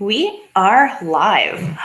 We are live.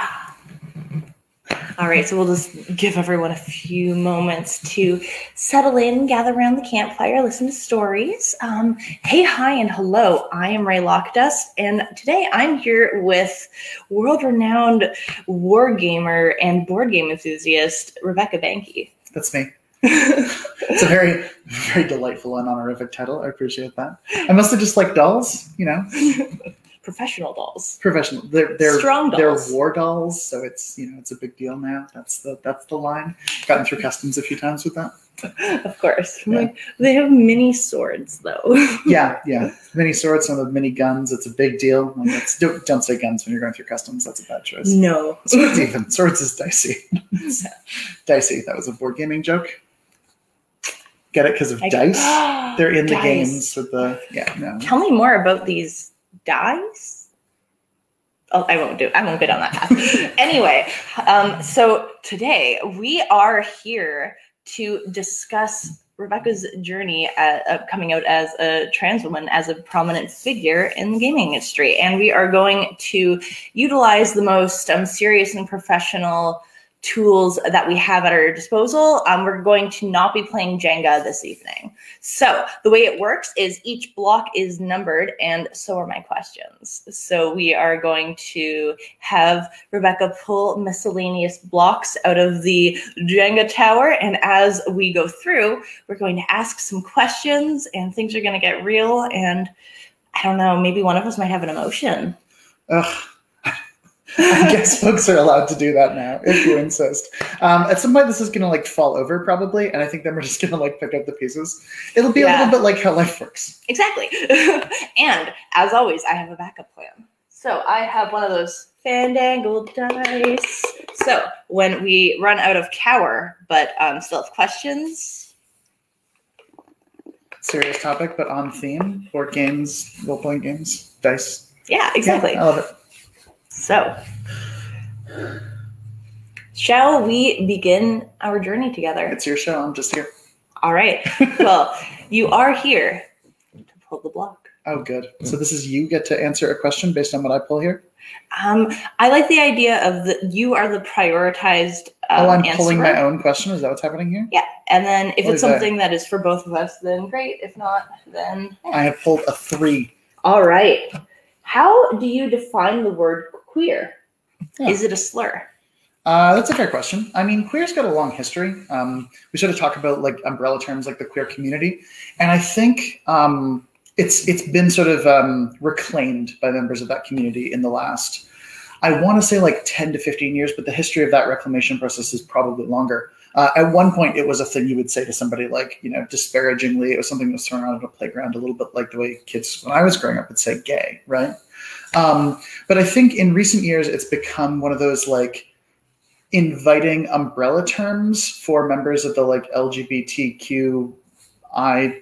All right, so we'll just give everyone a few moments to settle in, gather around the campfire, listen to stories. Um, hey, hi, and hello. I am Ray Lockdust, and today I'm here with world renowned war gamer and board game enthusiast, Rebecca Banky. That's me. it's a very, very delightful and honorific title. I appreciate that. I must have just liked dolls, you know. Professional dolls. Professional. They're they're Strong they're war dolls, so it's you know it's a big deal now. That's the that's the line. Gotten through customs a few times with that. Of course. Yeah. Like, they have mini swords, though. Yeah, yeah. Mini swords, some of the mini guns. It's a big deal. Like, that's, don't, don't say guns when you're going through customs. That's a bad choice. no. Swords even. Swords is dicey. dicey. That was a board gaming joke. Get it because of I- dice. They're in the Dice. games with the yeah no. Tell me more about these dice. Oh, I won't do. I won't get on that path. anyway, um, so today we are here to discuss Rebecca's journey at, uh, coming out as a trans woman, as a prominent figure in the gaming industry, and we are going to utilize the most um, serious and professional tools that we have at our disposal. Um, we're going to not be playing Jenga this evening. So the way it works is each block is numbered, and so are my questions. So we are going to have Rebecca pull miscellaneous blocks out of the Jenga tower, and as we go through, we're going to ask some questions, and things are going to get real. And I don't know, maybe one of us might have an emotion. Ugh. I guess folks are allowed to do that now, if you insist. Um, at some point, this is going to like fall over probably, and I think then we're just going to like pick up the pieces. It'll be a little bit like how life works. Exactly. and as always, I have a backup plan. So I have one of those fandangle dice. So when we run out of cower, but um, still have questions, Serious topic, but on theme. Board games, role playing games, dice. yeah, exactly. Yeah, I love it. So, shall we begin our journey together? It's your show. I'm just here. All right. Well, you are here to pull the block. Oh, good. So this is you get to answer a question based on what I pull here. Um, I like the idea of the you are the prioritized. Um, oh, I'm pulling my own question. Is that what's happening here? Yeah, and then if What it's is that? something that is for both of us, then great. If not, then I have pulled a three. all right. How do you define the word queer? Yeah. Is it a slur? Uh, that's a fair question. I mean, queer's got a long history. Um, we sort of talk about like umbrella terms like the queer community, and I think um, it's it's been sort of um, reclaimed by members of that community in the last, I want to say like ten to fifteen years, but the history of that reclamation process is probably longer. Uh, at one point, it was a thing you would say to somebody like, you know, disparagingly. It was something that was thrown around at a playground, a little bit like the way kids when I was growing up would say "gay," right? Um, but I think in recent years, it's become one of those like inviting umbrella terms for members of the like LGBTQI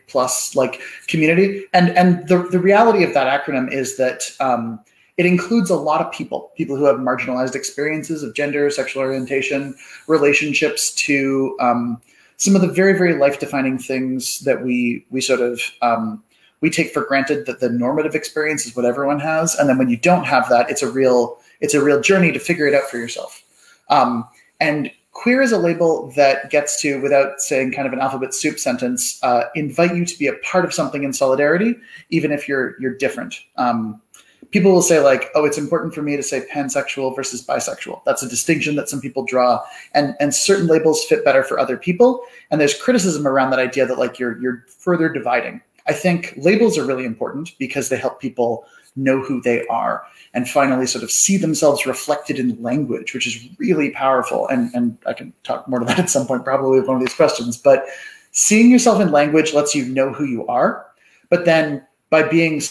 plus like community. And and the, the reality of that acronym is that um, it includes a lot of people, people who have marginalized experiences of gender, sexual orientation, relationships to um, some of the very, very life defining things that we we sort of um, we take for granted that the normative experience is what everyone has. And then when you don't have that, it's a real it's a real journey to figure it out for yourself. Um, and queer is a label that gets to, without saying kind of an alphabet soup sentence, uh, invite you to be a part of something in solidarity, even if you're you're different. Um, people will say like, "Oh, it's important for me to say pansexual versus bisexual." That's a distinction that some people draw, and and certain labels fit better for other people. And there's criticism around that idea that like you're you're further dividing. I think labels are really important because they help people know who they are and finally sort of see themselves reflected in language, which is really powerful. And, and I can talk more to that at some point, probably with one of these questions. But seeing yourself in language lets you know who you are. But then by being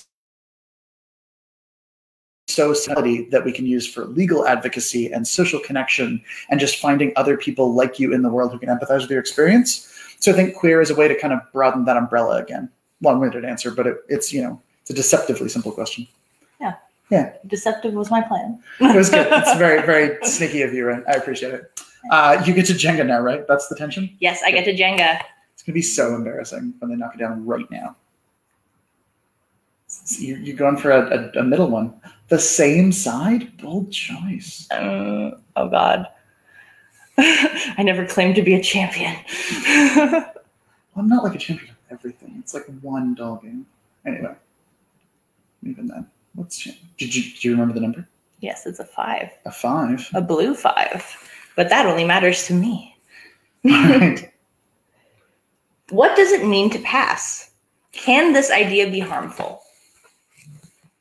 so that we can use for legal advocacy and social connection and just finding other people like you in the world who can empathize with your experience. So I think queer is a way to kind of broaden that umbrella again. Long-winded answer, but it, it's you know it's a deceptively simple question. Yeah. Yeah. Deceptive was my plan. It was good. It's very, very sneaky of you, Ren. I appreciate it. Uh, you get to Jenga now, right? That's the tension. Yes, I get to Jenga. It's gonna be so embarrassing when they knock it down right now. You're, you're going for a, a, a middle one. The same side? Bold choice. Um, oh God. I never claimed to be a champion. I'm not like a champion everything. It's like one doll game. Anyway, even then, what's did you do you remember the number? yes, it's a five, A five. a blue five, but that only matters to me. Right. What does it mean to pass? Can this idea be harmful?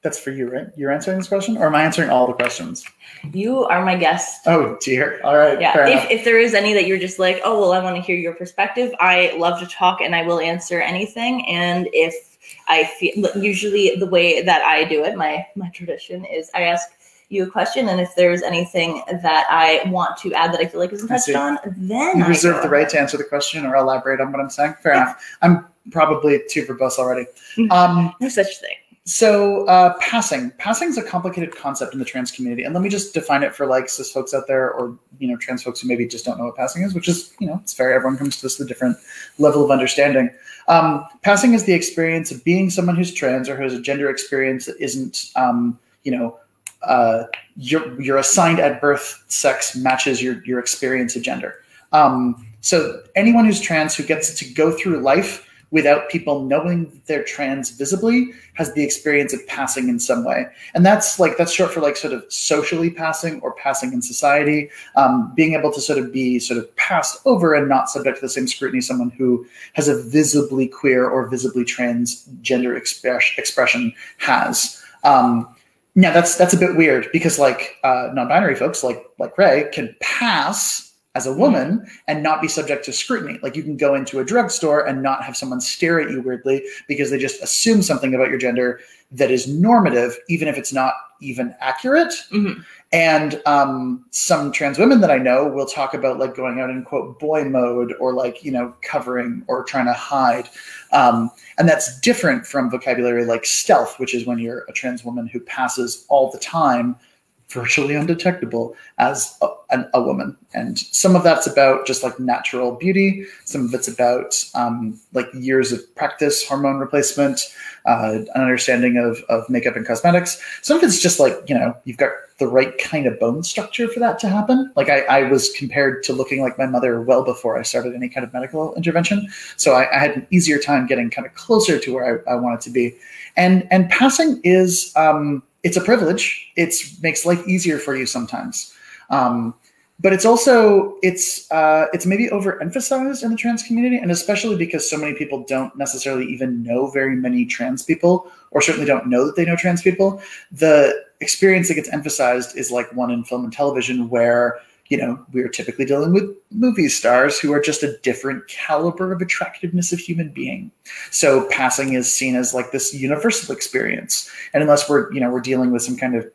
That's for you, right? You're answering this question, or am I answering all the questions? You are my guest. Oh dear. All right. Yeah, if, if there is any that you're just like, oh, well, I want to hear your perspective, I love to talk and I will answer anything. And if I feel, usually the way that I do it, my, my tradition is I ask you a question. And if there's anything that I want to add that I feel like isn't touched on, then You I reserve go the right to answer the question or elaborate on what I'm saying. Fair enough. I'm probably too verbose already. Um, No such thing. So uh, passing, passing is a complicated concept in the trans community, and let me just define it for like cis folks out there, or you know, trans folks who maybe just don't know what passing is, which is you know, it's fair. Everyone comes to this with a different level of understanding. Um, passing is the experience of being someone who's trans or who has a gender experience that isn't, um, you know, uh, your your assigned at birth sex matches your your experience of gender. Um, so anyone who's trans who gets to go through life without people knowing that they're trans visibly has the experience of passing in some way. And that's like that's short for like sort of socially passing or passing in society. Um, being able to sort of be sort of passed over and not subject to the same scrutiny someone who has a visibly queer or visibly trans gender express, expression has. Um, that's that's a bit weird because like uh, non-binary folks like like ray can pass as a woman and not be subject to scrutiny. Like you can go into a drugstore and not have someone stare at you weirdly because they just assume something about your gender that is normative, even if it's not even accurate. Mhm. And um, some trans women that I know will talk about like going out in quote boy mode or like, you know, covering or trying to hide. Um, and that's different from vocabulary like stealth, which is when you're a trans woman who passes all the time virtually undetectable as a, an, a woman. And some of that's about just like natural beauty. Some of it's about um, like years of practice, hormone replacement, uh, an understanding of, of makeup and cosmetics. Some of it's just like, you know, you've got the right kind of bone structure for that to happen. Like I, I was compared to looking like my mother well before I started any kind of medical intervention. So I, I had an easier time getting kind of closer to where I, I wanted to be. And, and passing is, um, it's a privilege. It makes life easier for you sometimes. Um, but it's also it's uh, it's maybe overemphasized in the trans community, and especially because so many people don't necessarily even know very many trans people, or certainly don't know that they know trans people. The experience that gets emphasized is like one in film and television, where you know we're typically dealing with movie stars who are just a different caliber of attractiveness of human being. So passing is seen as like this universal experience, and unless we're you know we're dealing with some kind of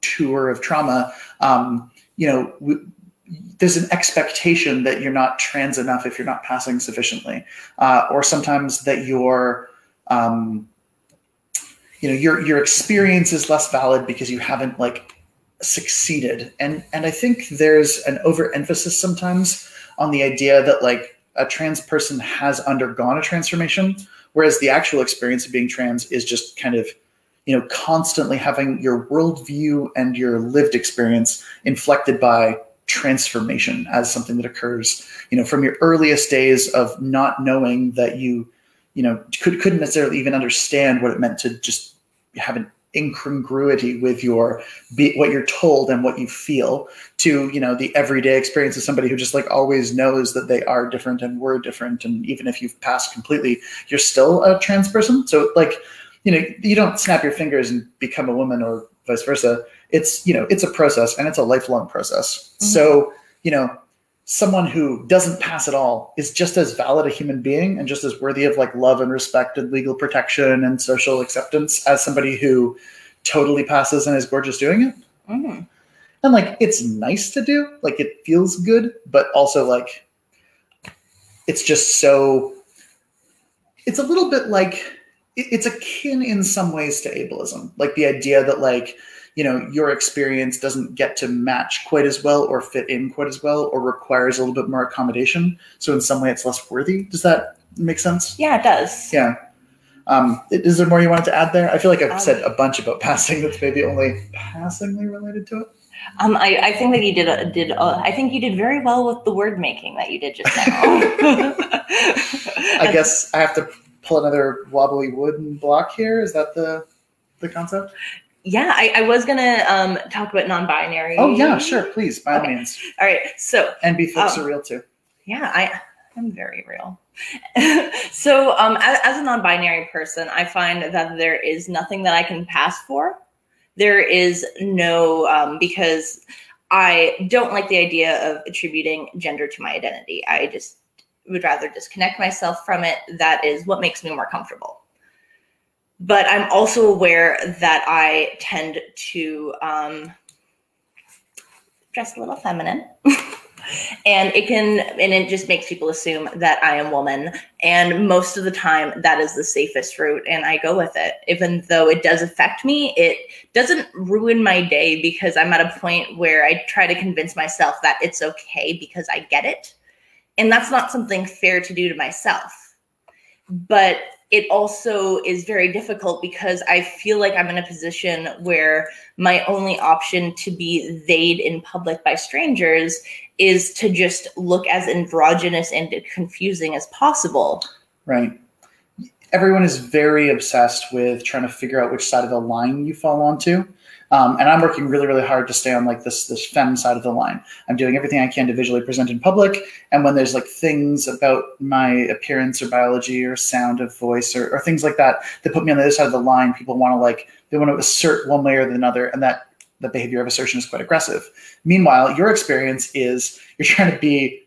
tour of trauma, um, you know. We, there's an expectation that you're not trans enough if you're not passing sufficiently, uh, or sometimes that your, um, you know, your your experience is less valid because you haven't like succeeded. And and I think there's an overemphasis sometimes on the idea that like a trans person has undergone a transformation, whereas the actual experience of being trans is just kind of you know constantly having your worldview and your lived experience inflected by transformation as something that occurs you know from your earliest days of not knowing that you you know could, couldn't necessarily even understand what it meant to just have an incongruity with your be, what you're told and what you feel to you know the everyday experience of somebody who just like always knows that they are different and were different. And even if you've passed completely you're still a trans person. So like you know you don't snap your fingers and become a woman or vice versa. It's you know it's a process and it's a lifelong process. Mhm. so you know someone who doesn't pass at all is just as valid a human being and just as worthy of like love and respect and legal protection and social acceptance as somebody who totally passes and is gorgeous doing it Mhm. and like it's nice to do like it feels good but also like it's just so it's a little bit like it's akin in some ways to ableism like the idea that like you know your experience doesn't get to match quite as well or fit in quite as well or requires a little bit more accommodation so in some way it's less worthy does that make sense Yeah, it does. yeah Um, is there more you wanted to add there? I feel like I've Um, said a bunch about passing that's maybe only passingly related to it. Um, I, I think that you did a, did. A, I think you did very well with the word making that you did just now. I guess I have to pull another wobbly wooden block here. Is that the the concept? Yeah, I, I was gonna um, talk about non-binary. Oh yeah, sure, please, by all Okay. means. All right, so And be folks Um, are real too. yeah, I I'm very real. so um, as, as a non-binary person, I find that there is nothing that I can pass for. There is no um, because I don't like the idea of attributing gender to my identity. I just would rather disconnect myself from it. That is what makes me more comfortable. But I'm also aware that I tend to um, dress a little feminine. and it can and it just makes people assume that i am woman. And most of the time that is the safest route and i go with it. Even though it does affect me it doesn't ruin my day because i'm at a point where i try to convince myself that it's okay because i get it. And that's not something fair to do to myself. But it also is very difficult because i feel like i'm in a position where my only option to be they'd in public by strangers is to just look as androgynous and confusing as possible. Right. Everyone is very obsessed with trying to figure out which side of the line you fall onto. Um, and I'm working really, really hard to stay on like this this femme side of the line. I'm doing everything I can to visually present in public. And when there's like things about my appearance or biology or sound of voice or, or things like that that put me on the other side of the line, people want to like they want to assert one way or the other, and that the behavior of assertion is quite aggressive. Meanwhile, your experience is you're trying to be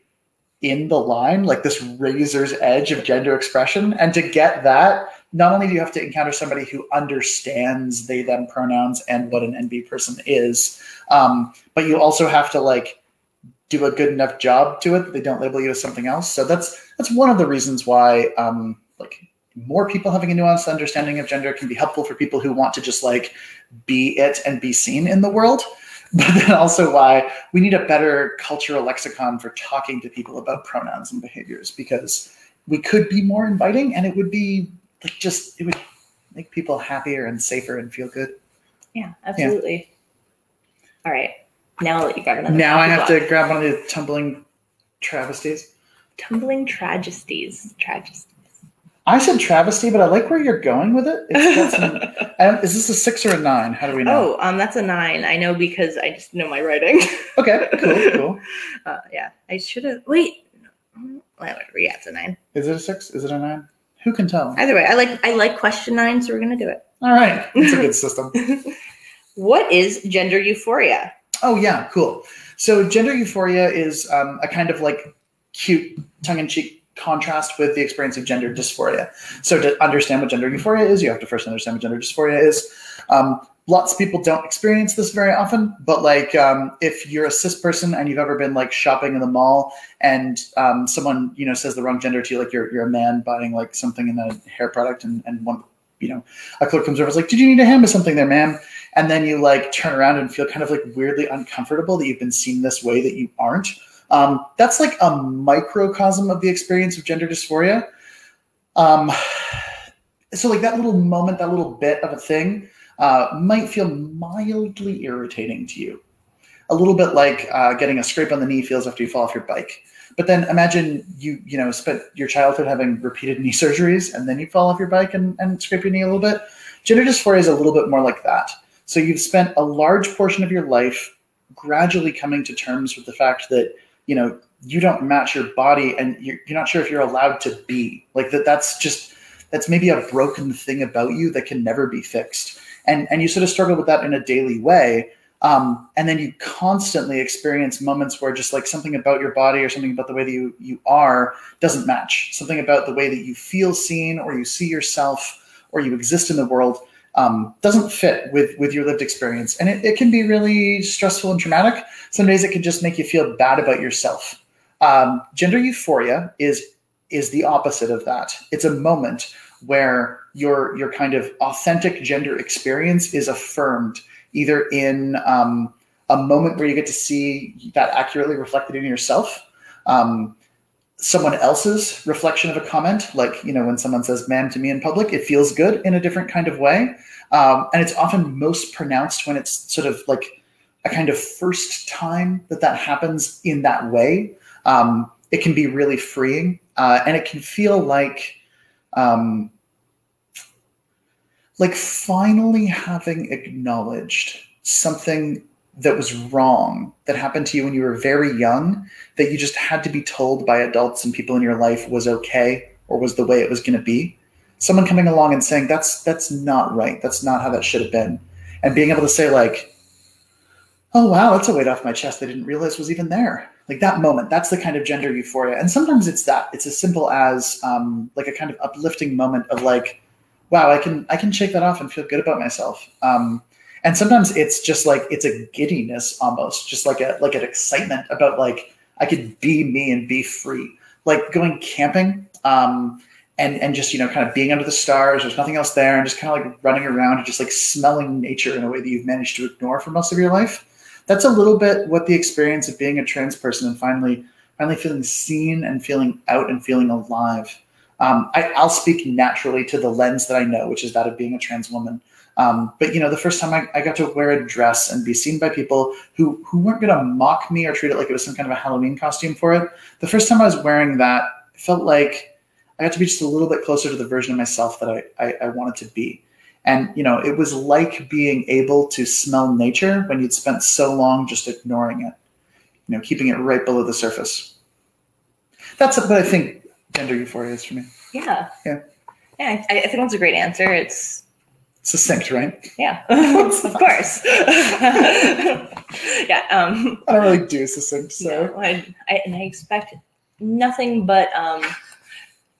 in the line, like this razor's edge of gender expression. And to get that, not only do you have to encounter somebody who understands they them pronouns and what an NB person is, um, but you also have to like do a good enough job to it that they don't label you as something else. So that's that's one of the reasons why um, like more people having a nuanced understanding of gender can be helpful for people who want to just like be it and be seen in the world. But then also why we need a better cultural lexicon for talking to people about pronouns and behaviors because we could be more inviting and it would be like just it would make people happier and safer and feel good. Yeah, absolutely. All right. Now I'll let you grab another. Now I have block. to grab one of the tumbling travesties. tumbling tragedies. Tragedies. I said travesty, but I like where you're going with it. It's got some, I don't- is this a six or a nine? How do we know? Oh, um, that's a nine. I know because I just know my writing. Okay, cool, cool. uh, yeah, I should have. Wait. Well, whatever. Yeah, it's a nine. Is it a six? Is it a nine? Who can tell? Either way, I like I like question nine, so we're gonna do it. All right, it's a good system. What is gender euphoria? Oh yeah, cool. So gender euphoria is um, a kind of like cute, tongue-in-cheek contrast with the experience of gender dysphoria. So to understand what gender euphoria is, you have to first understand what gender dysphoria is. Um, lots of people don't experience this very often, but like um, if you're a cis person and you've ever been like shopping in the mall and um, someone you know says the wrong gender to you, like you're you're a man buying like something in a hair product, and and one you know a clerk comes over and is like, "Did you need a hand with something there, ma'am?" And then you like turn around and feel kind of like weirdly uncomfortable that you've been seen this way that you aren't. Um, that's like a microcosm of the experience of gender dysphoria. Um, so like that little moment, that little bit of a thing uh, might feel mildly irritating to you. A little bit like uh, getting a scrape on the knee feels after you fall off your bike. But then imagine you, you know, spent your childhood having repeated knee surgeries and then you fall off your bike and, and scrape your knee a little bit. Gender dysphoria is a little bit more like that. So you've spent a large portion of your life gradually coming to terms with the fact that, you know, you don't match your body and you're, you're not sure if you're allowed to be. Like that that's just that's maybe a broken thing about you that can never be fixed. And and you sort of struggle with that in a daily way. Um, and then you constantly experience moments where just like something about your body or something about the way that you you are doesn't match. Something about the way that you feel seen or you see yourself or you exist in the world um, doesn't fit with with your lived experience. And it, it can be really stressful and traumatic. Some days it can just make you feel bad about yourself. Um, gender euphoria is is the opposite of that. It's a moment where your your kind of authentic gender experience is affirmed, either in um, a moment where you get to see that accurately reflected in yourself. Um, someone else's reflection of a comment, like you know when someone says "man" to me in public, it feels good in a different kind of way, um, and it's often most pronounced when it's sort of like a kind of first time that that happens in that way. Um, it can be really freeing, uh, and it can feel like um, like finally having acknowledged something that was wrong that happened to you when you were very young that you just had to be told by adults and people in your life was okay or was the way it was going to be. Someone coming along and saying that's that's not right. That's not how that should have been. And being able to say like oh wow that's a weight off my chest. I didn't realize was even there. Like that moment that's the kind of gender euphoria. And sometimes it's that. It's as simple as um, like a kind of uplifting moment of like wow i can i can shake that off and feel good about myself. Um, and sometimes it's just like it's a giddiness almost just like a like an excitement about like i could be me and be free. Like going camping um and and just you know kind of being under the stars there's nothing else there and just kind of like running around and just like smelling nature in a way that you've managed to ignore for most of your life. That's a little bit what the experience of being a trans person and finally finally feeling seen and feeling out and feeling alive um, I, i'll speak naturally to the lens that i know which is that of being a trans woman um, but you know, the first time I, I, got to wear a dress and be seen by people who who weren't going to mock me or treat it like it was some kind of a Halloween costume for it. The first time I was wearing that, felt like I got to be just a little bit closer to the version of myself that I, I, I wanted to be. And you know, it was like being able to smell nature when you'd spent so long just ignoring it. You know, keeping it right below the surface. That's what I think gender euphoria is for me. Yeah. Yeah. Yeah, I, I think that's a great answer. It's succinct, right? Yeah, of course. yeah. Um, I don't really do succinct, so no, I, I, and I expect nothing but um,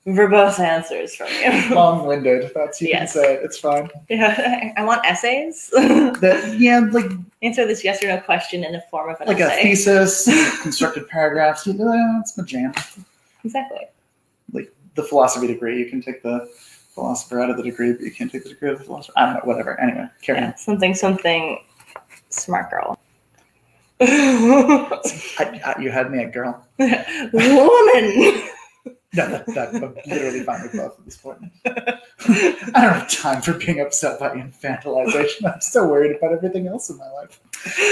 verbose answers from you. Long-winded. That's you yes. can say it. It's fine. Yeah, I want essays. that yeah, like answer this yes or no question in the form of an like essay. a thesis, constructed paragraphs. You know, that's my jam. Exactly. The philosophy degree, you can take the philosopher out of the degree, but you can't take the degree of the philosopher. I don't know, whatever. Anyway, carry yeah, on. Something, something, smart girl. I, I, you had me at girl. Woman. No, that, that, I'm literally fine with both at this point. I don't have time for being upset by infantilization. I'm so worried about everything else in my life.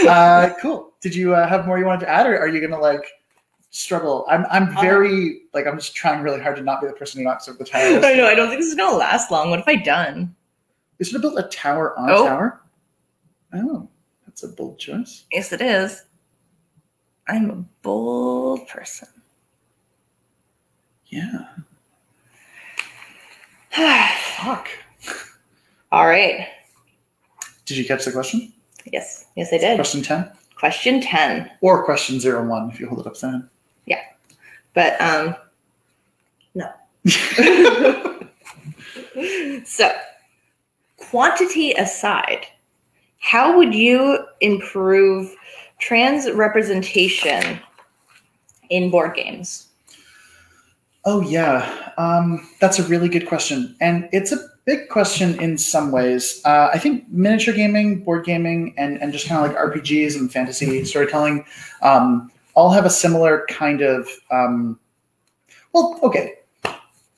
Uh, cool. Did you uh, have more you wanted to add, or are you going to like struggle. I'm I'm uh-huh. very like I'm just trying really hard to not be the person who knocks over the tower. I know. I don't think this is gonna last long. What have I done? You should have built a tower on oh. a tower. Oh, that's a bold choice. Yes, it is. I'm a bold person. Yeah. Fuck. All right. Did you catch the question? Yes. Yes, I did. Question 10? Question 10. Or question zero one if you hold it up then. Yeah. But um no. so quantity aside, how would you improve trans representation in board games? Oh yeah, um, that's a really good question, and it's a big question in some ways. Uh, I think miniature gaming, board gaming, and and just kind of like RPGs and fantasy storytelling um, all have a similar kind of um, well, okay.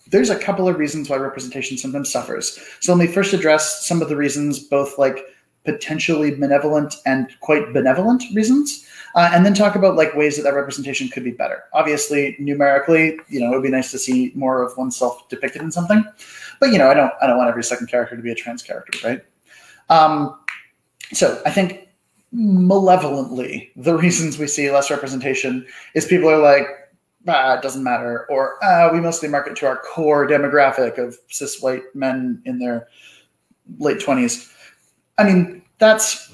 There's a couple of reasons why representation sometimes suffers. So let me first address some of the reasons, both like potentially benevolent and quite benevolent reasons, uh, and then talk about like ways that that representation could be better. Obviously, numerically, you know, it would be nice to see more of oneself depicted in something, but you know, I don't, I don't want every second character to be a trans character, right? Um, so I think malevolently, the reasons we see less representation is people are like, ah, it doesn't matter, or ah, we mostly market to our core demographic of cis white men in their late 20s. I mean, that's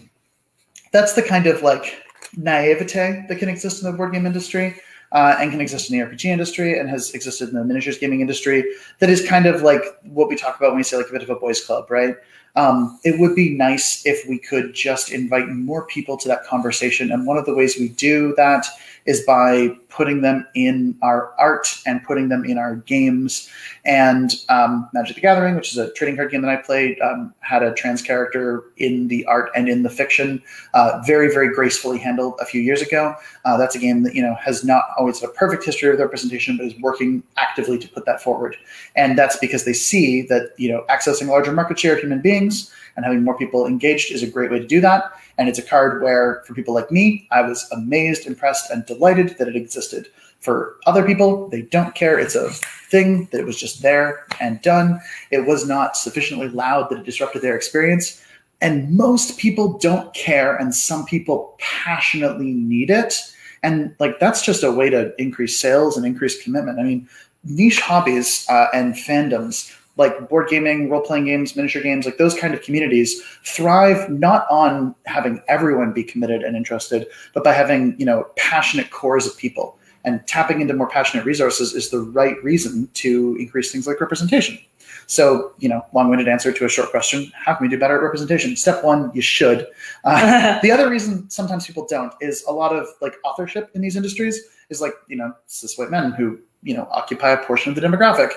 that's the kind of like naivete that can exist in the board game industry uh, and can exist in the RPG industry and has existed in the miniatures gaming industry. That is kind of like what we talk about when we say like a bit of a boys' club, right? Um, it would be nice if we could just invite more people to that conversation. And one of the ways we do that is by putting them in our art and putting them in our games. And um, Magic the Gathering, which is a trading card game that I played, um, had a trans character in the art and in the fiction. Uh, very, very gracefully handled a few years ago. Uh, that's a game that you know has not always had a perfect history of their representation, but is working actively to put that forward. And that's because they see that you know accessing larger market share of human beings and having more people engaged is a great way to do that. And it's a card where, for people like me, I was amazed, impressed, and delighted that it existed. For other people, they don't care. It's a thing that it was just there and done. It was not sufficiently loud that it disrupted their experience. And most people don't care, and some people passionately need it. And like that's just a way to increase sales and increase commitment. I mean, niche hobbies uh, and fandoms like board gaming, role playing games, miniature games, like those kind of communities thrive not on having everyone be committed and interested, but by having, you know, passionate cores of people. And tapping into more passionate resources is the right reason to increase things like representation. So, you know, long-winded answer to a short question: How can we do better at representation? Step one, you should. Uh, the other reason sometimes people don't is a lot of like authorship in these industries is like you know cis white men who you know occupy a portion of the demographic,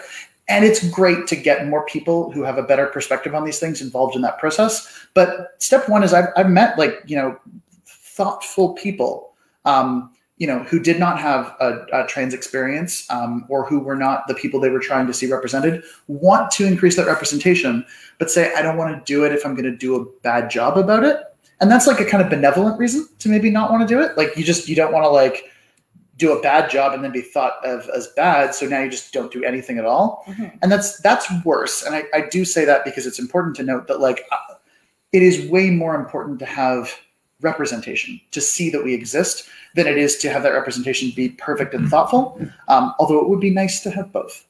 and it's great to get more people who have a better perspective on these things involved in that process. But step one is i've, I've met like you know thoughtful people um, you know who did not have a, a trans experience um, or who were not the people they were trying to see represented want to increase that representation but say i don't want to do it if i'm going to do a bad job about it. And that's like a kind of benevolent reason to maybe not want to do it. Like you just you don't want to like do a bad job and then be thought of as bad so now you just don't do anything at all. Mm-hmm. and that's that's worse. And I, I do say that because it's important to note that like uh, it is way more important to have representation to see that we exist than it is to have that representation be perfect and thoughtful. Um, although it would be nice to have both.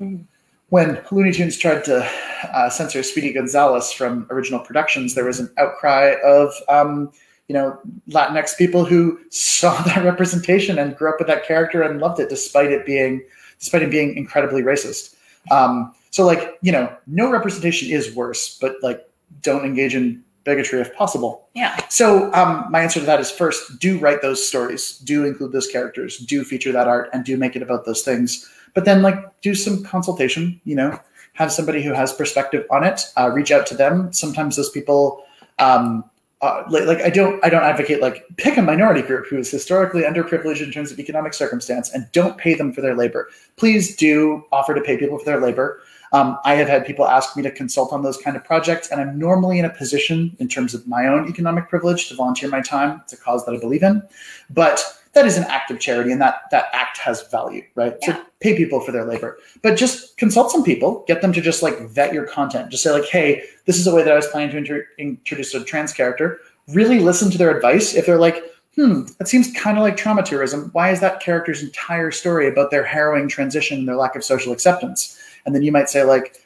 Mm-hmm. when looney tunes tried to uh, censor speedy gonzales from original productions there was an outcry of um, you know Latinx people who saw that representation and grew up with that character and loved it, despite it being despite it being incredibly racist. Um, so like you know, no representation is worse, but like don't engage in bigotry if possible. Yeah. So um, my answer to that is first, do write those stories, do include those characters, do feature that art, and do make it about those things. But then like do some consultation. You know, have somebody who has perspective on it. Uh, reach out to them. Sometimes those people. Um, uh, like, I don't I don't advocate like pick a minority group who is historically underprivileged in terms of economic circumstance and don't pay them for their labor. Please do offer to pay people for their labor. Um, I have had people ask me to consult on those kind of projects, and I'm normally in a position in terms of my own economic privilege to volunteer my time. It's a cause that I believe in, but that is an act of charity and that that act has value right yeah. so pay people for their labor but just consult some people get them to just like vet your content just say like hey this is a way that i was planning to inter- introduce a trans character really listen to their advice if they're like hmm that seems kind of like trauma tourism why is that character's entire story about their harrowing transition and their lack of social acceptance and then you might say like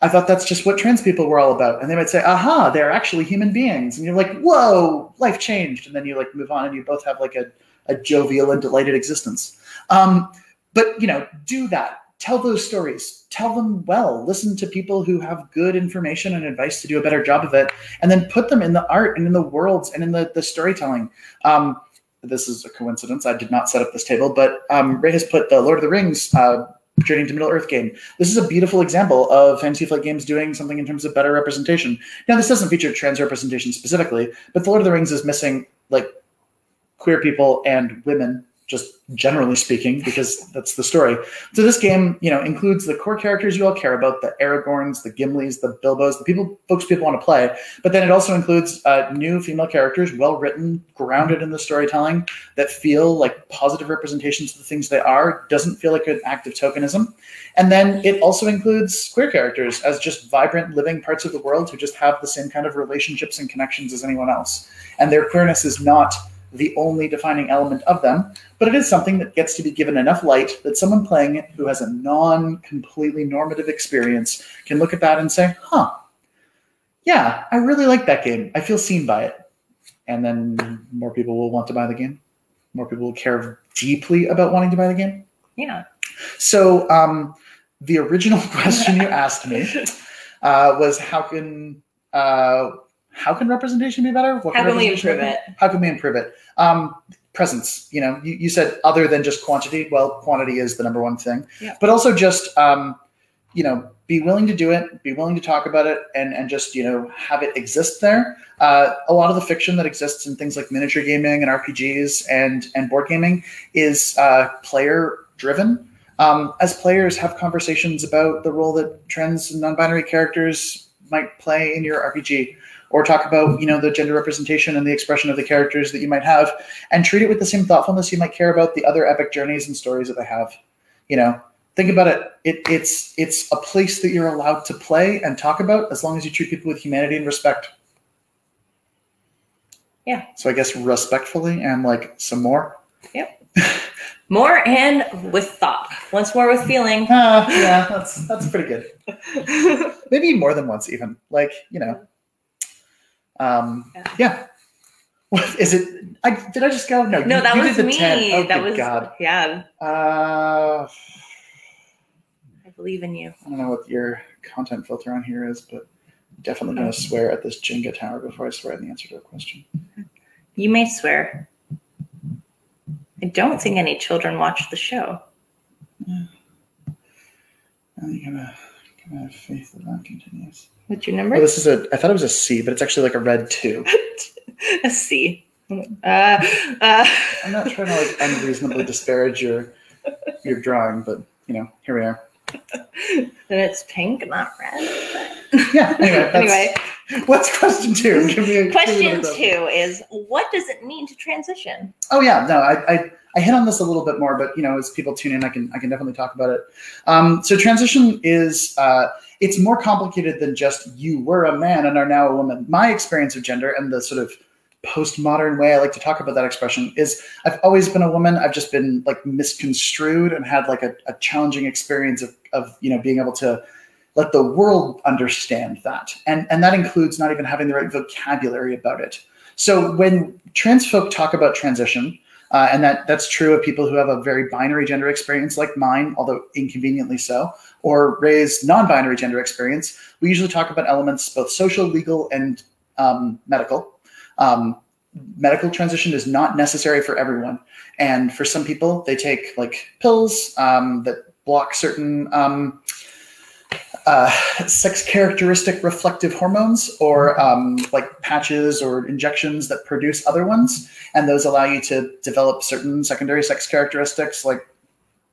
I thought that's just what trans people were all about. And they might say, aha, they're actually human beings. And you're like, whoa, life changed. And then you like move on and you both have like a a jovial and delighted existence. Um, but you know, do that. Tell those stories. Tell them well. Listen to people who have good information and advice to do a better job of it, and then put them in the art and in the worlds and in the the storytelling. Um, this is a coincidence. I did not set up this table, but um, Ray has put the Lord of the Rings uh, Journey to Middle Earth game. This is a beautiful example of Fantasy Flight Games doing something in terms of better representation. Now, this doesn't feature trans representation specifically, but the Lord of the Rings is missing like queer people and women just generally speaking, because that's the story. So this game, you know, includes the core characters you all care about, the Aragorns, the Gimlis, the Bilbos, the people folks people want to play. But then it also includes uh, new female characters, well written, grounded in the storytelling, that feel like positive representations of the things they are. Doesn't feel like an act of tokenism. And then it also includes queer characters as just vibrant, living parts of the world who just have the same kind of relationships and connections as anyone else. And their queerness is not the only defining element of them, but it is something that gets to be given enough light that someone playing it who has a non completely normative experience can look at that and say, huh, yeah, I really like that game. I feel seen by it. And then more people will want to buy the game. More people will care deeply about wanting to buy the game. Yeah. So um, the original question you asked me uh, was how can uh, how can representation be better? What how can, can we improve it? How can we improve it? Um, presence. You know, you, you said other than just quantity. Well, quantity is the number one thing, Yeah. but also just um, you know, be willing to do it, be willing to talk about it, and and just you know have it exist there. Uh, a lot of the fiction that exists in things like miniature gaming and RPGs and and board gaming is uh, player driven. Um, as players have conversations about the role that trans and non-binary characters might play in your RPG, or talk about you know the gender representation and the expression of the characters that you might have, and treat it with the same thoughtfulness you might care about the other epic journeys and stories that they have. You know, think about it. it it's it's a place that you're allowed to play and talk about as long as you treat people with humanity and respect. Yeah. So I guess respectfully and like some more. Yep. More and with thought. Once more with feeling. Ah, yeah, that's that's pretty good. Maybe more than once, even. Like you know. Um, Yeah. yeah. What is it? I did I just go? No, no, you- that you was me. Oh, that was God. yeah. Uh, I believe in you. I don't know what your content filter on here is, but I'm definitely going to swear at this Jenga tower before I swear at the answer to a question. You may swear. I don't think any children watch the show. I'm gonna, gonna have faith that that continues. What's your Oh, number? this is a. I thought it was a C, but it's actually like a red two. A C. Uh, uh, I'm not trying to like unreasonably disparage your your drawing, but you know, here we are. then it's pink, not red. Yeah. Anyway, Anyway, what's question two? Give me a- question question. two is what does it mean to transition? Oh yeah, no, I, I I hit on this a little bit more, but you know, as people tune in, I can I can definitely talk about it. Um, so transition is uh, it's more complicated than just you were a man and are now a woman. My experience of gender and the sort of postmodern way I like to talk about that expression is I've always been a woman. I've just been like misconstrued and had like a, a challenging experience of of you know being able to let the world understand that, and and that includes not even having the right vocabulary about it. So when trans folk talk about transition, uh, and that that's true of people who have a very binary gender experience like mine, although inconveniently so, or Ray's non-binary gender experience, we usually talk about elements both social, legal, and um, medical. Um, medical transition is not necessary for everyone, and for some people, they take like pills um, that block certain. Um, uh, sex characteristic reflective hormones or um, like patches or injections that produce other ones and those allow you to develop certain secondary sex characteristics like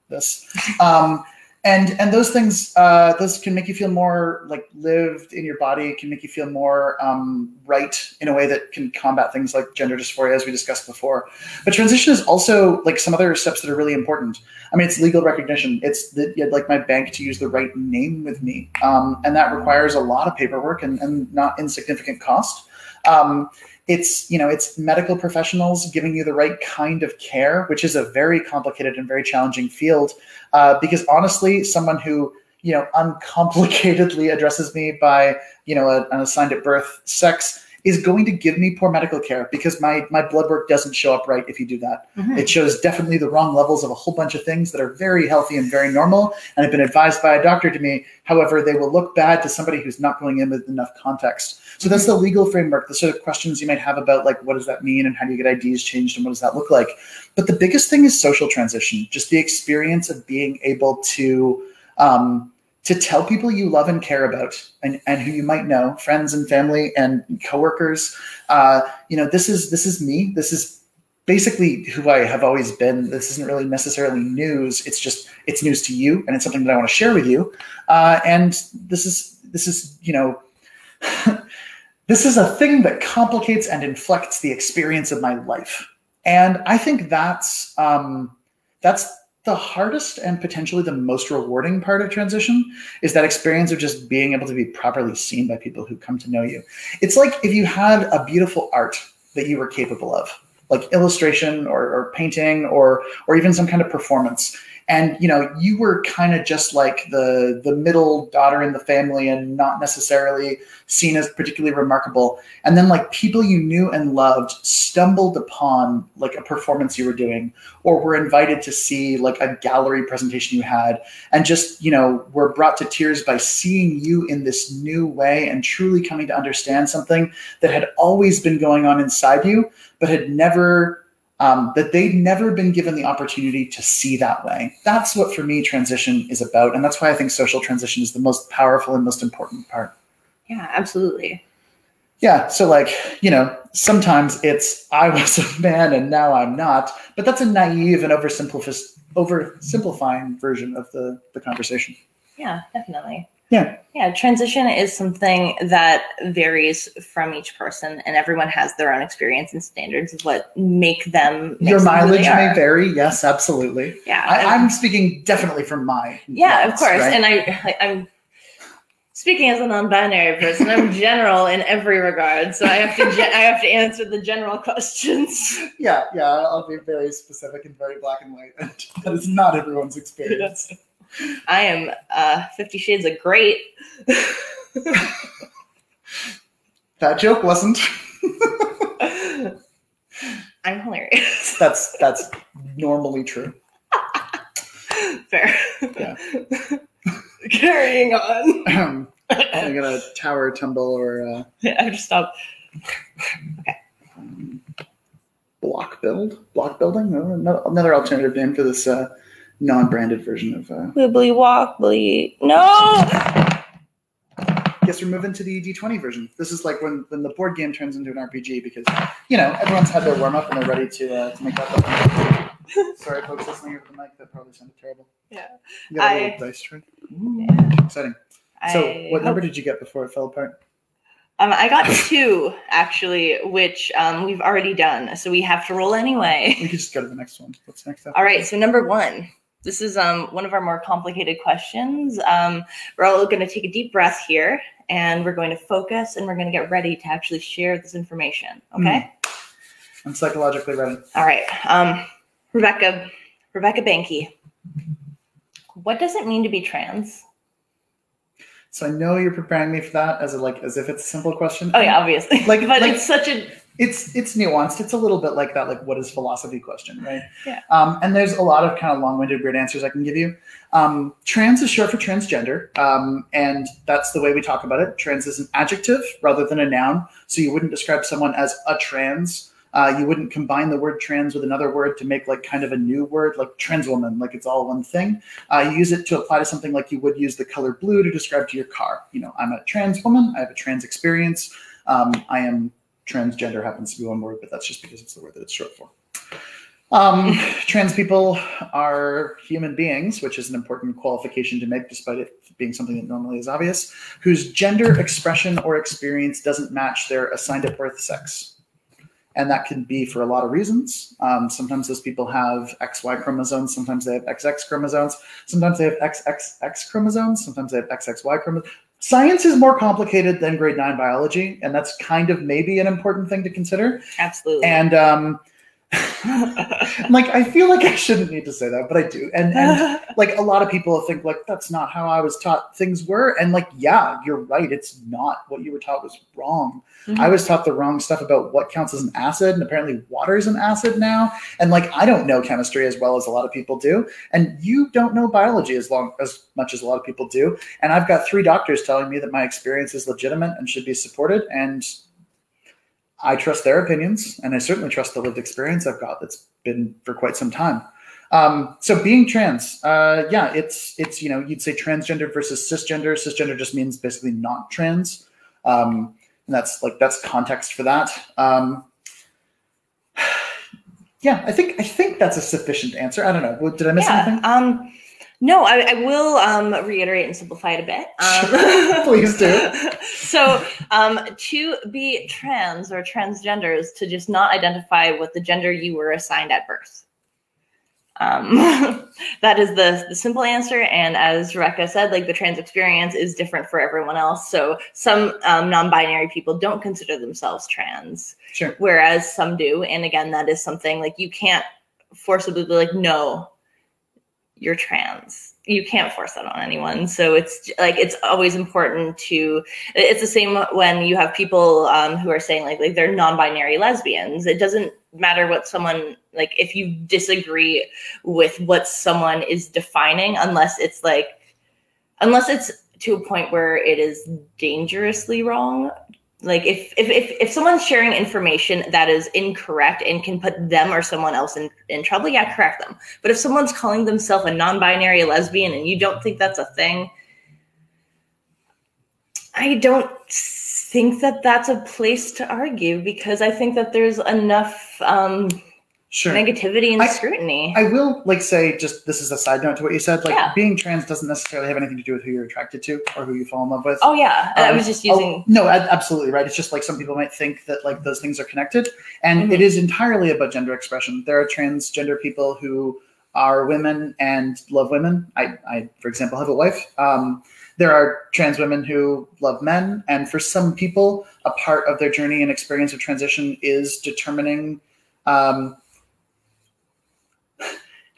this um, and and those things uh, those can make you feel more like lived in your body. Can make you feel more um, right in a way that can combat things like gender dysphoria as we discussed before. But transition is also like some other steps that are really important. I mean it's legal recognition. It's the, you'd like my bank to use the right name with me. Um, and that requires a lot of paperwork and, and not insignificant cost. Um, it's you know it's medical professionals giving you the right kind of care which is a very complicated and very challenging field uh, because honestly someone who you know uncomplicatedly addresses me by you know a, an assigned at birth sex is going to give me poor medical care because my my blood work doesn't show up right if you do that Mhm. it shows definitely the wrong levels of a whole bunch of things that are very healthy and very normal and have been advised by a doctor to me. However, they will look bad to somebody who's not going in with enough context. So that's the legal framework, the sort of questions you might have about like what does that mean and how do you get IDs changed and what does that look like. But the biggest thing is social transition, just the experience of being able to um, to tell people you love and care about and, and who you might know, friends and family and coworkers. Uh, you know, this is this is me. This is basically who I have always been. This isn't really necessarily news. It's just it's news to you, and it's something that I want to share with you. Uh, and this is this is you know this is a thing that complicates and inflects the experience of my life. And I think that's um, that's the hardest and potentially the most rewarding part of transition is that experience of just being able to be properly seen by people who come to know you. It's like if you had a beautiful art that you were capable of like illustration or, or painting or or even some kind of performance and you know you were kind of just like the the middle daughter in the family and not necessarily seen as particularly remarkable. And then like people you knew and loved stumbled upon like a performance you were doing or were invited to see like a gallery presentation you had and just you know were brought to tears by seeing you in this new way and truly coming to understand something that had always been going on inside you but had never um, that they'd never been given the opportunity to see that way. That's what, for me, transition is about. And that's why I think social transition is the most powerful and most important part. Yeah, absolutely. Yeah. So, like, you know, sometimes it's I was a man and now I'm not, but that's a naive and oversimplifying version of the, the conversation. Yeah, definitely. Yeah. Yeah, transition is something that varies from each person, and everyone has their own experience and standards of what make them. Your makes them who they mileage may vary. Yes, absolutely. Yeah, I, I'm speaking definitely from my. yeah, of course. right? And I, I, I'm speaking as a non-binary person. I'm general in every regard, so I have to, ge- I have to answer the general questions. yeah, yeah, I'll be very specific and very black and white. that is not everyone's experience. I am uh, Fifty Shades of Great. That joke wasn't. I'm hilarious. That's that's normally true. Fair. Yeah. Carrying on. I'm gonna tower tumble or uh, I just to stop. um, block build, block building. No, no- another alternative name for this uh, non-branded version of. Uh, Wibbly wobbly. No. guess we're moving to the D20 version. This is like when, when the board game turns into an RPG because you know everyone's had their warm up and they're ready to uh, to make that. Up. Sorry, folks listening over the mic. That probably sounded terrible. Yeah. You got a I- little dice tray. Yeah. Exciting. So, I what number hope- did you get before it fell apart? Um, I got two actually, which um, we've already done, so we have to roll anyway. We can just go to the next one. What's next? Up? All right, so number one. This is um, one of our more complicated questions. Um, we're all going to take a deep breath here, and we're going to focus, and we're going to get ready to actually share this information. Okay. I'm psychologically ready. All right. Um, Rebecca, Rebecca Banky. What does it mean to be trans? So I know you're preparing me for that as a like as if it's a simple question. Oh yeah, obviously. Like- but like- it's such a it's it's nuanced. It's a little bit like that, like what is philosophy question, right? Yeah. Um, and there's a lot of kind of long-winded, weird answers I can give you. Um, trans is short for transgender, um, and that's the way we talk about it. Trans is an adjective rather than a noun, so you wouldn't describe someone as a trans. Uh, you wouldn't combine the word trans with another word to make like kind of a new word, like trans woman, like it's all one thing. Uh, you use it to apply to something like you would use the color blue to describe to your car. You know, I'm a trans woman. I have a trans experience. Um, I am transgender happens to be one word, but that's just because it's the word that it's short for. Um, trans people are human beings, which is an important qualification to make, despite it being something that normally is obvious, whose gender expression or experience doesn't match their assigned at birth sex. And that can be for a lot of reasons. Um, sometimes those people have XY chromosomes, sometimes they have XX chromosomes, sometimes they have XXX chromosomes, sometimes they have XXY chromosomes. Science is more complicated than grade nine biology, and that's kind of maybe an important thing to consider. absolutely. And um, like, I feel like I shouldn't need to say that, but I do. And and like a lot of people think like that's not how I was taught things were, and like yeah, you're right. It's not what you were taught was wrong. Mhm. I was taught the wrong stuff about what counts as an acid, and apparently water is an acid now. And like I don't know chemistry as well as a lot of people do, and you don't know biology as long as much as a lot of people do. And I've got three doctors telling me that my experience is legitimate and should be supported, and I trust their opinions, and I certainly trust the lived experience I've got that's been for quite some time. Um, so being trans, uh, yeah, it's it's you know you'd say transgender versus cisgender. Cisgender just means basically not trans, um, and that's like that's context for that. Um, yeah, I think I think that's a sufficient answer. I don't know. Did I miss yeah. anything? No, I, I will um, reiterate and simplify it a bit. Um, Please do. so, um, to be trans or transgender is to just not identify with the gender you were assigned at birth. Um, that is the, the simple answer. And as Rebecca said, like the trans experience is different for everyone else. So some um, non-binary people don't consider themselves trans, Sure. whereas some do. And again, that is something like you can't forcibly be like, no, you're trans. You can't force that on anyone. So it's like it's always important to. It's the same when you have people um, who are saying like like they're non-binary lesbians. It doesn't matter what someone like if you disagree with what someone is defining, unless it's like unless it's to a point where it is dangerously wrong. Like if, if if if someone's sharing information that is incorrect and can put them or someone else in, in trouble, yeah, correct them. But if someone's calling themselves a non-binary lesbian and you don't think that's a thing, I don't think that that's a place to argue because I think that there's enough um, Sure. negativity and I- scrutiny. I will like say just this is a side note to what you said. Like Yeah. being trans doesn't necessarily have anything to do with who you're attracted to or who you fall in love with. oh yeah, I Um, was just oh, using. no, absolutely right. It's just like some people might think that like those things are connected, and Mhm. it is entirely about gender expression. There are transgender people who are women and love women. I, I for example, have a wife. Um, there are trans women who love men, and for some people, a part of their journey and experience of transition is determining um,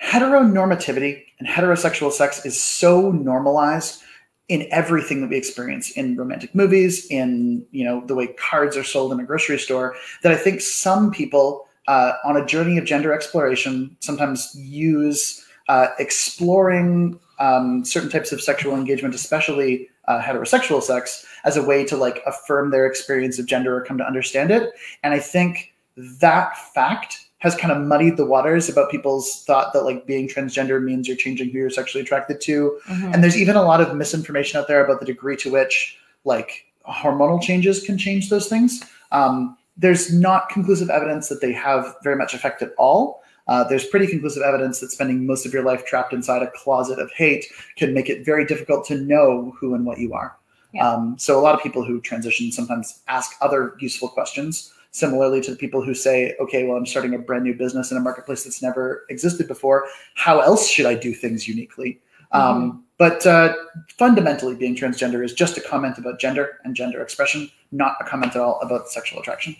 heteronormativity and heterosexual sex is so normalized in everything that we experience in romantic movies in you know the way cards are sold in a grocery store that i think some people uh, on a journey of gender exploration sometimes use uh, exploring um, certain types of sexual engagement especially uh, heterosexual sex as a way to like affirm their experience of gender or come to understand it. And i think that fact has kind of muddied the waters about people's thought that like being transgender means you're changing who you're sexually attracted to Mhm. and there's even a lot of misinformation out there about the degree to which like hormonal changes can change those things um, there's not conclusive evidence that they have very much effect at all uh, there's pretty conclusive evidence that spending most of your life trapped inside a closet of hate can make it very difficult to know who and what you are Yeah. um, so a lot of people who transition sometimes ask other useful questions similarly to the people who say okay well i'm starting a brand new business in a marketplace that's never existed before how else should i do things uniquely um, but uh, fundamentally, being transgender is just a comment about gender and gender expression, not a comment at all about sexual attraction.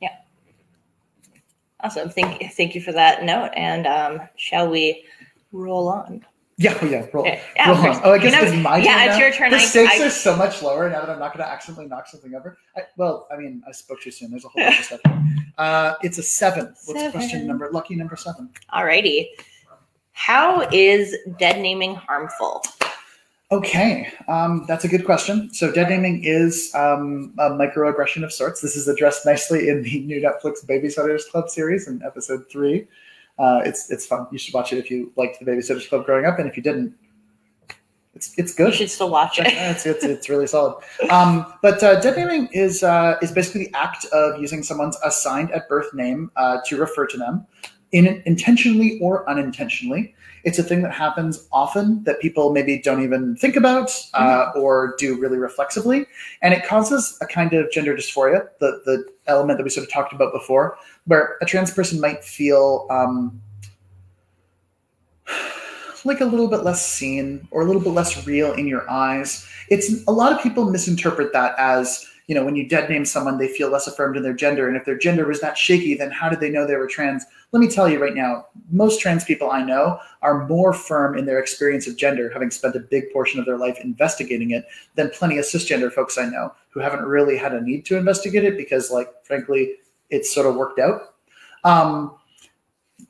Yeah. Awesome. Thank thank you for that note. And um, shall we roll on? Yeah, oh yeah, roll. Yeah, yeah, roll Oh, I guess it's my yeah, turn it's your turn. The I- stakes I- are so much lower now that I'm not going to accidentally knock something over. I, well, I mean, I spoke too soon. There's a whole bunch of stuff. Uh, it's a seven. What's Seven. question number? Lucky number seven. Alrighty. How is dead naming harmful? Okay, um, that's a good question. So, dead naming is um, a microaggression of sorts. This is addressed nicely in the new Netflix Babysitters Club series in episode three. Uh, it's it's fun. You should watch it if you liked the Babysitters Club growing up, and if you didn't, it's it's good. You should still watch it. it's, it's, it's really solid. Um, but uh, dead naming is uh, is basically the act of using someone's assigned at birth name uh, to refer to them, in intentionally or unintentionally. It's a thing that happens often that people maybe don't even think about uh, or do really reflexively, and it causes a kind of gender dysphoria, the the element that we sort of talked about before, where a trans person might feel. Um, like a little bit less seen or a little bit less real in your eyes. It's a lot of people misinterpret that as, you know, when you dead name someone, they feel less affirmed in their gender. And if their gender was that shaky, then how did they know they were trans? Let me tell you right now, most trans people I know are more firm in their experience of gender, having spent a big portion of their life investigating it, than plenty of cisgender folks I know who haven't really had a need to investigate it because, like, frankly, it's sort of worked out. Um,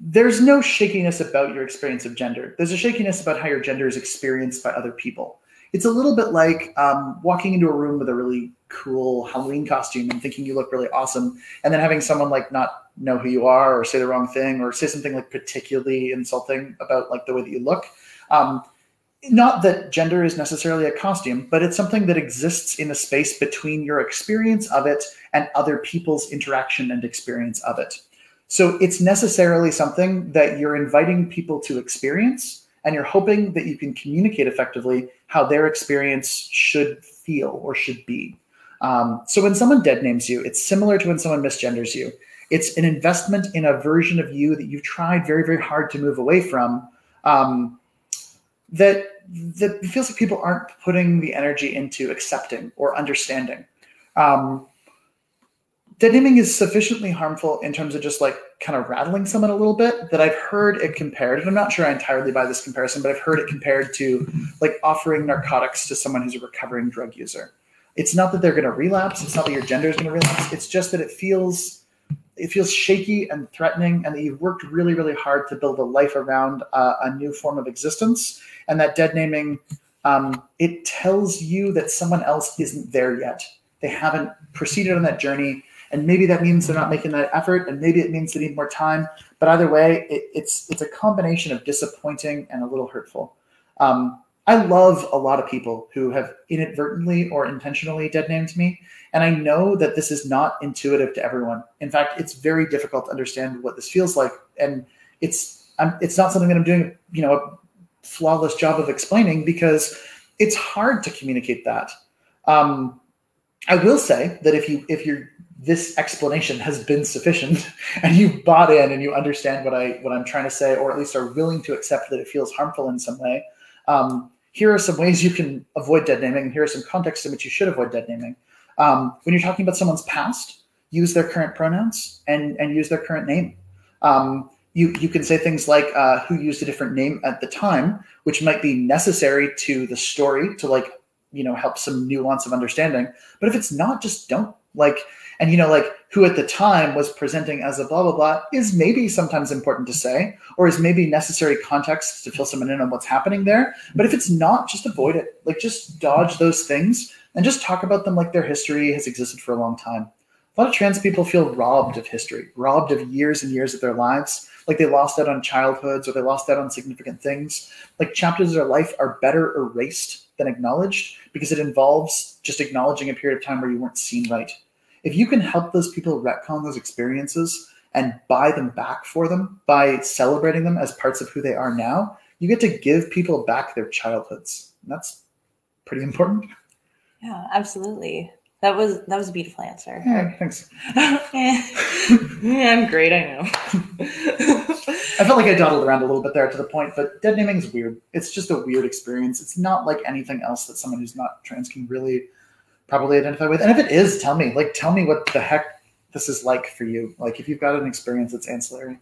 there's no shakiness about your experience of gender. There's a shakiness about how your gender is experienced by other people. It's a little bit like um, walking into a room with a really cool Halloween costume and thinking you look really awesome, and then having someone like not know who you are or say the wrong thing or say something like particularly insulting about like the way that you look. Um, not that gender is necessarily a costume, but it's something that exists in a space between your experience of it and other people's interaction and experience of it. So it's necessarily something that you're inviting people to experience, and you're hoping that you can communicate effectively how their experience should feel or should be. Um, so when someone dead names you, it's similar to when someone misgenders you. It's an investment in a version of you that you've tried very, very hard to move away from. Um, that that feels like people aren't putting the energy into accepting or understanding. Um, dead naming is sufficiently harmful in terms of just like kind of rattling someone a little bit that I've heard it compared, and I'm not sure I entirely buy this comparison, but I've heard it compared to like offering narcotics to someone who's a recovering drug user. It's not that they're going to relapse. It's not that your gender is going to relapse. It's just that it feels it feels shaky and threatening, and that you've worked really, really hard to build a life around uh, a new form of existence. And that dead naming, um, it tells you that someone else isn't there yet. They haven't proceeded on that journey. And maybe that means they're not making that effort and maybe it means they need more time. But either way it, it's it's a combination of disappointing and a little hurtful. Um, i love a lot of people who have inadvertently or intentionally dead named me and i know that this is not intuitive to everyone in fact it's very difficult to understand what this feels like and it's I'm, it's not something that i'm doing you know a flawless job of explaining because it's hard to communicate that um, i will say that if you if you're this explanation has been sufficient and you've bought in and you understand what I what I'm trying to say, or at least are willing to accept that it feels harmful in some way. Um, here are some ways you can avoid dead naming, and here are some contexts in which you should avoid dead naming. Um, when you're talking about someone's past, use their current pronouns and and use their current name. Um, you you can say things like uh, who used a different name at the time, which might be necessary to the story to like you know help some nuance of understanding. But if it's not, just don't like and you know like who at the time was presenting as a blah blah blah is maybe sometimes important to say or is maybe necessary context to fill someone in on what's happening there but if it's not just avoid it like just dodge those things and just talk about them like their history has existed for a long time a lot of trans people feel robbed of history robbed of years and years of their lives like they lost out on childhoods or they lost out on significant things like chapters of their life are better erased than acknowledged because it involves just acknowledging a period of time where you weren't seen right if you can help those people retcon those experiences and buy them back for them by celebrating them as parts of who they are now, you get to give people back their childhoods. And that's pretty important. Yeah, absolutely. That was that was a beautiful answer. Yeah, thanks. yeah, I'm great. I know. I felt like I dawdled around a little bit there to the point, but dead naming is weird. It's just a weird experience. It's not like anything else that someone who's not trans can really probably identify with. And if it is, tell me. Like, tell me what the heck this is like for you. Like, if you've got an experience that's ancillary.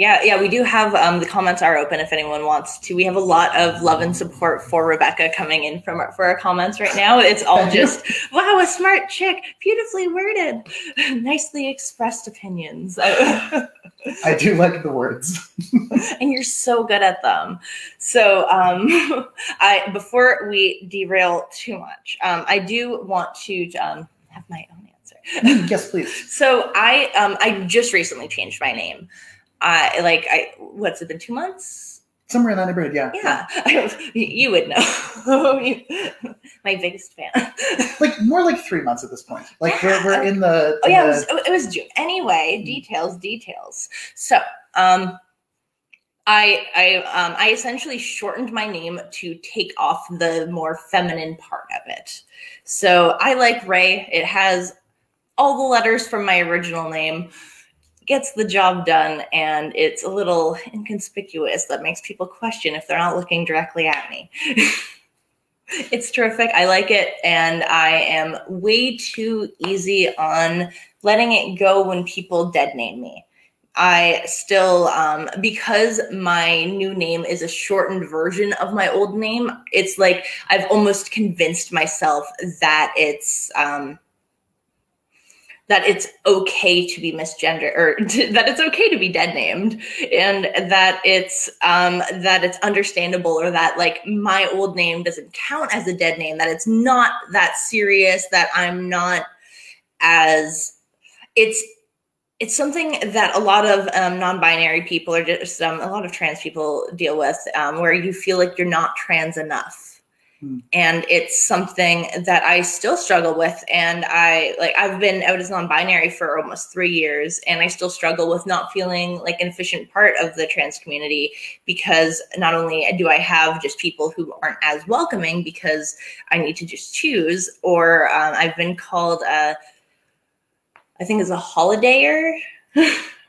Yeah, yeah, we do have um, the comments are open if anyone wants to. We have a lot of love and support for Rebecca coming in from our, for our comments right now. It's all just wow, a smart chick, beautifully worded, nicely expressed opinions. I do like the words, and you're so good at them. So, um, I before we derail too much, um, I do want to um, have my own answer. yes, please. So I um, I just recently changed my name. I like I what's it been two months? Somewhere in that neighborhood, yeah. Yeah, you would know. My biggest fan. like more like three months at this point. Like yeah. we're, we're in the. oh yeah, the... It, was, it was June. Anyway, details, details. So, um, I I um I essentially shortened my name to take off the more feminine part of it. So I like Ray. It has all the letters from my original name gets the job done and it's a little inconspicuous that makes people question if they're not looking directly at me. it's terrific. I like it and I am way too easy on letting it go when people dead name me. I still, um, because my new name is a shortened version of my old name, it's like I've almost convinced myself that it's, um, that it's okay to be misgendered or to, that it's okay to be dead named and that it's um, that it's understandable or that like my old name doesn't count as a dead name that it's not that serious that i'm not as it's it's something that a lot of um, non-binary people or just um, a lot of trans people deal with um, where you feel like you're not trans enough and it's something that I still struggle with. And I like I've been out as non-binary for almost three years, and I still struggle with not feeling like an efficient part of the trans community because not only do I have just people who aren't as welcoming because I need to just choose, or um, I've been called a I think it's a holidayer.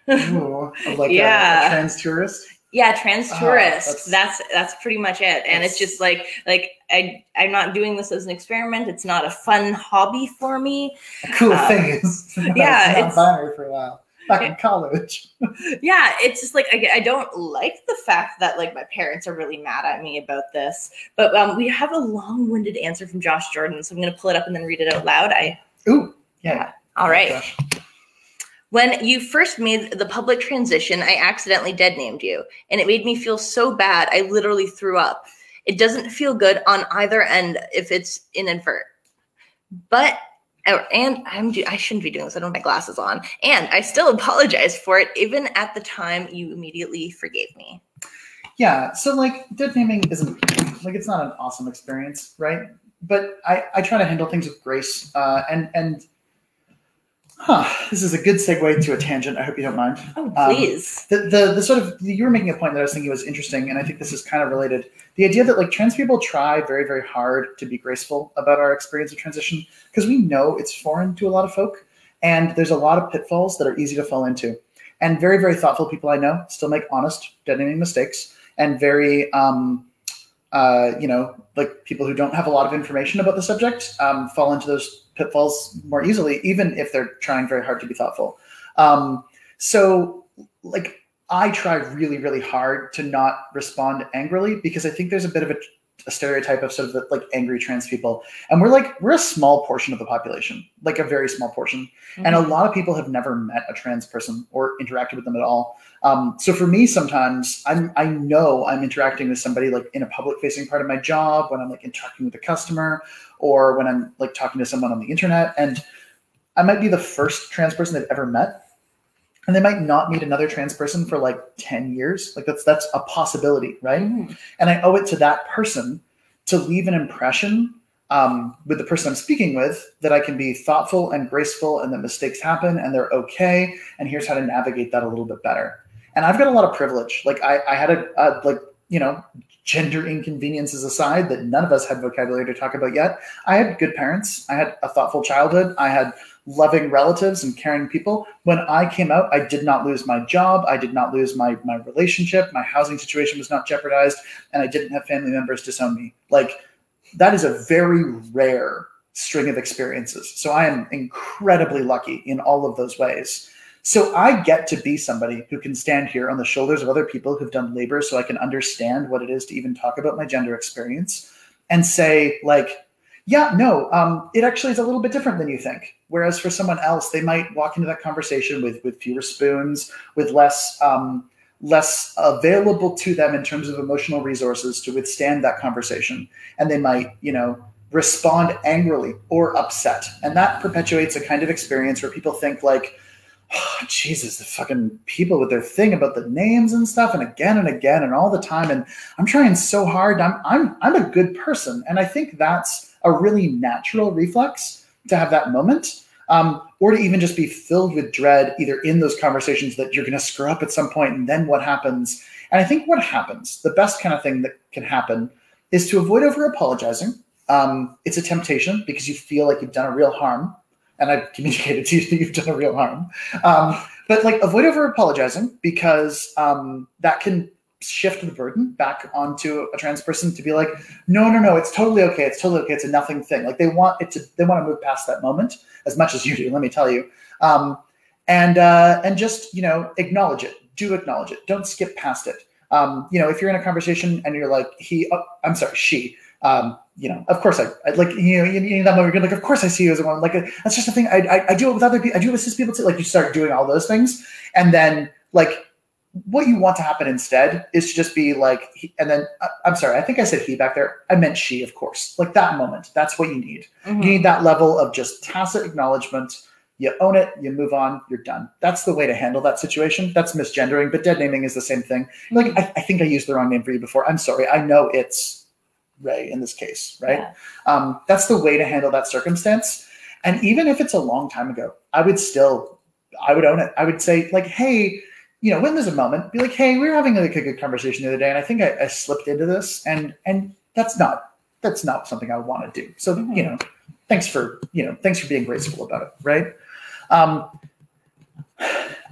Ooh, like yeah. a, a trans tourist yeah trans ah, tourist that's, that's, that's pretty much it. And it's just like like i i'm not doing this as an experiment. It's not a fun hobby for me. Cool um, thing is yeah it's binary for a while. Back in college. Yeah it's just like I, I don't like the fact that like my parents are really mad at me about this. But um we have a long-winded answer from josh jordan so i'm going to pull it up and then read it out loud. I ooh yeah, yeah. all right when you first made the public transition, I accidentally dead named you, and it made me feel so bad. I literally threw up. It doesn't feel good on either end if it's inadvert. But Oh, and I'm I shouldn't be doing this. I don't have my glasses on, and I still apologize for it, even at the time you immediately forgave me. Yeah, so like dead naming isn't like it's not an awesome experience, right? But I I try to handle things with grace, uh, and and huh, this is a good segue to a tangent. I hope you don't mind. Oh, Um, please. the, the the sort of you were making a point that I was thinking was interesting, and I think this is kind of related. The idea that like trans people try very very hard to be graceful about our experience of transition because we know it's foreign to a lot of folk, and there's a lot of pitfalls that are easy to fall into. And very very thoughtful people I know still make honest, dead naming mistakes, and very um, uh, you know like people who don't have a lot of information about the subject um, fall into those pitfalls more easily, even if they're trying very hard to be thoughtful. Um, so like I try really, really hard to not respond angrily because I think there's a bit of a, a stereotype of sort of the, like angry trans people, and we're like we're a small portion of the population, like a very small portion, and a lot of people have never met a trans person or interacted with them at all. Um, so for me, sometimes I'm I know I'm interacting with somebody like in a public facing part of my job when I'm like interacting with a customer or when I'm like talking to someone on the internet, and I might be the first trans person they've ever met and they might not meet another trans person for like 10 years. Like that's that's a possibility right? Mhm. and i owe it to that person to leave an impression um, with the person i'm speaking with that i can be thoughtful and graceful and that mistakes happen and they're okay and here's how to navigate that a little bit better and i've got a lot of privilege like i, I had a, a like you know gender inconveniences aside that none of us had vocabulary to talk about yet i had good parents i had a thoughtful childhood i had loving relatives and caring people. When I came out, I did not lose my job. I did not lose my my relationship. My housing situation was not jeopardized, and I didn't have family members disown me. Like that is a very rare string of experiences. So I am incredibly lucky in all of those ways. So I get to be somebody who can stand here on the shoulders of other people who've done labor so I can understand what it is to even talk about my gender experience and say like yeah, no, um, it actually is a little bit different than you think. Whereas for someone else, they might walk into that conversation with with fewer spoons, with less um, less available to them in terms of emotional resources to withstand that conversation, and they might, you know, respond angrily or upset, and that perpetuates a kind of experience where people think like. Oh, Jesus, the fucking people with their thing about the names and stuff, and again and again and all the time. And I'm trying so hard. I'm I'm I'm a good person, and I think that's a really natural reflex to have that moment, um, or to even just be filled with dread, either in those conversations that you're going to screw up at some point, and then what happens. And I think what happens, the best kind of thing that can happen, is to avoid over apologizing. Um, it's a temptation because you feel like you've done a real harm, and I've communicated to you that you've done a real harm. Um, but like avoid over apologizing because um, that can shift the burden back onto a trans person to be like, no, no, no, it's totally okay. It's totally okay. It's a nothing thing. Like they want it to, they want to move past that moment as much as you do. Let me tell you, um, and uh, and just you know acknowledge it. Do acknowledge it. Don't skip past it. Um, you know, if you're in a conversation and you're like, he, oh, I'm sorry, she. Um, you know, of course, I, I like you know, you, you know that moment. You're like, of course, I see you as a woman. Like, uh, that's just a thing. I, I, I do it with other people. I do it with cis people too. Like, you start doing all those things, and then like what you want to happen instead is to just be like, he- and then I- I'm sorry, I think I said he back there. I meant she, of course. Like that moment. That's what you need. Mhm. You need that level of just tacit acknowledgement. You own it, you move on, you're done. That's the way to handle that situation. That's misgendering, but dead naming is the same thing. Like, I, I think I used the wrong name for you before. I'm sorry. I know it's Ray in this case, right? Yeah. Um, that's the way to handle that circumstance. And even if it's a long time ago, I would still, I would own it. I would say, like, hey, you know, when there's a moment, be like, hey, we were having like a good conversation the other day, and I think I, I slipped into this, and and that's not that's not something I want to do. So you know, thanks for you know, thanks for being graceful about it, right? Um,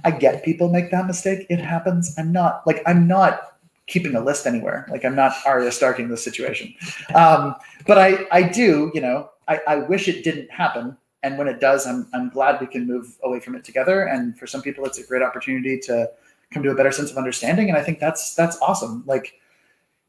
I get people make that mistake. It happens. I'm not like I'm not keeping a list anywhere. Like I'm not Arya Starking this situation. Um, but I I do, you know, I, I wish it didn't happen. And when it does, I'm I'm glad we can move away from it together. And for some people, it's a great opportunity to come to a better sense of understanding. And I think that's that's awesome. Like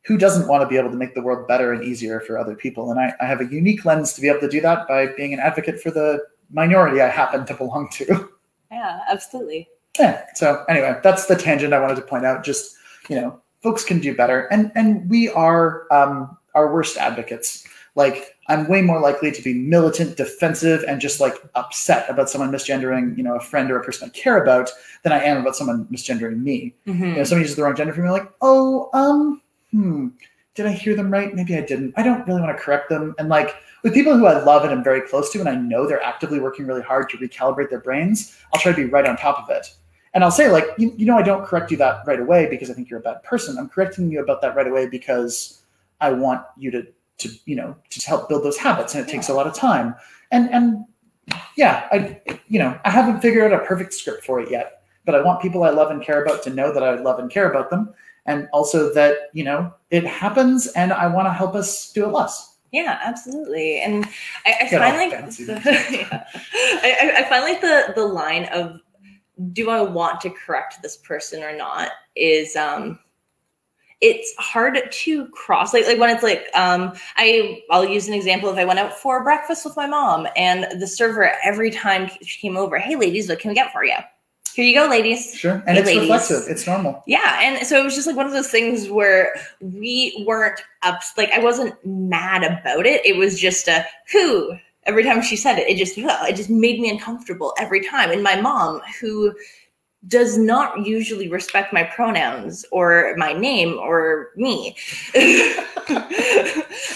who doesn't want to be able to make the world better and easier for other people? And I, I have a unique lens to be able to do that by being an advocate for the minority I happen to belong to. Yeah, absolutely. yeah. So anyway, that's the tangent I wanted to point out. Just you know, folks can do better, and and we are um, our worst advocates. Like I'm way more likely to be militant, defensive, and just like upset about someone misgendering, you know, a friend or a person I care about than I am about someone misgendering me. Mhm. You know, somebody uses the wrong gender for me, like, oh, um, hmm, did I hear them right? Maybe I didn't. I don't really want to correct them. And like with people who I love and I'm very close to, and I know they're actively working really hard to recalibrate their brains, I'll try to be right on top of it. And I'll say, like, you, you know, I don't correct you that right away because I think you're a bad person. I'm correcting you about that right away because I want you to, to you know, to help build those habits, and it takes a lot of time. And and yeah, I, you know, I haven't figured out a perfect script for it yet, but I want people I love and care about to know that I love and care about them, and also that you know it happens, and I want to help us do it less. Yeah, absolutely. And I, I find like the, yeah. I, I- I find like the the line of do I want to correct this person or not is um it's hard to cross like like when it's like um I I'll use an example if I went out for breakfast with my mom and the server every time she came over, hey ladies, what can we get for you? Here you go, ladies. Sure, and Hey, it's ladies. reflexive. It's normal. Yeah, and so it was just like one of those things where we weren't up like I wasn't mad about it. It was just a who every time she said it, it just it just made me uncomfortable every time. And my mom, who does not usually respect my pronouns or my name or me,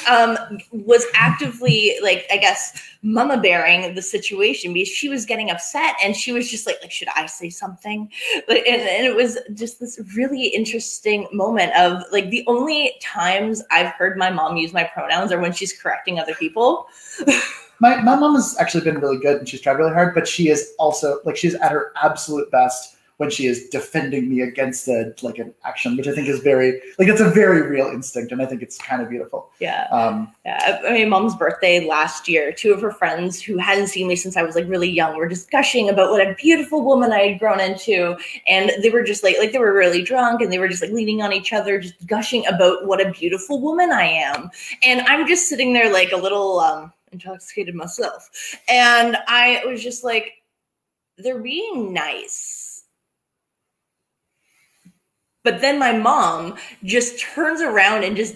um, was actively like I guess mama bearing the situation because she was getting upset and she was just like like should I say something? Like, and, and it was just this really interesting moment of like the only times I've heard my mom use my pronouns are when she's correcting other people. My my mom has actually been really good and she's tried really hard, but she is also like she's at her absolute best when she is defending me against a like an action, which I think is very like it's a very real instinct, and I think it's kind of beautiful. Yeah. Um, Yeah, I mean, mom's birthday last year, two of her friends who hadn't seen me since I was like really young were just gushing about what a beautiful woman I had grown into. And they were just like, like they were really drunk and they were just like leaning on each other, just gushing about what a beautiful woman I am. And I'm just sitting there like a little um, intoxicated myself. And I was just like, they're being nice. But then my mom just turns around and just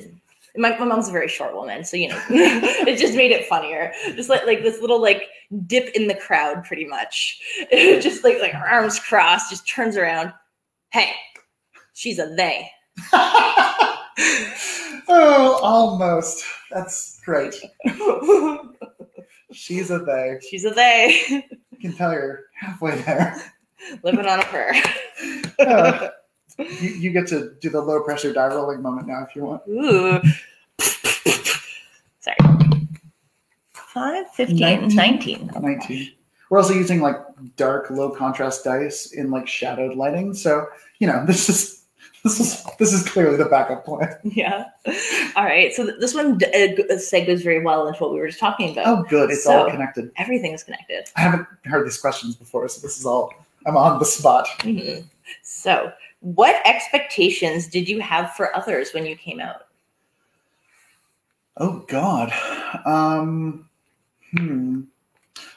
my, my mom's a very short woman, so you know, it just made it funnier. Just like like this little like dip in the crowd, pretty much. just like like her arms crossed, just turns around. Hey, she's a they. oh, almost. That's great. She's a they. she's a they. You can tell you're halfway there. Living on a prayer. Uh, you, you get to do the low pressure die rolling moment now if you want. Ooh. Sorry. 5, 15, 19. 19. 19. We're also using like dark, low contrast dice in like shadowed lighting. So, you know, this is this is this is clearly the backup plan. Yeah. All right. So th- this one d- uh, segues very well into what we were just talking about. Oh good, it's So- all connected. Everything is connected. I haven't heard these questions before, so this is all I'm on the spot. Mhm. So, what expectations did you have for others when you came out? Oh God. Um, hmm.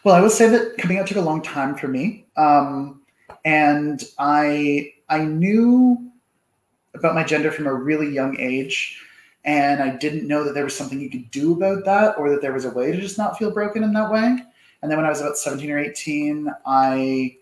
Well, I would say that coming out took a long time for me, um, and I I knew about my gender from a really young age, and I didn't know that there was something you could do about that, or that there was a way to just not feel broken in that way. And then when I was about seventeen or eighteen, I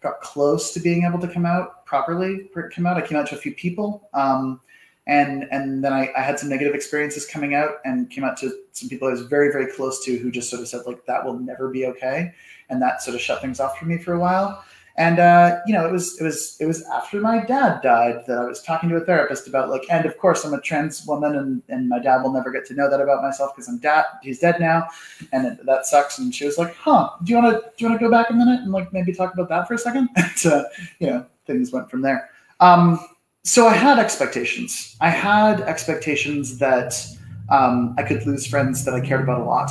got close to being able to come out properly. Come out. I came out to a few people. Um, and and then I, I had some negative experiences coming out and came out to some people I was very very close to who just sort of said like that will never be okay, and that sort of shut things off for me for a while. And uh, you know it was it was it was after my dad died that I was talking to a therapist about like and of course I'm a trans woman and and my dad will never get to know that about myself because I'm dad he's dead now, and it, that sucks. And she was like, huh, do you want to do you want to go back a minute and like maybe talk about that for a second? and uh, you know things went from there. Um, so I had expectations. I had expectations that um, I could lose friends that I cared about a lot,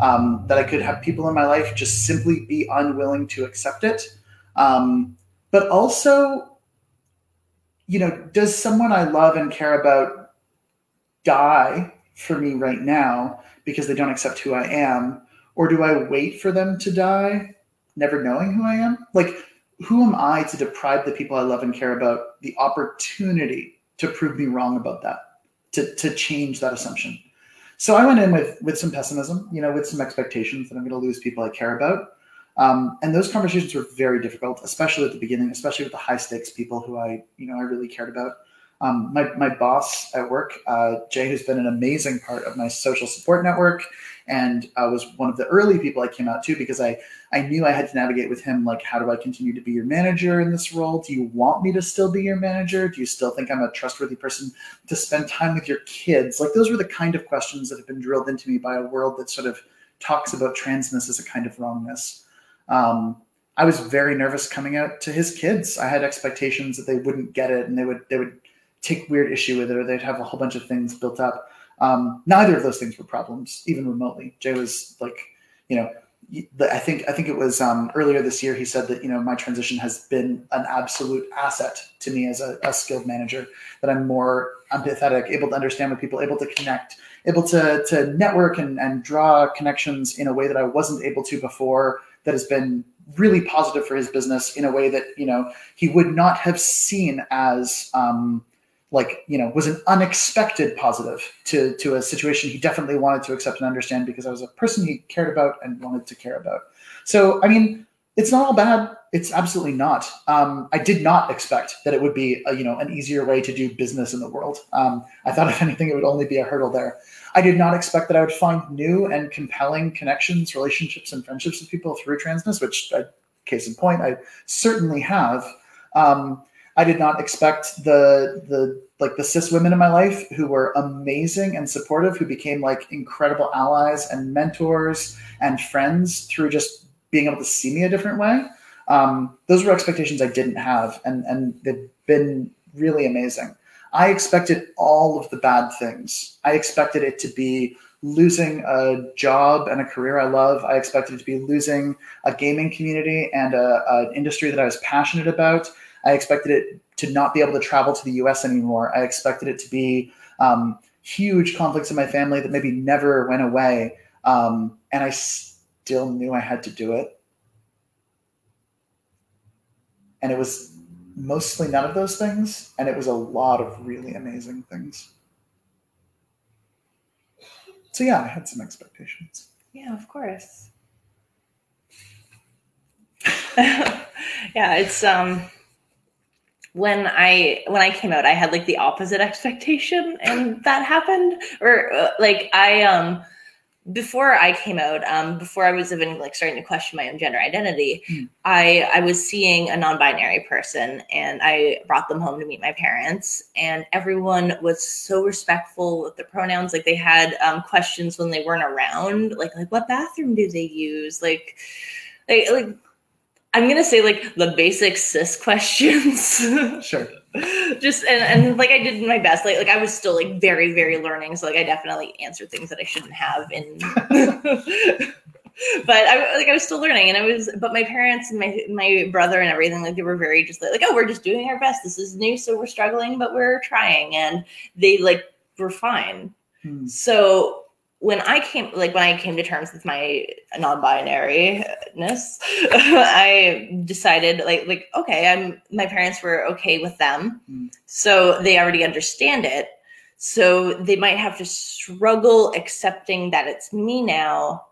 um, that I could have people in my life just simply be unwilling to accept it. Um, but also, you know, does someone I love and care about die for me right now because they don't accept who I am? Or do I wait for them to die, never knowing who I am? Like, who am I to deprive the people I love and care about the opportunity to prove me wrong about that, to, to change that assumption? so I went in with with some pessimism, you know, with some expectations that I'm going to lose people I care about. Um, and those conversations were very difficult, especially at the beginning, especially with the high stakes people who I, you know, I really cared about. Um, my, my boss at work, uh, Jay, who's been an amazing part of my social support network and uh, was one of the early people I came out to because I, I knew I had to navigate with him, like, how do I continue to be your manager in this role? Do you want me to still be your manager? Do you still think I'm a trustworthy person to spend time with your kids? Like, those were the kind of questions that have been drilled into me by a world that sort of talks about transness as a kind of wrongness. Um, I was very nervous coming out to his kids. I had expectations that they wouldn't get it and they would they would take weird issue with it or they'd have a whole bunch of things built up. Um, neither of those things were problems, even remotely. Jay was like, you know, I think I think it was um, earlier this year. He said that you know my transition has been an absolute asset to me as a, a, skilled manager. That I'm more empathetic, able to understand with people, able to connect, able to to network and, and draw connections in a way that I wasn't able to before. That has been really positive for his business in a way that you know he would not have seen as um, like you know was an unexpected positive to to a situation he definitely wanted to accept and understand because I was a person he cared about and wanted to care about. So I mean, it's not all bad. It's absolutely not. Um, I did not expect that it would be a, you know an easier way to do business in the world. Um, I thought if anything it would only be a hurdle there. I did not expect that I would find new and compelling connections, relationships, and friendships with people through transness, which, I, case in point, I certainly have. Um, I did not expect the the like the cis women in my life who were amazing and supportive, who became like incredible allies and mentors and friends through just being able to see me a different way. Um, those were expectations I didn't have, and and they've been really amazing. I expected all of the bad things. I expected it to be losing a job and a career I love. I expected it to be losing a gaming community and an industry that I was passionate about. I expected it to not be able to travel to the US anymore. I expected it to be um, huge conflicts in my family that maybe never went away. Um, and I still knew I had to do it. And it was mostly none of those things, and it was a lot of really amazing things. So yeah, I had some expectations. Yeah, of course. yeah, it's um when I when I came out, I had like the opposite expectation, and that happened. Or uh, like I um before I came out, um, before I was even like starting to question my own gender identity, mm. I I was seeing a non-binary person, and I brought them home to meet my parents, and everyone was so respectful with the pronouns. Like they had um, questions when they weren't around, like like what bathroom do they use, like like like I'm gonna say like the basic cis questions. sure. Just and, and like I did my best. Like like I was still like very, very learning. So like I definitely answered things that I shouldn't have in but I like I was still learning and I was but my parents and my my brother and everything like they were very just like, like oh we're just doing our best. This is new, so we're struggling, but we're trying and they like were fine. Hmm. So when I came, like when I came to terms with my non-binariness, I decided like, like, okay, I'm, my parents were okay with them. Mm. So they already understand it. So they might have to struggle accepting that it's me now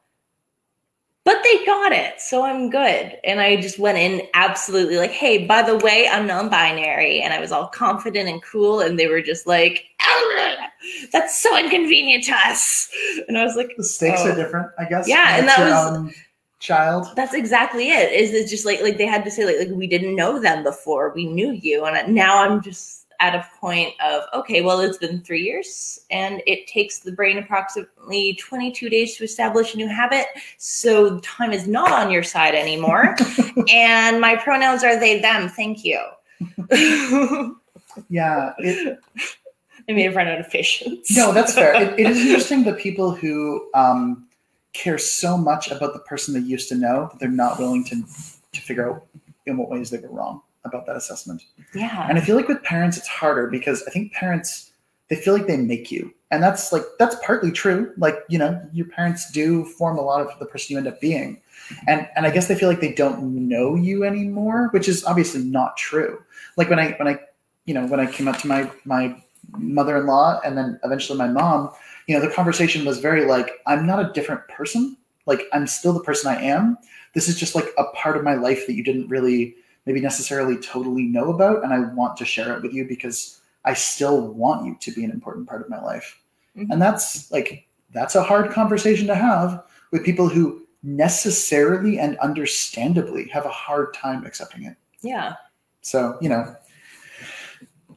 but they got it so i'm good and i just went in absolutely like hey by the way i'm non-binary and i was all confident and cool and they were just like that's so inconvenient to us. And i was like the stakes oh. are different i guess. Yeah and that was um, child. That's exactly it. Is it just like like they had to say like, like we didn't know them before. We knew you. And now i'm just at a point of okay well it's been three years and it takes the brain approximately 22 days to establish a new habit so time is not on your side anymore. And my pronouns are they them. Thank you. Yeah it, i made a run out of patience no that's fair it, it is interesting the people who um, care so much about the person they used to know that they're not willing to to figure out in what ways they were wrong about that assessment. Yeah. And I feel like with parents, it's harder because I think parents, they feel like they make you. And that's like, that's partly true. Like, you know, your parents do form a lot of the person you end up being. And, and I guess they feel like they don't know you anymore, which is obviously not true. Like when I, when I, you know, when I came up to my, my mother-in-law and then eventually my mom, you know, the conversation was very like, I'm not a different person. Like I'm still the person I am. This is just like a part of my life that you didn't really maybe necessarily totally know about. And I want to share it with you because I still want you to be an important part of my life. Mm-hmm. And that's like, that's a hard conversation to have with people who necessarily and understandably have a hard time accepting it. Yeah. So, you know,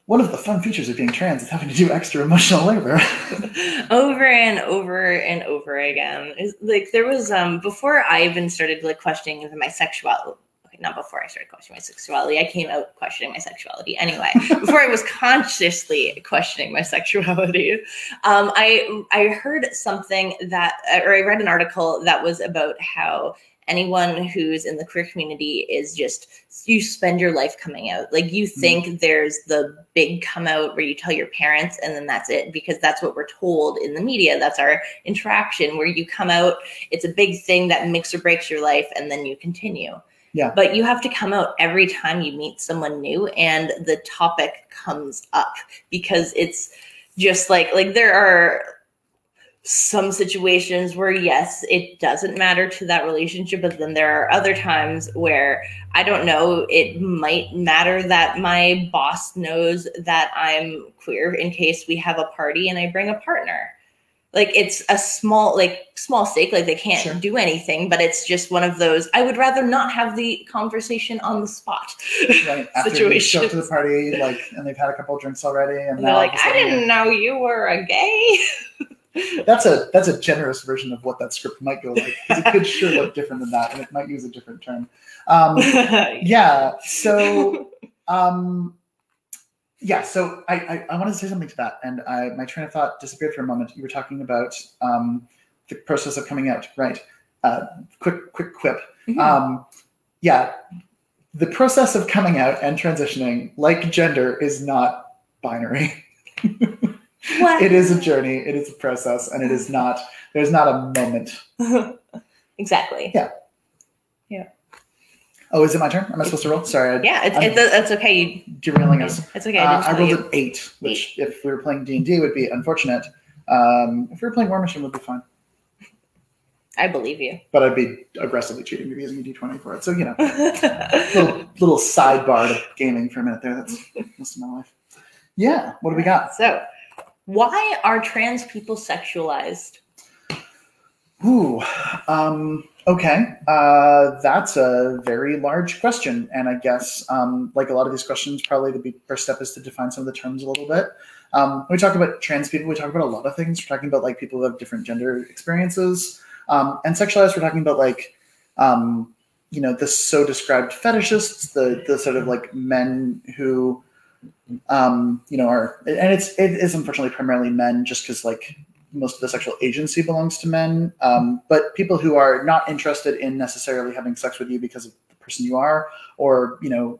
one of the fun features of being trans is having to do extra emotional labor over and over and over again it's like there was um before i even started like questioning my sexuality not before I started questioning my sexuality. I came out questioning my sexuality anyway. before I was consciously questioning my sexuality, um, I I heard something that, or I read an article that was about how anyone who's in the queer community is just you spend your life coming out like you mm-hmm. think mm-hmm. there's the big come out where you tell your parents and then that's it because that's what we're told in the media that's our interaction where you come out it's a big thing that makes or breaks your life and then you continue yeah. But you have to come out every time you meet someone new and the topic comes up because it's just like like there are some situations where yes it doesn't matter to that relationship but then there are other times where i don't know it might matter that my boss knows that i'm queer in case we have a party and i bring a partner like it's a small like small stake like they can't sure. do anything but it's just one of those i would rather not have the conversation on the spot right after situation. you show up to the party like and they've had a couple drinks already and, and they're like i didn't know you were a gay that's a that's a generous version of what that script might go like it could sure look different than that and it might use a different term um, yeah so um, yeah, so I, I, I, wanted to say something to that, and I, my train of thought disappeared for a moment. You were talking about um, the process of coming out, right? Uh, quick, quick quip. Mm-hmm. Um, yeah, the process of coming out and transitioning, like gender, is not binary. it is a journey. It is a process, and it is not. There's not a moment. exactly. Yeah. Yeah. Oh, is it my turn? Am I supposed to roll? Sorry. I, yeah, it's, it's, it's okay. You, derailing us. It's okay. I, uh, I rolled you. an eight, which eight. if we were playing D and D would be unfortunate. Um, if we were playing Warmachine, would be fine. I believe you. But I'd be aggressively cheating you using a D20 for it. So you know, little, little sidebar to gaming for a minute there. That's most of my life. Yeah. What do we got? So, why are trans people sexualized? Ooh. Um, Okay, uh, that's a very large question, and I guess um, like a lot of these questions, probably the first step is to define some of the terms a little bit. Um, when we talk about trans people, we talk about a lot of things. We're talking about like people who have different gender experiences, um, and sexualized. We're talking about like um, you know the so described fetishists, the the sort of like men who um, you know are, and it's it is unfortunately primarily men, just because like most of the sexual agency belongs to men, um, but people who are not interested in necessarily having sex with you because of the person you are, or you know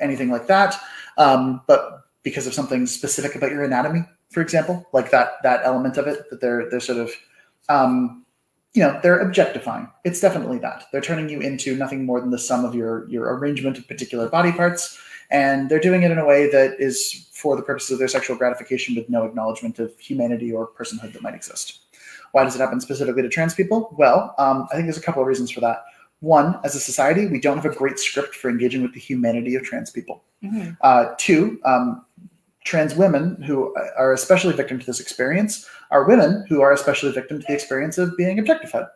anything like that, um, but because of something specific about your anatomy, for example, like that that element of it that they're they're sort of um, you know they're objectifying. It's definitely that. They're turning you into nothing more than the sum of your your arrangement of particular body parts and they're doing it in a way that is for the purposes of their sexual gratification with no acknowledgement of humanity or personhood that might exist. Why does it happen specifically to trans people? Well, um, I think there's a couple of reasons for that. One, as a society, we don't have a great script for engaging with the humanity of trans people. Mm-hmm. Uh, two, um, trans women who are especially victim to this experience are women who are especially victim to the experience of being objectified.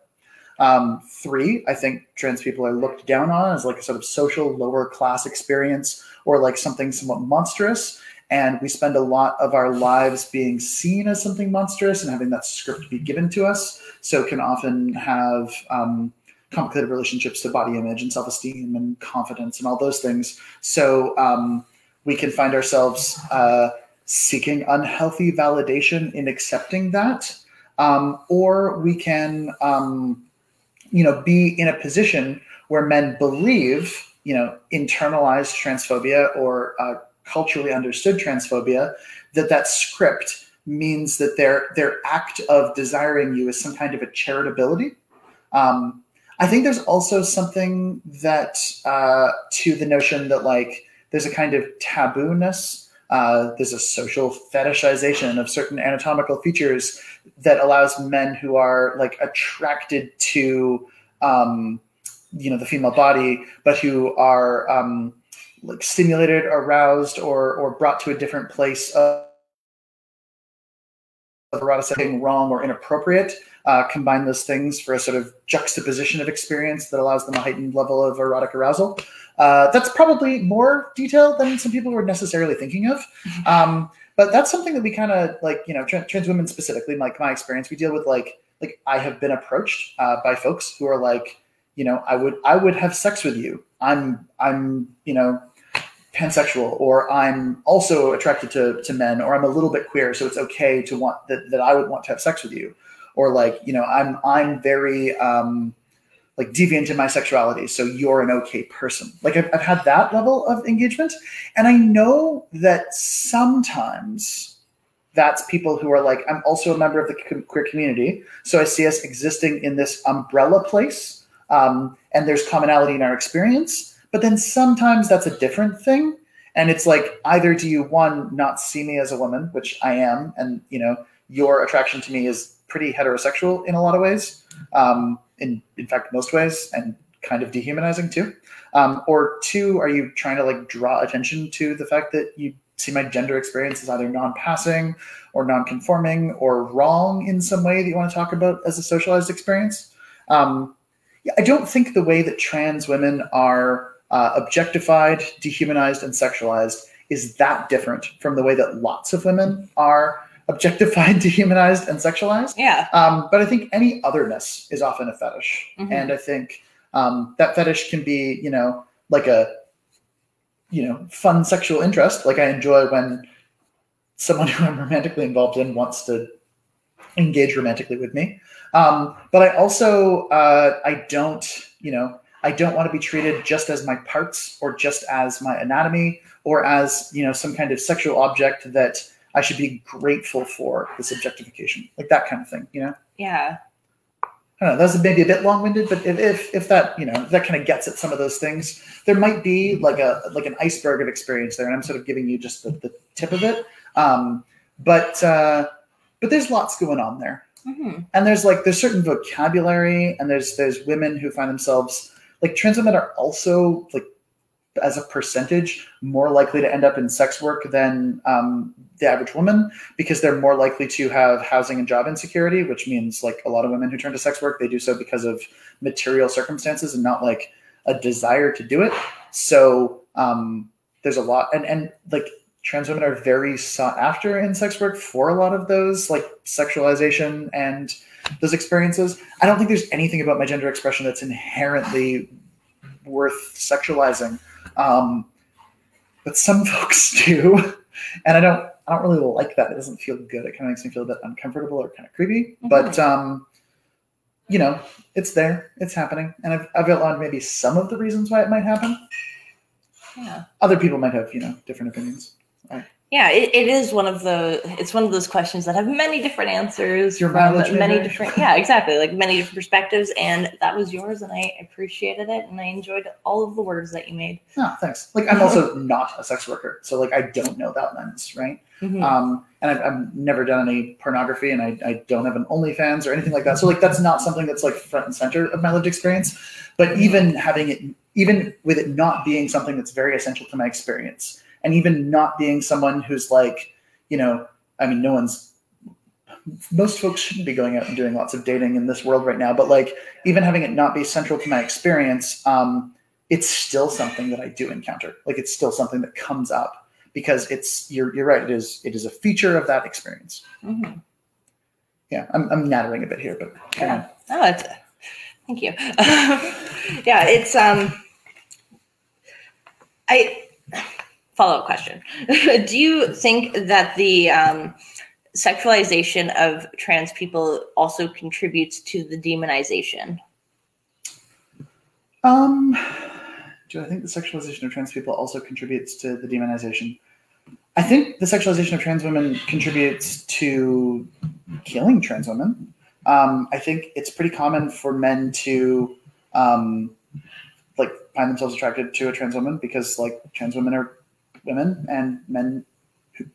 Um, three, I think trans people are looked down on as like a sort of social lower class experience or like something somewhat monstrous. And we spend a lot of our lives being seen as something monstrous and having that script be given to us. So can often have um, complicated relationships to body image and self esteem and confidence and all those things. So um, we can find ourselves uh, seeking unhealthy validation in accepting that. Um, or we can, um, you know, be in a position where men believe you know internalized transphobia or uh, culturally understood transphobia that that script means that their their act of desiring you is some kind of a charitability. Um, i think there's also something that uh, to the notion that like there's a kind of tabooness Uh, there's a social fetishization of certain anatomical features that allows men who are like attracted to, um, you know, the female body, but who are um, like stimulated, aroused, or or brought to a different place of eroticism wrong or inappropriate. Uh, combine those things for a sort of juxtaposition of experience that allows them a heightened level of erotic arousal. Uh, that's probably more detail than some people were necessarily thinking of. Um, but that's something that we kind of like, you know, trans, trans women specifically, like my experience, we deal with like, like I have been approached uh, by folks who are like, you know, I would, I would have sex with you. I'm, I'm, you know, pansexual, or I'm also attracted to, to men, or I'm a little bit queer, so it's okay to want that, that I would want to have sex with you, or like, you know, I'm, I'm very, um, like deviant in my sexuality so you're an okay person like I've, I've, had that level of engagement and i know that sometimes that's people who are like i'm also a member of the queer community so i see us existing in this umbrella place um, and there's commonality in our experience but then sometimes that's a different thing. And it's like either do you one not see me as a woman which i am and you know your attraction to me is pretty heterosexual in a lot of ways um, in in fact most ways and kind of dehumanizing too. Um, or two are you trying to like draw attention to the fact that you see my gender experience as either non-passing or non-conforming or wrong in some way that you want to talk about as a socialized experience? Um, i don't think the way that trans women are uh, objectified dehumanized and sexualized is that different from the way that lots of women are objectified, dehumanized, and sexualized. Yeah. Um, but I think any otherness is often a fetish, mm-hmm. and I think um, that fetish can be, you know, like a, you know, fun sexual interest. Like I enjoy when someone who I'm romantically involved in wants to engage romantically with me. Um, but I also uh, I don't, you know, I don't want to be treated just as my parts or just as my anatomy or as you know some kind of sexual object that I should be grateful for this objectification, like that kind of thing, you know? Yeah. I don't know. That's maybe a bit long-winded, but if, if, if that you know that kind of gets at some of those things, there might be like a like an iceberg of experience there, and I'm sort of giving you just the, the tip of it. Um, but uh, but there's lots going on there, mm-hmm. and there's like there's certain vocabulary, and there's there's women who find themselves like trans women are also like as a percentage more likely to end up in sex work than um, the average woman because they're more likely to have housing and job insecurity, which means like a lot of women who turn to sex work, they do so because of material circumstances and not like a desire to do it. So um, there's a lot, and and like trans women are very sought after in sex work for a lot of those like sexualization and those experiences. I don't think there's anything about my gender expression that's inherently worth sexualizing. Um, but some folks do, and I don't. I don't really like that. It doesn't feel good. It kind of makes me feel a bit uncomfortable or kind of creepy. Mm-hmm. But um, you know, it's there. It's happening, and I've I've outlined maybe some of the reasons why it might happen. Yeah. Other people might have you know different opinions. Right yeah it, it is one of the it's one of those questions that have many different answers Your from many different yeah exactly like many different perspectives and that was yours and i appreciated it and i enjoyed all of the words that you made. Oh thanks. Like i'm also not a sex worker so like i don't know that lens right? Mm-hmm. um and I've, I've, never done any pornography and I, I don't have an onlyfans or anything like that so like that's not something that's like front and center of my lived experience but mm-hmm. even having it even with it not being something that's very essential to my experience and even not being someone who's like, you know, I mean, no one's most folks shouldn't be going out and doing lots of dating in this world right now, but like even having it not be central to my experience, um, it's still something that I do encounter. Like it's still something that comes up because it's you're you're right. It is it is a feature of that experience. Mm-hmm. Yeah, I'm I'm nattering a bit here, but yeah. Oh, it's, thank you. yeah, it's um, I follow up question. Do you think that the um, sexualization of trans people also contributes to the demonization? Um do i think the sexualization of trans people also contributes to the demonization? I think the sexualization of trans women contributes to killing trans women. Um, i think it's pretty common for men to um, like find themselves attracted to a trans woman because like trans women are women and men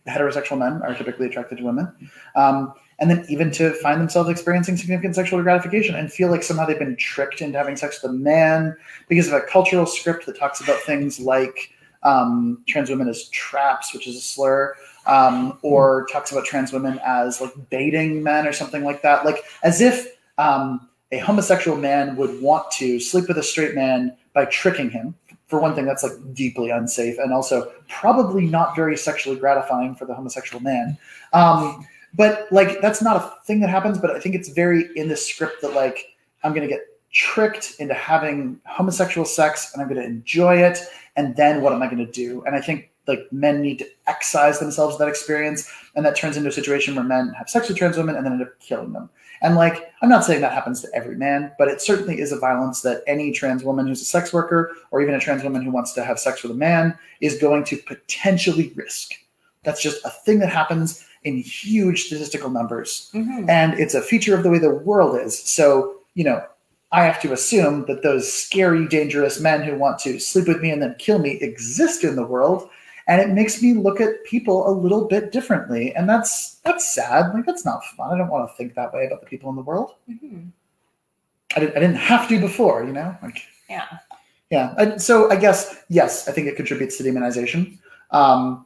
heterosexual men are typically attracted to women. Um, and then even to find themselves experiencing significant sexual gratification and feel like somehow they've been tricked into having sex with a man because of a cultural script that talks about things like um, trans women as traps, which is a slur, um, or talks about trans women as like baiting men or something like that, like as if um, a homosexual man would want to sleep with a straight man by tricking him. For one thing, that's like deeply unsafe and also probably not very sexually gratifying for the homosexual man. Um, but like that's not a thing that happens but i think it's very in the script that like i'm to get tricked into having homosexual sex and i'm to enjoy it and then what am i to do and i think like men need to excise themselves that experience and that turns into a situation where men have sex with trans women and then end up killing them and like i'm not saying that happens to every man but it certainly is a violence that any trans woman who's a sex worker or even a trans woman who wants to have sex with a man is going to potentially risk that's just a thing that happens in huge statistical numbers. Mm-hmm. And it's a feature of the way the world is. So, you know, I have to assume that those scary, dangerous men who want to sleep with me and then kill me exist in the world. And it makes me look at people a little bit differently. And that's that's sad. Like that's not fun. I don't want to think that way about the people in the world. Mm-hmm. I, didn't, I didn't have to before, you know? Like Yeah. Yeah. so I guess yes, I think it contributes to demonization. Um,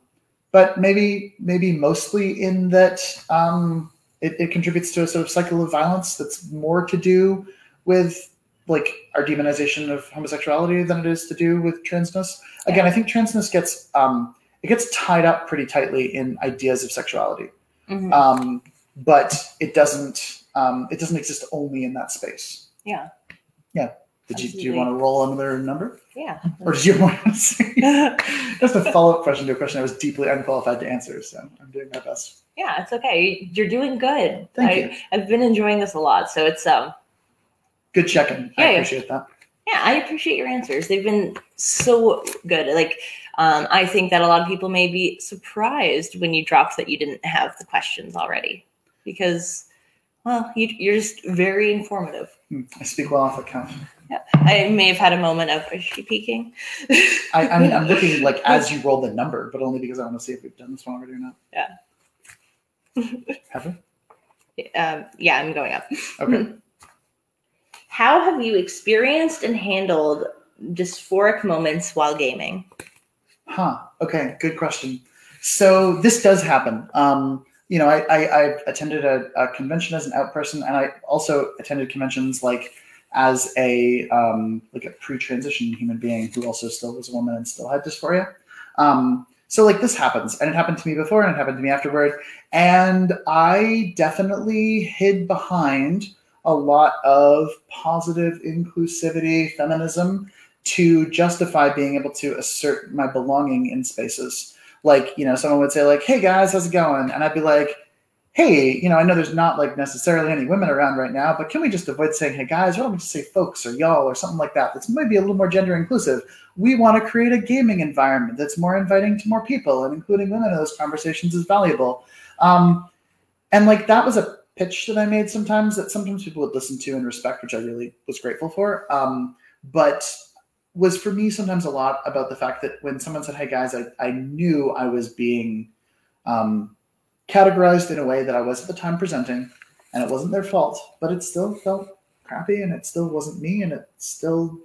but maybe maybe mostly in that um, it, it contributes to a sort of cycle of violence that's more to do with like our demonization of homosexuality than it is to do with transness. Again, I think transness gets um, it gets tied up pretty tightly in ideas of sexuality, mm-hmm. um, but it doesn't um, it doesn't exist only in that space. Yeah. Yeah. Did you, do you want to roll another number? Yeah. Or did you want to say? That's a follow up question to a question I was deeply unqualified to answer. So I'm doing my best. Yeah, it's okay. You're doing good. Thank I, you. I've been enjoying this a lot. So it's um good checking. Yeah, I appreciate that. Yeah, I appreciate your answers. They've been so good. Like, um, I think that a lot of people may be surprised when you dropped that you didn't have the questions already because, well, you, are just very informative. Hmm, I speak well off account. Yeah. I may have had a moment of is she peeking? I, I, mean, I'm looking like as you roll the number, but only because I want to see if we've done this one already or not. Yeah. have we? Um, yeah, I'm going up. Okay. How have you experienced and handled dysphoric moments while gaming? Huh. Okay. Good question. So this does happen. Um, you know, I, I, I attended a, a, convention as an out person, and I also attended conventions like as a um, like a pre-transition human being who also still was a woman and still had dysphoria. Um, so like this happens, and it happened to me before, and it happened to me afterward, and I definitely hid behind a lot of positive inclusivity, feminism to justify being able to assert my belonging in spaces. Like, you know, someone would say like, "Hey guys, how's it going?" and I'd be like, hey, you know, I know there's not like necessarily any women around right now, but can we just avoid saying, hey guys, why don't we just say folks or y'all or something like that? That's maybe a little more gender inclusive. We want to create a gaming environment that's more inviting to more people, and including women in those conversations is valuable. Um, and like that was a pitch that I made sometimes that sometimes people would listen to and respect, which I really was grateful for. Um, but was for me sometimes a lot about the fact that when someone said, "Hey guys," I, I knew I was being um, categorized in a way that I was at the time presenting, and it wasn't their fault, but it still felt crappy and it still wasn't me and it still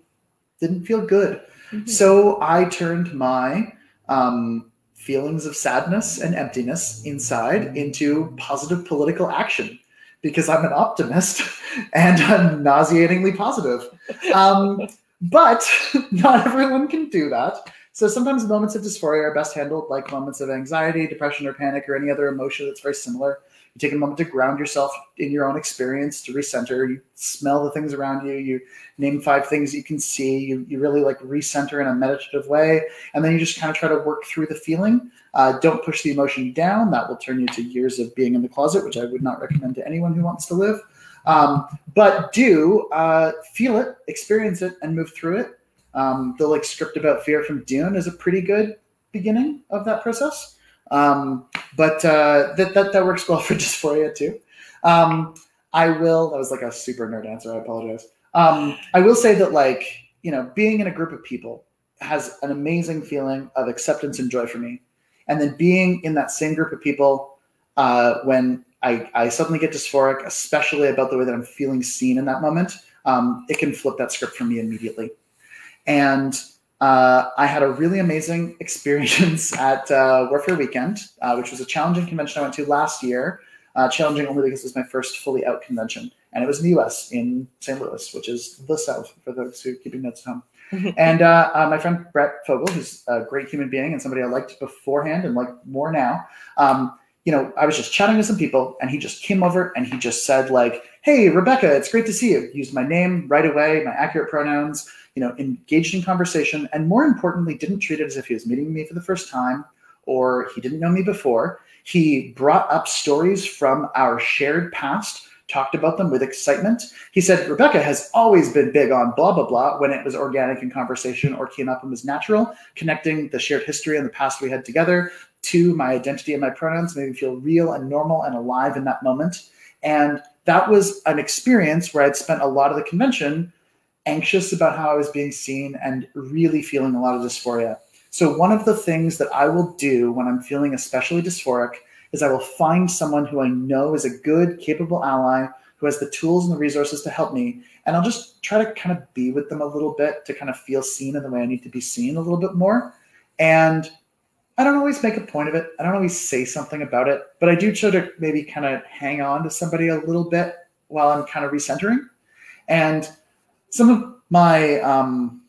didn't feel good. Mm-hmm. So I turned my um, feelings of sadness and emptiness inside into positive political action because I'm an optimist and I'm nauseatingly positive. Um, but not everyone can do that. So sometimes moments of dysphoria are best handled like moments of anxiety, depression, or panic, or any other emotion that's very similar. You take a moment to ground yourself in your own experience, to recenter. You smell the things around you. You name five things you can see. You, you really like recenter in a meditative way. And then you just kind of try to work through the feeling. Uh, don't push the emotion down. That will turn you to years of being in the closet, which I would not recommend to anyone who wants to live. Um, but do uh, feel it, experience it, and move through it. Um, the like script about fear from Dune is a pretty good beginning of that process. Um, but uh, that, that that works well for dysphoria too. Um, I will. That was like a super nerd answer. I apologize. Um, I will say that like you know, being in a group of people has an amazing feeling of acceptance and joy for me. And then being in that same group of people uh, when I, I suddenly get dysphoric, especially about the way that I'm feeling seen in that moment, um, it can flip that script for me immediately. And uh, I had a really amazing experience at uh, Warfare Weekend, uh, which was a challenging convention I went to last year. Uh, challenging only because it was my first fully out convention, and it was in the U.S. in St. Louis, which is the South for those who are keeping notes at home. And uh, uh, my friend Brett Fogel, who's a great human being and somebody I liked beforehand and like more now, um, you know, I was just chatting with some people, and he just came over and he just said like, "Hey, Rebecca, it's great to see you." Used my name right away, my accurate pronouns you know, engaged in conversation, and more importantly, didn't treat it as if he was meeting me for the first time or he didn't know me before. He brought up stories from our shared past, talked about them with excitement. He said, Rebecca has always been big on blah, blah, blah when it was organic in conversation or came up and was natural, connecting the shared history and the past we had together to my identity and my pronouns made me feel real and normal and alive in that moment. And that was an experience where I'd spent a lot of the convention anxious about how I was being seen and really feeling a lot of dysphoria. So, one of the things that I will do when I'm feeling especially dysphoric is I will find someone who I know is a good, capable ally who has the tools and the resources to help me. And I'll just try to kind of be with them a little bit to kind of feel seen in the way I need to be seen a little bit more. And I don't always make a point of it. I don't always say something about it, but I do try to maybe kind of hang on to somebody a little bit while I'm kind of recentering. And some of my um,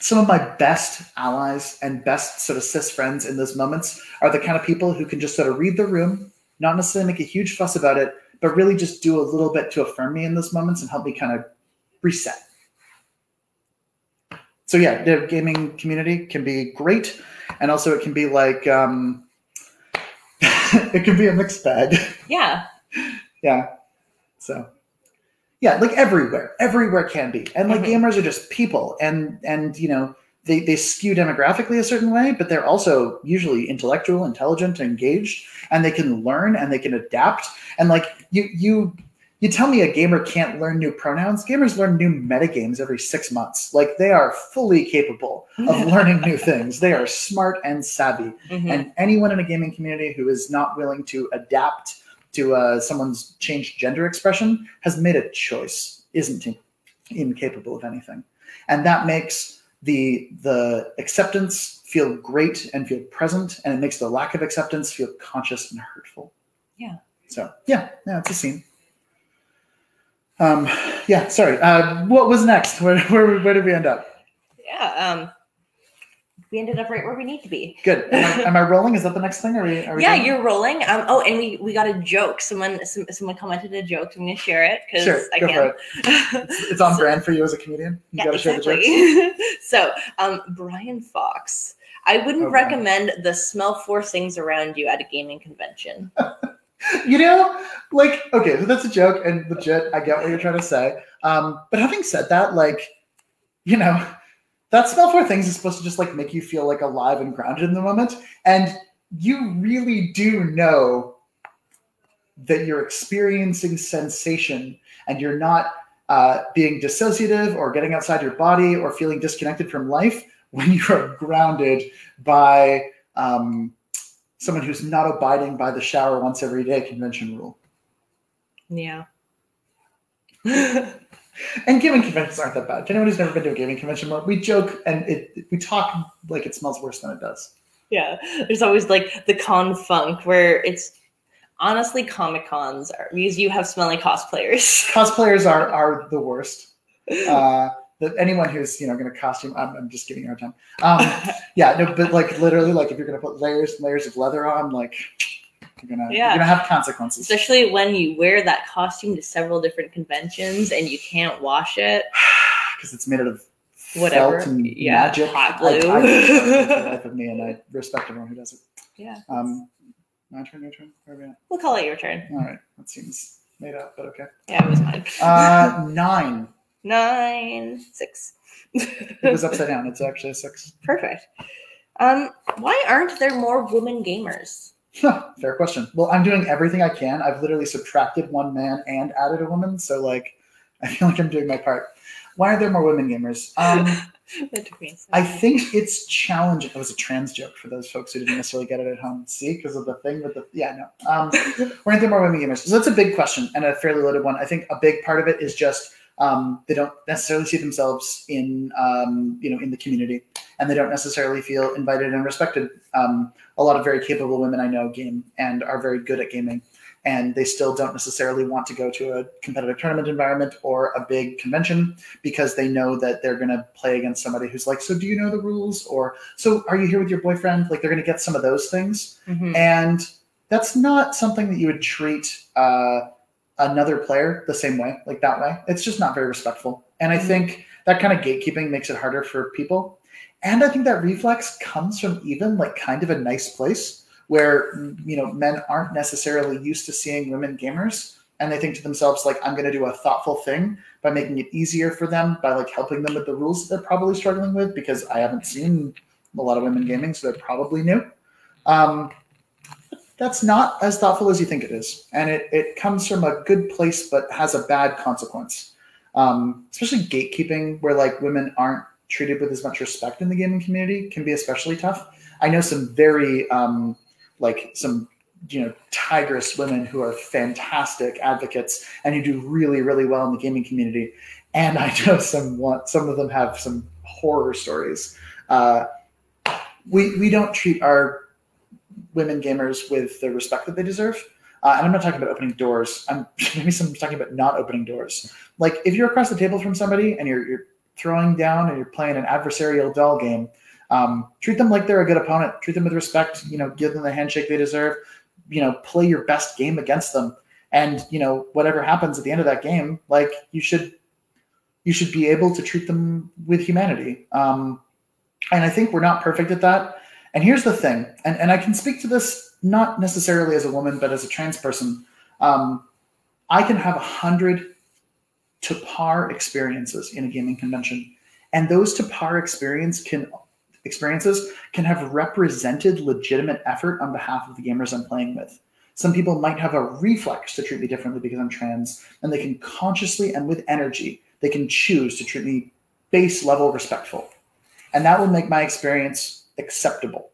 some of my best allies and best sort of cis friends in those moments are the kind of people who can just sort of read the room, not necessarily make a huge fuss about it, but really just do a little bit to affirm me in those moments and help me kind of reset. So yeah, the gaming community can be great, and also it can be like um, it can be a mixed bag. Yeah. yeah. So yeah like everywhere. Everywhere can be. And like mm-hmm. gamers are just people. And and you know they, they skew demographically a certain way but they're also usually intellectual intelligent engaged and they can learn and they can adapt. And like you you you tell me a gamer can't learn new pronouns gamers learn new metagames every six months. Like they are fully capable of learning new things. They are smart and savvy. Mm-hmm. and anyone in a gaming community who is not willing to adapt to uh, someone's changed gender expression has made a choice, isn't incapable of anything, and that makes the the acceptance feel great and feel present, and it makes the lack of acceptance feel conscious and hurtful. Yeah. So yeah, yeah, it's a scene. Um, yeah, sorry. Uh, what was next? Where, where, where did we end up? Yeah. Um, we ended up right where we need to be. Good. Am I, am I rolling? Is that the next thing? Are we? Are we yeah, done? you're rolling. Um. Oh, and we we got a joke. Someone some, someone commented a joke. So I'm gonna share it because sure, I can. It. It's, it's, on so, brand for you as a comedian. You yeah, gotta exactly. share the jokes. so, um, Brian Fox. I wouldn't okay. recommend the smell four things around you at a gaming convention. you know, like okay, so that's a joke and legit. I get what you're trying to say. Um, but having said that, like, you know that smell for things is supposed to just like make you feel like alive and grounded in the moment and you really do know that you're experiencing sensation and you're not uh, being dissociative or getting outside your body or feeling disconnected from life when you are grounded by um, someone who's not abiding by the shower once every day convention rule. Yeah. And gaming conventions aren't that bad. To anyone who's never been to a gaming convention, we joke and it we talk like it smells worse than it does. Yeah, there's always like the con funk where it's honestly comic cons are because you have smelly cosplayers. Cosplayers are are the worst. Uh, that anyone who's you know going to costume, I'm, I'm just giving you a hard time. Um, yeah, no, but like literally, like if you're going to put layers and layers of leather on, like you're gonna yeah. you're gonna have consequences. Especially when you wear that costume to several different conventions and you can't wash it because it's made out of whatever and yeah, magic. Hot glue. I, I life of me, and I respect everyone who does it. Yeah. Um, my turn, your turn. Where are we at? We'll call it your turn. All right. That seems made up, but okay. Yeah, it was mine. uh, nine. Nine. Six. it was upside down. It's actually a six. Perfect. Um, why aren't there more women gamers? Fair question. Well, I'm doing everything I can. I've literally subtracted one man and added a woman. So like, I feel like I'm doing my part. Why are there more women gamers? Um, that took me a I think it's challenging. It was a trans joke for those folks who didn't necessarily get it at home. See, because of the thing with the yeah no. Um, why aren't there more women gamers? So that's a big question and a fairly loaded one. I think a big part of it is just um, they don't necessarily see themselves in um, you know in the community, and they don't necessarily feel invited and respected. Um, a lot of very capable women I know game and are very good at gaming, and they still don't necessarily want to go to a competitive tournament environment or a big convention because they know that they're going to play against somebody who's like, "So do you know the rules?" or "So are you here with your boyfriend?" Like they're going to get some of those things Mhm. and that's not something that you would treat uh, another player the same way, like that way. It's just not very respectful. And I Mhm. think that kind of gatekeeping makes it harder for people. And I think that reflex comes from even like kind of a nice place where you know men aren't necessarily used to seeing women gamers and they think to themselves like i'm going to do a thoughtful thing by making it easier for them by like helping them with the rules that they're probably struggling with because i haven't seen a lot of women gaming so they're probably new um, that's not as thoughtful as you think it is. And it, it comes from a good place, but has a bad consequence. Um, especially gatekeeping, where like women aren't treated with as much respect in the gaming community, can be especially tough. I know some very, um, like some, you know, tigress women who are fantastic advocates and who do really, really well in the gaming community. And I know some, one- some of them have some horror stories. Uh, we, we don't treat our women gamers with the respect that they deserve. Uh, and I'm not talking about opening doors. I'm maybe some talking about not opening doors. Like if you're across the table from somebody and you're, you're throwing down and you're playing an adversarial doll game, um, treat them like they're a good opponent. Treat them with respect. You know, give them the handshake they deserve. You know, play your best game against them. And you know, whatever happens at the end of that game, like you should, you should be able to treat them with humanity. Um, and I think we're not perfect at that. And here's the thing, and, and I can speak to this not necessarily as a woman, but as a trans person. Um, I can have a hundred to par experiences in a gaming convention, and those to par experience can experiences can have represented legitimate effort on behalf of the gamers I'm playing with. Some people might have a reflex to treat me differently because I'm trans, and they can consciously and with energy they can choose to treat me base level respectful, and that will make my experience acceptable.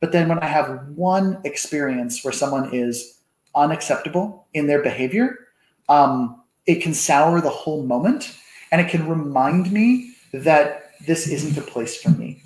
But then when I have one experience where someone is unacceptable in their behavior, um, it can sour the whole moment and it can remind me that this isn't a place for me.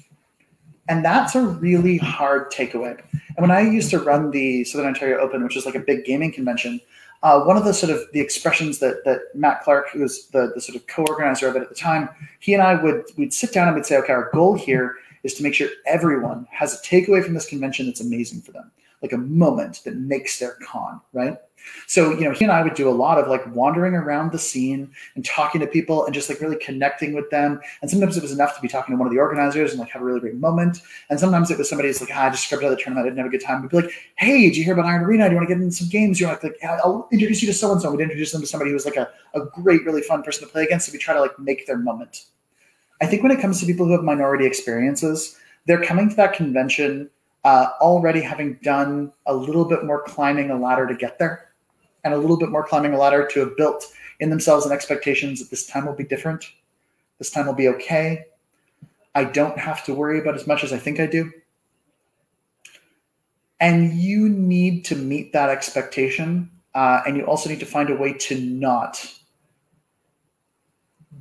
And that's a really hard takeaway. And when I used to run the Southern Ontario Open, which is like a big gaming convention, uh, one of the sort of the expressions that that Matt Clark, who was the, the sort of co-organizer of it at the time, he and I would we'd sit down and we'd say, okay, our goal here is to make sure everyone has a takeaway from this convention that's amazing for them, like a moment that makes their con, right? So, you know, he and I would do a lot of like wandering around the scene and talking to people and just like really connecting with them. And sometimes it was enough to be talking to one of the organizers and like have a really great moment. And sometimes it was somebody who's like, ah, I just scrubbed out the tournament. I didn't have a good time. We'd be like, hey, did you hear about Iron Arena? Do you want to get in some games? You want to like, yeah, I'll introduce you to so and so. We'd introduce them to somebody who was like a, a great, really fun person to play against. So we try to like make their moment. I think when it comes to people who have minority experiences, they're coming to that convention uh, already having done a little bit more climbing a ladder to get there and a little bit more climbing a ladder to have built in themselves and expectations that this time will be different. This time will be okay. I don't have to worry about as much as I think I do. And you need to meet that expectation. Uh, and you also need to find a way to not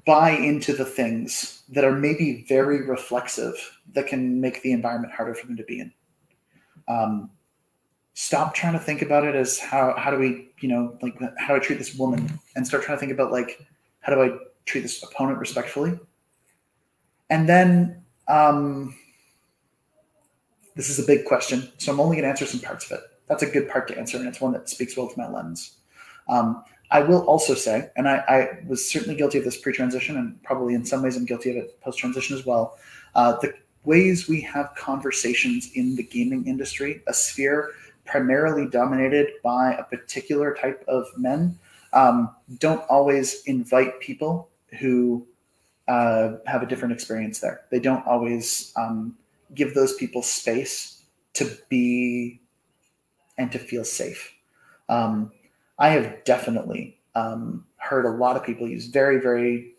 buy into the things that are maybe very reflexive that can make the environment harder for them to be in. Um, stop trying to think about it as how how do we you know like how do I treat this woman and start trying to think about like how do I treat this opponent respectfully, and then um, this is a big question, so I'm only going to answer some parts of it. That's a good part to answer, and it's one that speaks well to my lens. Um, I will also say, and I, I, was certainly guilty of this pre-transition, and probably in some ways I'm guilty of it post-transition as well. Uh, the ways we have conversations in the gaming industry, a sphere primarily dominated by a particular type of men, um, don't always invite people who uh, have a different experience there. They don't always um, give those people space to be and to feel safe. Um, I have definitely um, heard a lot of people use very, very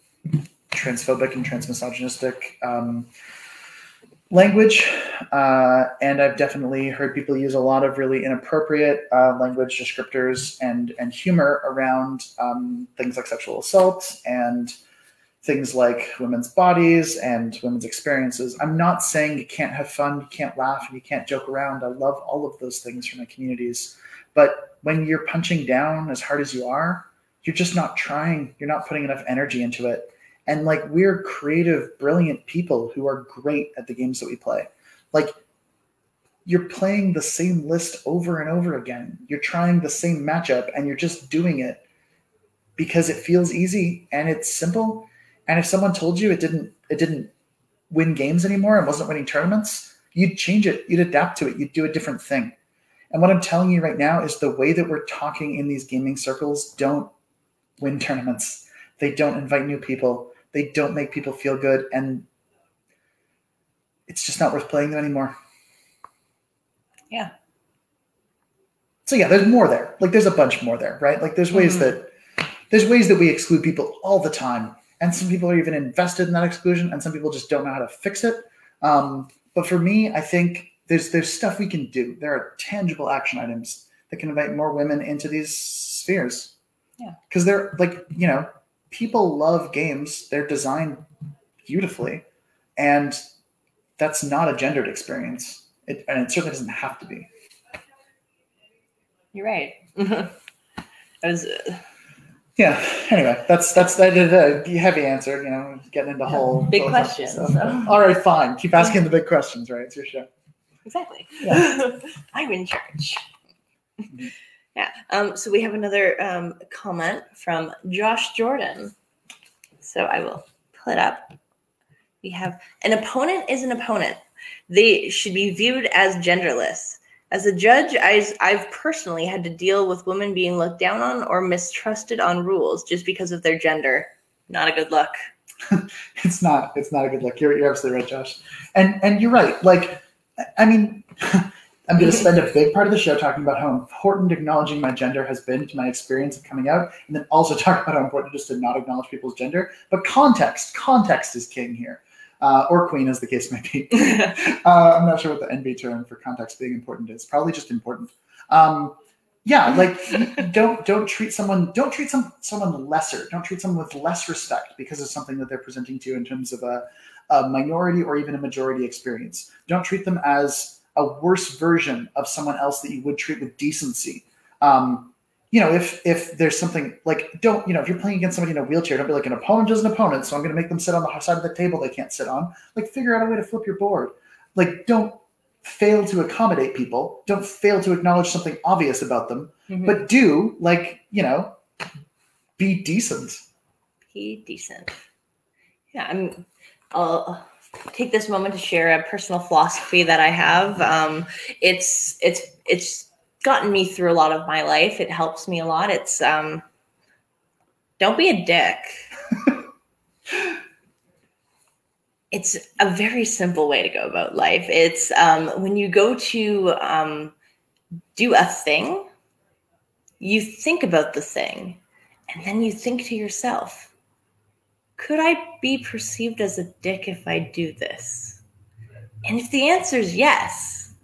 transphobic and transmisogynistic um, language. Uh, and I've definitely heard people use a lot of really inappropriate uh, language descriptors and, and humor around um, things like sexual assault and things like women's bodies and women's experiences. I'm not saying you can't have fun, you can't laugh, and you can't joke around. I love all of those things from my communities. But when you're punching down as hard as you are, you're just not trying. You're not putting enough energy into it. And like we're creative, brilliant people who are great at the games that we play. Like you're playing the same list over and over again. You're trying the same matchup and you're just doing it because it feels easy and it's simple. And if someone told you it didn't it didn't win games anymore and wasn't winning tournaments, you'd change it, you'd adapt to it, you'd do a different thing. And what I'm telling you right now is the way that we're talking in these gaming circles don't win tournaments. They don't invite new people. They don't make people feel good. And it's just not worth playing them anymore. Yeah. So yeah, there's more there. Like there's a bunch more there, right? Like there's ways Mhm. that there's ways that we exclude people all the time. And some people are even invested in that exclusion, and some people just don't know how to fix it. Um, but for me, I think there's there's stuff we can do. There are tangible action items that can invite more women into these spheres. Yeah. Because they're like, you know, people love games. They're designed beautifully. And that's not a gendered experience. It, and it certainly doesn't have to be. You're right. that was uh, Yeah. Anyway, that's that's that is a heavy answer. You know, getting into whole big philosophical questions, stuff. so. All right, fine. Keep asking the big questions. Right, it's your show. exactly. Yeah. I'm in charge. Mhm. Yeah. Um, so we have another um, comment from Josh Jordan. So I will pull it up. We have an opponent is an opponent. They should be viewed as genderless. As a judge, I, I've personally had to deal with women being looked down on or mistrusted on rules just because of their gender. Not a good look. It's not. It's not a good look. You're you're absolutely right, Josh. And and you're right. Like, I mean. I'm going to spend a big part of the show talking about how important acknowledging my gender has been to my experience of coming out, and then also talk about how important it is to not acknowledge people's gender. But context, context is king here, uh, or queen, as the case may be. Uh, I'm not sure what the NB term for context being important is. Probably just important. Um, yeah, like don't don't treat someone don't treat some someone lesser. Don't treat someone with less respect because of something that they're presenting to you in terms of a, a minority or even a majority experience. Don't treat them as a worse version of someone else that you would treat with decency. Um, you know, if if there's something like don't you know if you're playing against somebody in a wheelchair, don't be like an opponent is an opponent, so I'm going to make them sit on the side of the table they can't sit on. Like figure out a way to flip your board. Like don't fail to accommodate people. Don't fail to acknowledge something obvious about them, Mhm. but do like you know be decent. be decent. Yeah, I'm. I'll take this moment to share a personal philosophy that I have. Um, it's it's it's gotten me through a lot of my life. It helps me a lot. It's um, don't be a dick. it's a very simple way to go about life. It's um, when you go to um, do a thing, you think about the thing, and then you think to yourself, could I be perceived as a dick if I do this? And if the answer is yes,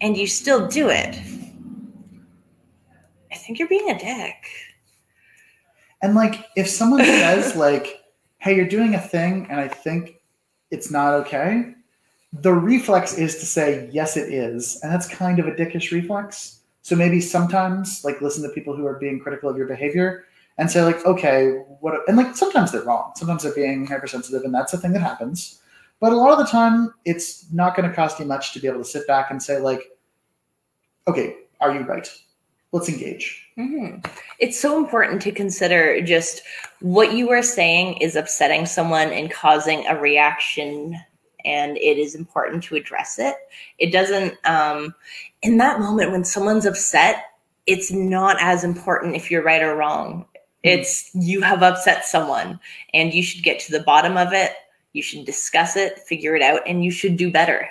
and you still do it, I think you're being a dick. And like if someone says like, "Hey, you're doing a thing," and I think it's not okay, the reflex is to say, "Yes, it is," and that's kind of a dickish reflex. So maybe sometimes like listen to people who are being critical of your behavior and say like, "Okay, what?" And like sometimes they're wrong. Sometimes they're being hypersensitive, and that's a thing that happens. But a lot of the time, it's not going to cost you much to be able to sit back and say like, "Okay, are you right? Let's engage." Mhm. It's so important to consider just what you are saying is upsetting someone and causing a reaction, and it is important to address it. It doesn't, um, in that moment when someone's upset, it's not as important if you're right or wrong. It's you have upset someone, and you should get to the bottom of it. You should discuss it, figure it out, and you should do better.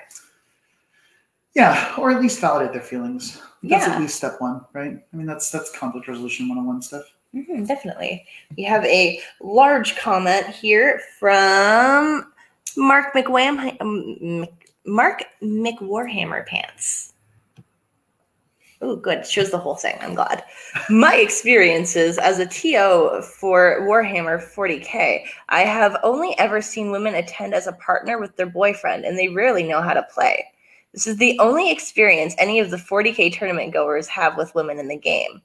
Yeah, or at least validate their feelings. That's Yeah. at least step one, right? I mean, that's that's conflict resolution 101 stuff. Mhm, definitely. We have a large comment here from Mark McWham, um, Mark McWarhammer Pants. Oh, good. Shows the whole thing. I'm glad. My experiences as a TO for Warhammer 40k, I have only ever seen women attend as a partner with their boyfriend, and they rarely know how to play. This is the only experience any of the 40k tournament goers have with women in the game.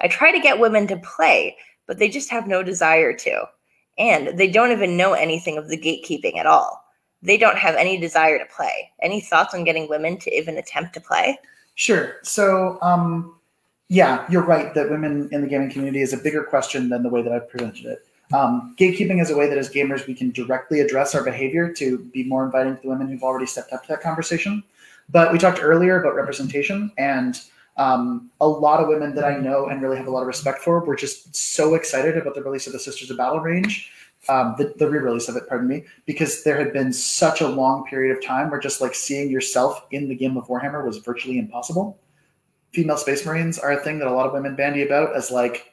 I try to get women to play, but they just have no desire to. And they don't even know anything of the gatekeeping at all. They don't have any desire to play. Any thoughts on getting women to even attempt to play? Sure. So, um, yeah, you're right that women in the gaming community is a bigger question than the way that I've presented it. Um, gatekeeping is a way that as gamers we can directly address our behavior to be more inviting to the women who've already stepped up to that conversation. But we talked earlier about representation, and um, a lot of women that I know and really have a lot of respect for were just so excited about the release of the Sisters of Battle range, um, the, the re-release of it, pardon me, because there had been such a long period of time where just like seeing yourself in the game of Warhammer was virtually impossible. Female Space Marines are a thing that a lot of women bandy about as like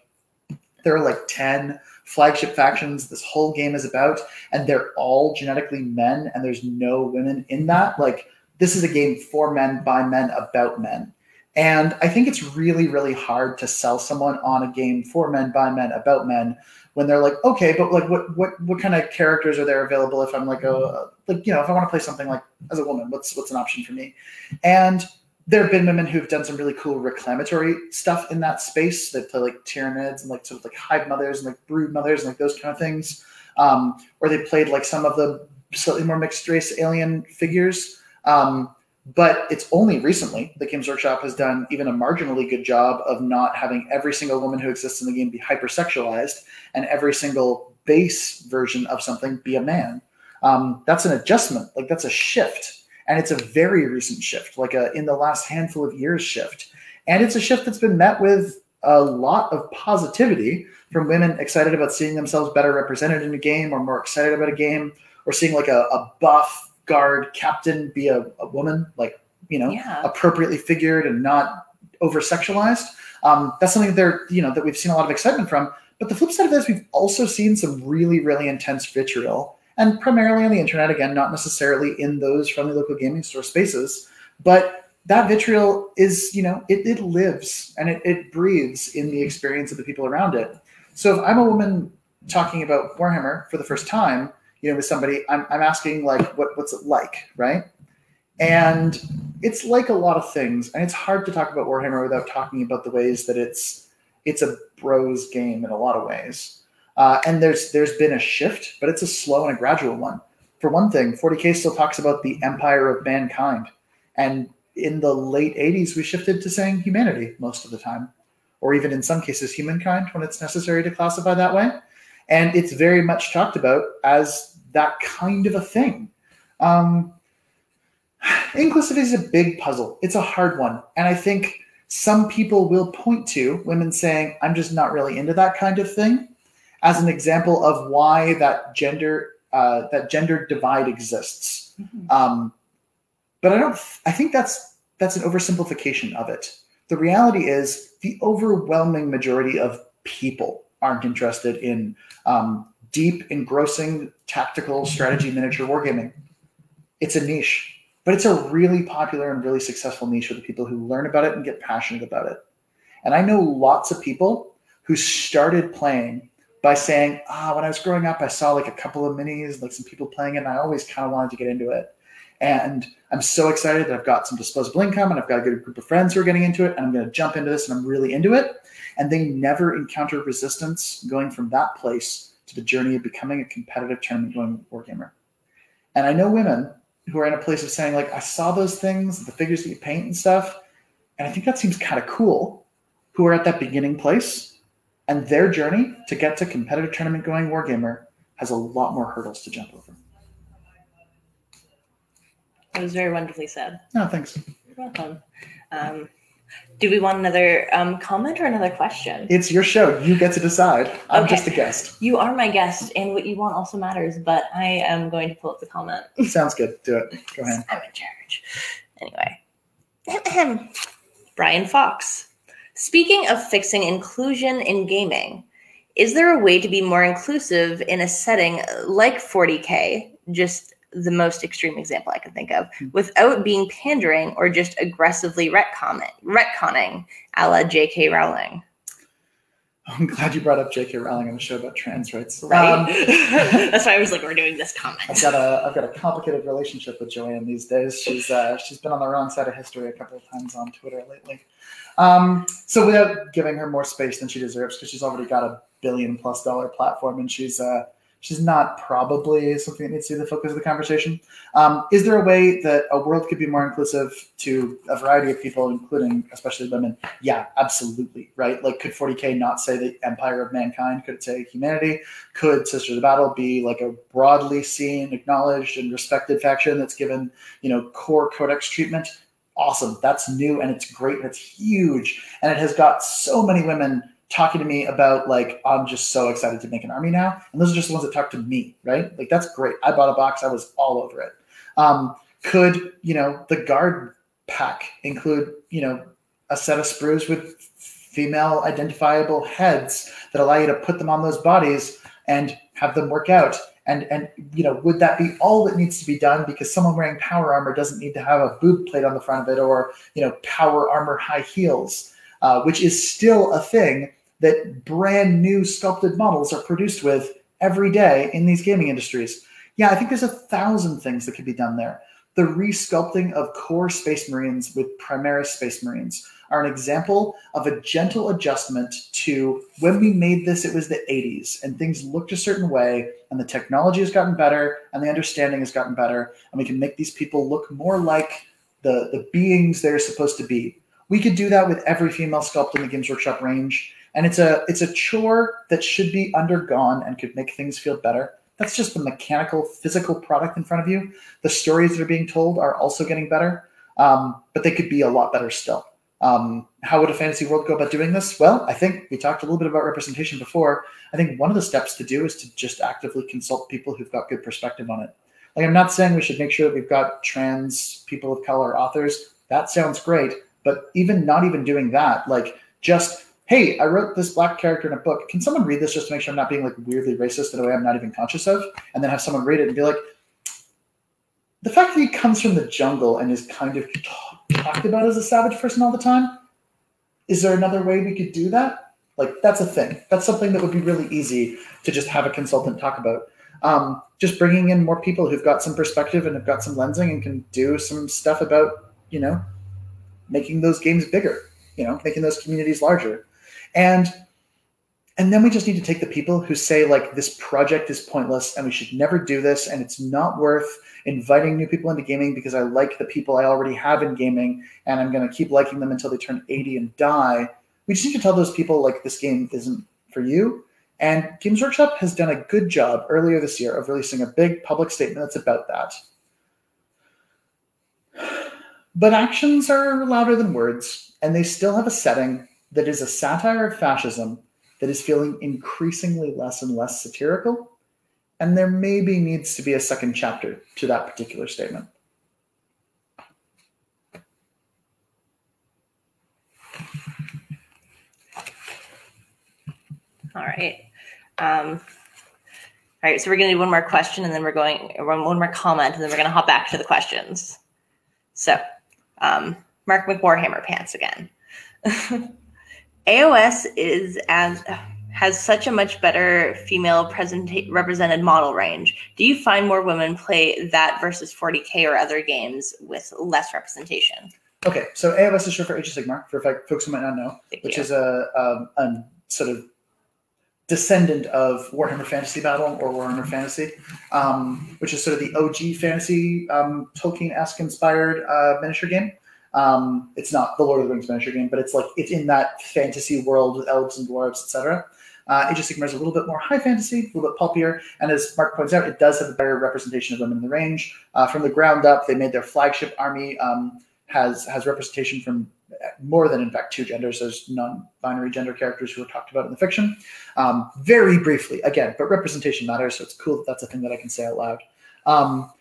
there are like 10 flagship factions this whole game is about and they're all genetically men and there's no women in that like this is a game for men by men about men and i think it's really really hard to sell someone on a game for men by men about men when they're like okay but like what what what kind of characters are there available if i'm like a like you know if i want to play something like as a woman what's what's an option for me and there have been women who've done some really cool reclamatory stuff in that space. They play like Tyranids and like sort of like hive mothers and like brood mothers and like those kind of things. Um, or they played like some of the slightly more mixed race alien figures. Um, but it's only recently that Games Workshop has done even a marginally good job of not having every single woman who exists in the game be hypersexualized and every single base version of something be a man. Um, that's an adjustment. Like that's a shift and it's a very recent shift, like a in the last handful of years shift. And it's a shift that's been met with a lot of positivity from women excited about seeing themselves better represented in a game or more excited about a game or seeing like a, a buff guard captain be a, a woman, like, you know, Yeah. appropriately figured and not over sexualized. Um, that's something there, you know, that we've seen a lot of excitement from. But the flip side of this, we've also seen some really, really intense vitriol, and primarily on the internet. Again, not necessarily in those friendly local gaming store spaces, but that vitriol is, you know, it, it lives and it, it breathes in the experience of the people around it. So if I'm a woman talking about Warhammer for the first time, you know, with somebody, I'm, I'm asking like, what, what's it like, right? And it's like a lot of things, and it's hard to talk about Warhammer without talking about the ways that it's it's a bros game in a lot of ways. Uh, and there's there's been a shift, but it's a slow and a gradual one. For one thing, 40k still talks about the empire of mankind, and in the late 80s, we shifted to saying humanity most of the time, or even in some cases humankind when it's necessary to classify that way. And it's very much talked about as that kind of a thing. Um, inclusivity is a big puzzle. It's a hard one, and I think some people will point to women saying, "I'm just not really into that kind of thing," as an example of why that gender uh, that gender divide exists. Um, but I don't. I think that's that's an oversimplification of it. The reality is the overwhelming majority of people aren't interested in um, deep, engrossing tactical strategy miniature wargaming. It's a niche, but it's a really popular and really successful niche for the people who learn about it and get passionate about it. And I know lots of people who started playing by saying, ah, when I was growing up, I saw like a couple of minis, like some people playing it, and I always kind of wanted to get into it. And I'm so excited that I've got some disposable income and I've got a good group of friends who are getting into it, and I'm going to jump into this and I'm really into it. And they never encounter resistance going from that place the journey of becoming a competitive tournament going wargamer. And I know women who are in a place of saying, like, I saw those things, the figures that you paint and stuff, and I think that seems kind of cool, who are at that beginning place. And their journey to get to competitive tournament going wargamer has a lot more hurdles to jump over. It was very wonderfully said. No, thanks. You're welcome. Um, do we want another um, comment or another question? It's your show. You get to decide. I'm Okay. just a guest. You are my guest, and what you want also matters. But I am going to pull up the comment. Sounds good. Do it. Go ahead. I'm in charge. Anyway, Brian Fox. Speaking of fixing inclusion in gaming, is there a way to be more inclusive in a setting like 40K, just the most extreme example I can think of, Hmm. without being pandering or just aggressively retconning, retconning a la J.K. Rowling? I'm glad you brought up J.K. Rowling on the show about trans rights. Right? Um, That's why I was like, we're doing this comment. I've got a I've got a complicated relationship with Joanne these days. She's uh, she's been on the wrong side of history a couple of times on Twitter lately. Um, so without giving her more space than she deserves, because she's already got a billion plus dollar platform and she's uh, she's not probably something that needs to be the focus of the conversation. Um, is there a way that a world could be more inclusive to a variety of people, including especially women? Yeah, absolutely. Right? Like, could 40k not say the empire of mankind? Could it say humanity? Could Sisters of Battle be like a broadly seen, acknowledged, and respected faction that's given you know core codex treatment? Awesome. That's new and it's great and it's huge. And it has got so many women talking to me about like I'm just so excited to make an army now. And those are just the ones that talk to me, right? Like that's great. I bought a box. I was all over it. Um, could you know the guard pack include you know a set of sprues with female identifiable heads that allow you to put them on those bodies and have them work out? And and you know would that be all that needs to be done because someone wearing power armor doesn't need to have a boob plate on the front of it or you know power armor high heels, uh, which is still a thing that brand new sculpted models are produced with every day in these gaming industries. Yeah, I think there's a thousand things that could be done there. The resculpting of core Space Marines with Primaris Space Marines are an example of a gentle adjustment to when we made this, it was the 80s and things looked a certain way, and the technology has gotten better and the understanding has gotten better, and we can make these people look more like the, the beings they're supposed to be. We could do that with every female sculpt in the Games Workshop range and it's a it's a chore that should be undergone and could make things feel better. That's just the mechanical physical product in front of you. The stories that are being told are also getting better um, but they could be a lot better still. Um, how would a fantasy world go about doing this? Well i think we talked a little bit about representation before. I think one of the steps to do is to just actively consult people who've got good perspective on it. Like i'm not saying we should make sure that we've got trans people of color authors. That sounds great but even not even doing that like just hey, I wrote this black character in a book. Can someone read this just to make sure I'm not being like weirdly racist in a way I'm not even conscious of? And then have someone read it and be like, the fact that he comes from the jungle and is kind of talked about as a savage person all the time, is there another way we could do that? Like, that's a thing. That's something that would be really easy to just have a consultant talk about. Um, just bringing in more people who've got some perspective and have got some lensing and can do some stuff about, you know, making those games bigger, you know, making those communities larger and and then we just need to take the people who say like this project is pointless and we should never do this and it's not worth inviting new people into gaming because i like the people i already have in gaming and i'm going to keep liking them until they turn 80 and die. We just need to tell those people like this game isn't for you. And games workshop has done a good job earlier this year of releasing a big public statement that's about that. But actions are louder than words and they still have a setting that is a satire of fascism that is feeling increasingly less and less satirical. And there maybe needs to be a second chapter to that particular statement. All right. Um, all right, so we're going to do one more question and then we're going, one, more comment and then we're going to hop back to the questions. So, um, Mark McWarhammer pants again. AOS is as has such a much better female present represented model range. Do you find more women play that versus 40k or other games with less representation? Okay, so AOS is short for Age of Sigmar, for folks who might not know, Thank which you. is a, um, a sort of descendant of Warhammer Fantasy Battle or Warhammer Fantasy, um, which is sort of the OG fantasy um, Tolkien-esque inspired uh, miniature game. Um, it's not the Lord of the Rings miniature game, but it's like it's in that fantasy world with elves and dwarves, etc. Uh, Age of Sigmar is a little bit more high fantasy, a little bit pulpier, and as Mark points out, it does have a better representation of women in the range. Uh, from the ground up, they made their flagship army um, has has representation from more than in fact two genders. There's non-binary gender characters who are talked about in the fiction, um, very briefly again, but representation matters, so it's cool that that's a thing that I can say out loud. Um,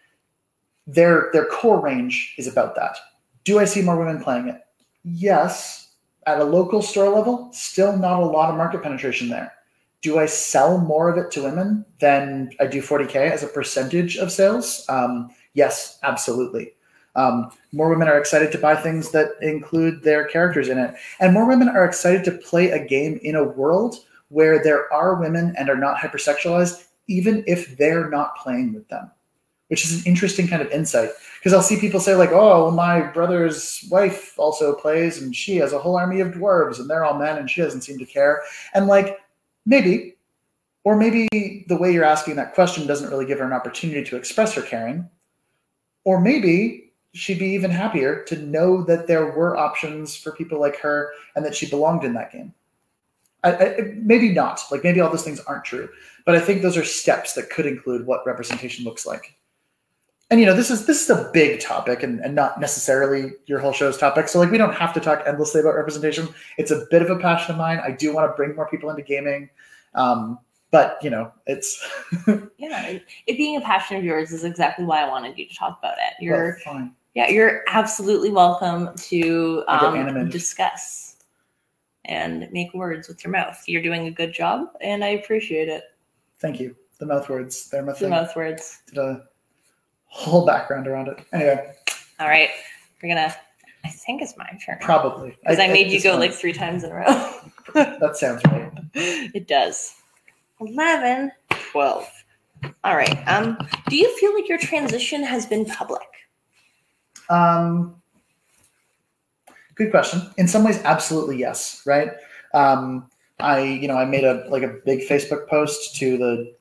their their core range is about that. Do I see more women playing it? Yes. At a local store level, still not a lot of market penetration there. do I sell more of it to women than I do 40K as a percentage of sales? Um, yes, absolutely. Um, more women are excited to buy things that include their characters in it. And more women are excited to play a game in a world where there are women and are not hypersexualized, even if they're not playing with them, which is an interesting kind of insight. Because I'll see people say, like, oh, my brother's wife also plays and she has a whole army of dwarves and they're all men and she doesn't seem to care. And like, maybe, or maybe the way you're asking that question doesn't really give her an opportunity to express her caring. Or maybe she'd be even happier to know that there were options for people like her and that she belonged in that game. I, I, maybe not. Like maybe all those things aren't true, but I think those are steps that could include what representation looks like. And you know, this is this is a big topic and, and not necessarily your whole show's topic. So like we don't have to talk endlessly about representation. It's a bit of a passion of mine. I do want to bring more people into gaming. Um, but you know, it's yeah, it, it, being a passion of yours is exactly why I wanted you to talk about it. You're well, fine. Yeah, you're absolutely welcome to um, discuss and make words with your mouth. You're doing a good job, and I appreciate it. Thank you. The mouth words. They're my The mouth words. Did a whole background around it. Anyway. All right. We're gonna I think it's my turn. Probably. Because I, I, made you go like three times in a row. that sounds right. It does. 11, 12. All right. Um, do you feel like your transition has been public? Um, good question. In some ways, absolutely yes. Right. Um, I, you know, I made a like a big Facebook post to the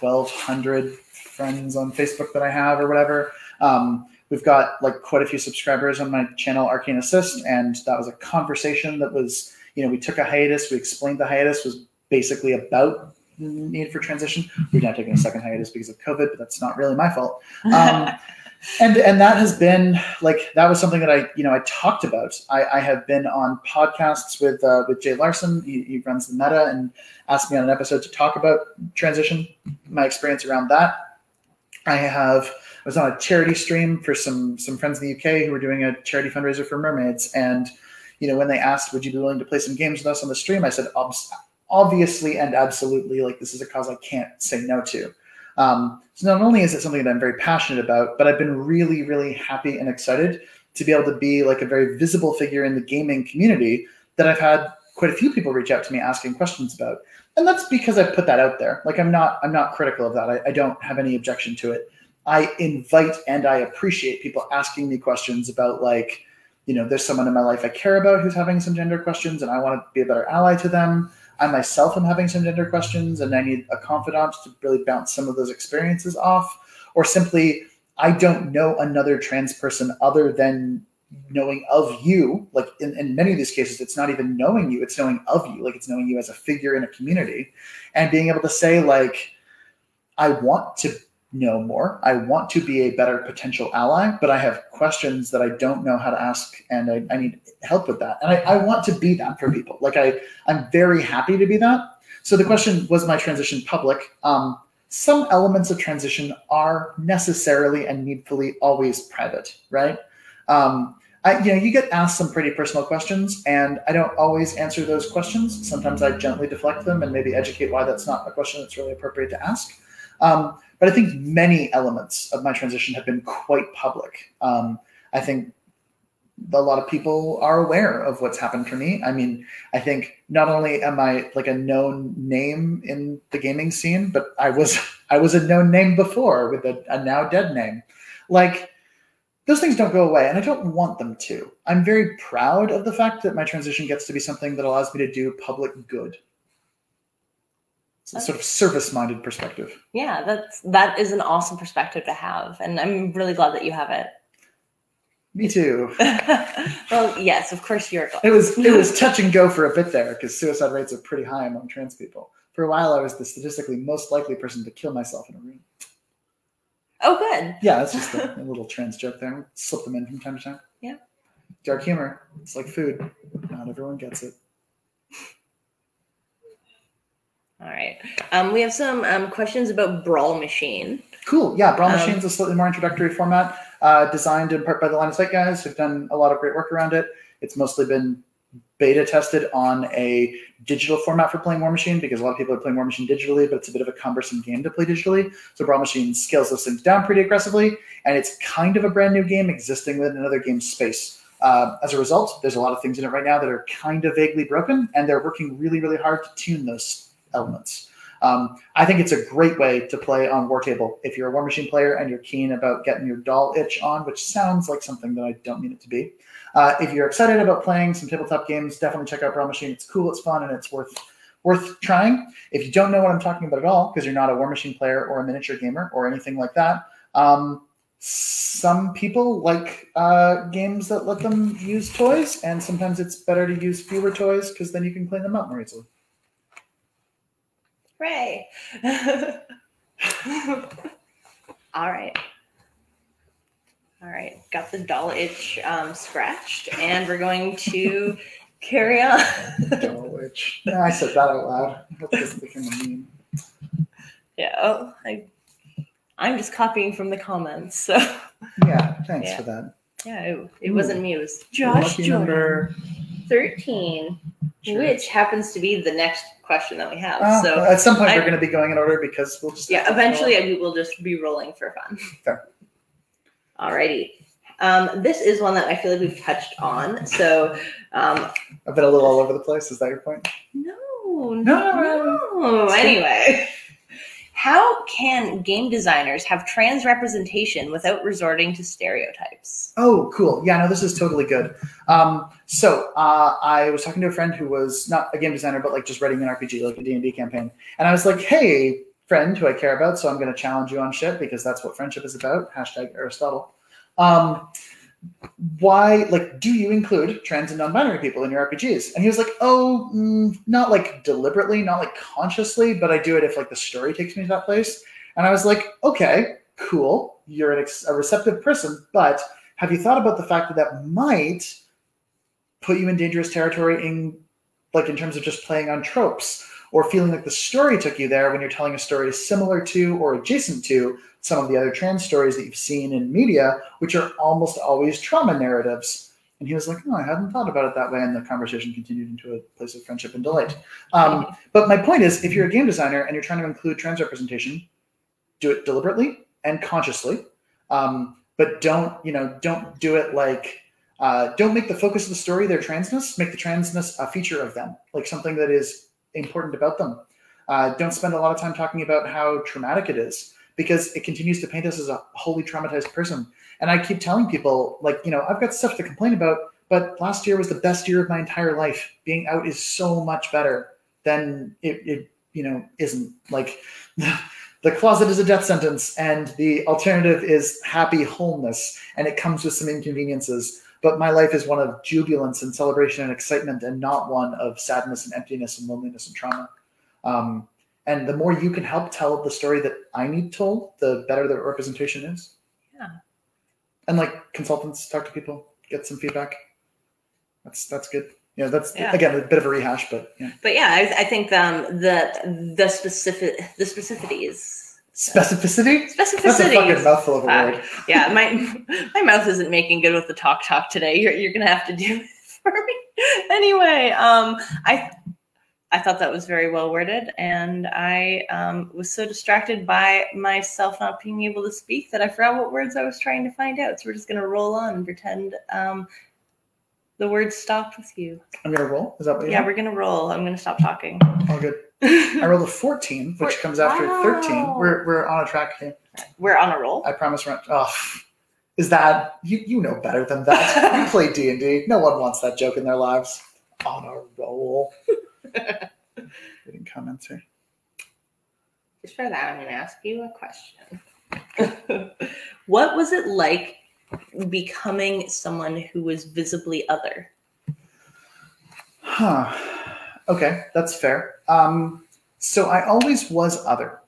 1,200 friends on Facebook that I have or whatever. Um, we've got like quite a few subscribers on my channel, Arcane Assist, and that was a conversation that was, you know, we took a hiatus. We explained the hiatus was basically about the need for transition. We're now taking a second hiatus because of COVID, but that's not really my fault. Um, and and that has been like that was something that I you know I talked about. I, I have been on podcasts with uh, with Jay Larson. He, he runs the Meta and asked me on an episode to talk about transition, my experience around that. I have I was on a charity stream for some some friends in the UK who were doing a charity fundraiser for mermaids, and you know when they asked, "Would you be willing to play some games with us on the stream?" I said, "Obviously and absolutely. Like this is a cause I can't say no to." Um, so not only is it something that I'm very passionate about, but I've been really, really happy and excited to be able to be like a very visible figure in the gaming community that I've had quite a few people reach out to me asking questions about. And that's because I put that out there. Like I'm not I'm not critical of that. I, I don't have any objection to it. I invite and I appreciate people asking me questions about like, you know, there's someone in my life I care about who's having some gender questions and I want to be a better ally to them. I myself am having some gender questions and I need a confidant to really bounce some of those experiences off. Or simply, I don't know another trans person other than knowing of you. Like in, in many of these cases, it's not even knowing you, it's knowing of you. Like it's knowing you as a figure in a community and being able to say, like, I want to know more. I want to be a better potential ally, but I have questions that I don't know how to ask, and I, I need help with that. And I, I, want to be that for people. Like I, I'm very happy to be that. So the question was my transition public. Um, some elements of transition are necessarily and needfully always private, right? Um, I, you know, you get asked some pretty personal questions, and I don't always answer those questions. Sometimes I gently deflect them and maybe educate why that's not a question that's really appropriate to ask. Um, but I think many elements of my transition have been quite public. Um, I think a lot of people are aware of what's happened for me. I mean, I think not only am I like a known name in the gaming scene, but I was I was a known name before with a, a now dead name. Like those things don't go away, and I don't want them to. I'm very proud of the fact that my transition gets to be something that allows me to do public good. It's a sort of service-minded perspective. Yeah, that's that is an awesome perspective to have, and I'm really glad that you have it. Me too. well, yes, of course you're. Glad. It was it was touch and go for a bit there because suicide rates are pretty high among trans people. For a while, I was the statistically most likely person to kill myself in a room. Oh, good. Yeah, that's just a, a little trans joke there. Slip them in from time to time. Yeah. Dark humor. It's like food. Not everyone gets it. All right. Um, we have some um, questions about Brawlmachine. Cool. Yeah, Brawl um, Machine is a slightly more introductory format, uh, designed in part by the Line of Sight guys who've done a lot of great work around it. It's mostly been beta tested on a digital format for playing Warmachine because a lot of people are playing Warmachine digitally, but it's a bit of a cumbersome game to play digitally. So Brawlmachine scales those things down pretty aggressively, and it's kind of a brand new game existing within another game space. Uh, as a result, there's a lot of things in it right now that are kind of vaguely broken, and they're working really, really hard to tune those elements. Um, I think it's a great way to play on War Table if you're a Warmachine player and you're keen about getting your doll itch on, which sounds like something that I don't mean it to be. Uh, if you're excited about playing some tabletop games, definitely check out Brawlmachine. It's cool, it's fun, and it's worth worth trying. If you don't know what I'm talking about at all, because you're not a Warmachine player or a miniature gamer or anything like that, um, some people like uh, games that let them use toys, and sometimes it's better to use fewer toys because then you can clean them up more easily. Hooray! All right. All right, got the doll itch um, scratched, and we're going to carry on. Doll itch. Yeah, I said that out loud. I hope this a meme. yeah, oh, I, I'm just copying from the comments. So Yeah, thanks Yeah. for that. yeah, it, it wasn't me. It was Josh Lucky Jordan. number. thirteen, Sure. which happens to be the next question that we have. Oh, so well, at some point, I- we're going to be going in order because we'll just yeah, eventually we will just be rolling for fun. Fair. Alrighty. Um, this is one that I feel like we've touched on. So, um, I've been a little all over the place. Is that your point? no, No, no. Anyway, how can game designers have trans representation without resorting to stereotypes? Oh, cool. Yeah, no, this is totally good. Um, so uh, I was talking to a friend who was not a game designer, but like just writing an RPG, like a D&D campaign. And I was like, hey, friend who I care about, so I'm going to challenge you on shit because that's what friendship is about. Hashtag Aristotle. Um, why, like, do you include trans and non-binary people in your RPGs? And he was like, oh, mm, not like deliberately, not like consciously, but I do it if like the story takes me to that place. And I was like, okay, cool. You're an ex- a receptive person, but have you thought about the fact that that might put you in dangerous territory in like in terms of just playing on tropes or feeling like the story took you there when you're telling a story similar to or adjacent to some of the other trans stories that you've seen in media which are almost always trauma narratives. And he was like no i hadn't thought about it that way and the conversation continued into a place of friendship and delight. Um, but my point is if you're a game designer and you're trying to include trans representation do it deliberately and consciously. Um, but don't you know don't do it like uh, don't make the focus of the story their transness make the transness a feature of them like something that is important about them. Uh, don't spend a lot of time talking about how traumatic it is because it continues to paint us as a wholly traumatized person. And i keep telling people like you know i've got stuff to complain about but last year was the best year of my entire life. Being out is so much better than it, it you know isn't. Like the closet is a death sentence and the alternative is happy wholeness and it comes with some inconveniences but my life is one of jubilance and celebration and excitement and not one of sadness and emptiness and loneliness and trauma. Um, and the more you can help tell the story that i need told the better the representation is. Yeah. and like consultants talk to people get some feedback. That's that's good. Yeah that's Yeah. again a bit of a rehash but yeah. But yeah, I, I think um, the the specific the specificities specificity Specificity. that's a fucking mouthful of a Uh, word yeah, my my mouth isn't making good with the talk talk today. You're you're gonna have to do it for me. Anyway, um, I I thought that was very well worded, and I um, was so distracted by myself not being able to speak that I forgot what words I was trying to find out. So we're just gonna roll on and pretend um, the word stopped with you. i'm gonna roll is that what you Yeah, have? we're gonna roll. I'm gonna stop talking. all good I rolled a 14, which Four- comes after Wow. 13. We're, we're on a track here. We're on a roll. I promise. We're oh, is that you? You know better than that. you play D and D. No one wants that joke in their lives. On a roll. Reading comments here. Just for that, I'm to ask you a question. what was it like becoming someone who was visibly other? Huh. Okay, that's fair. Um, so I always was other.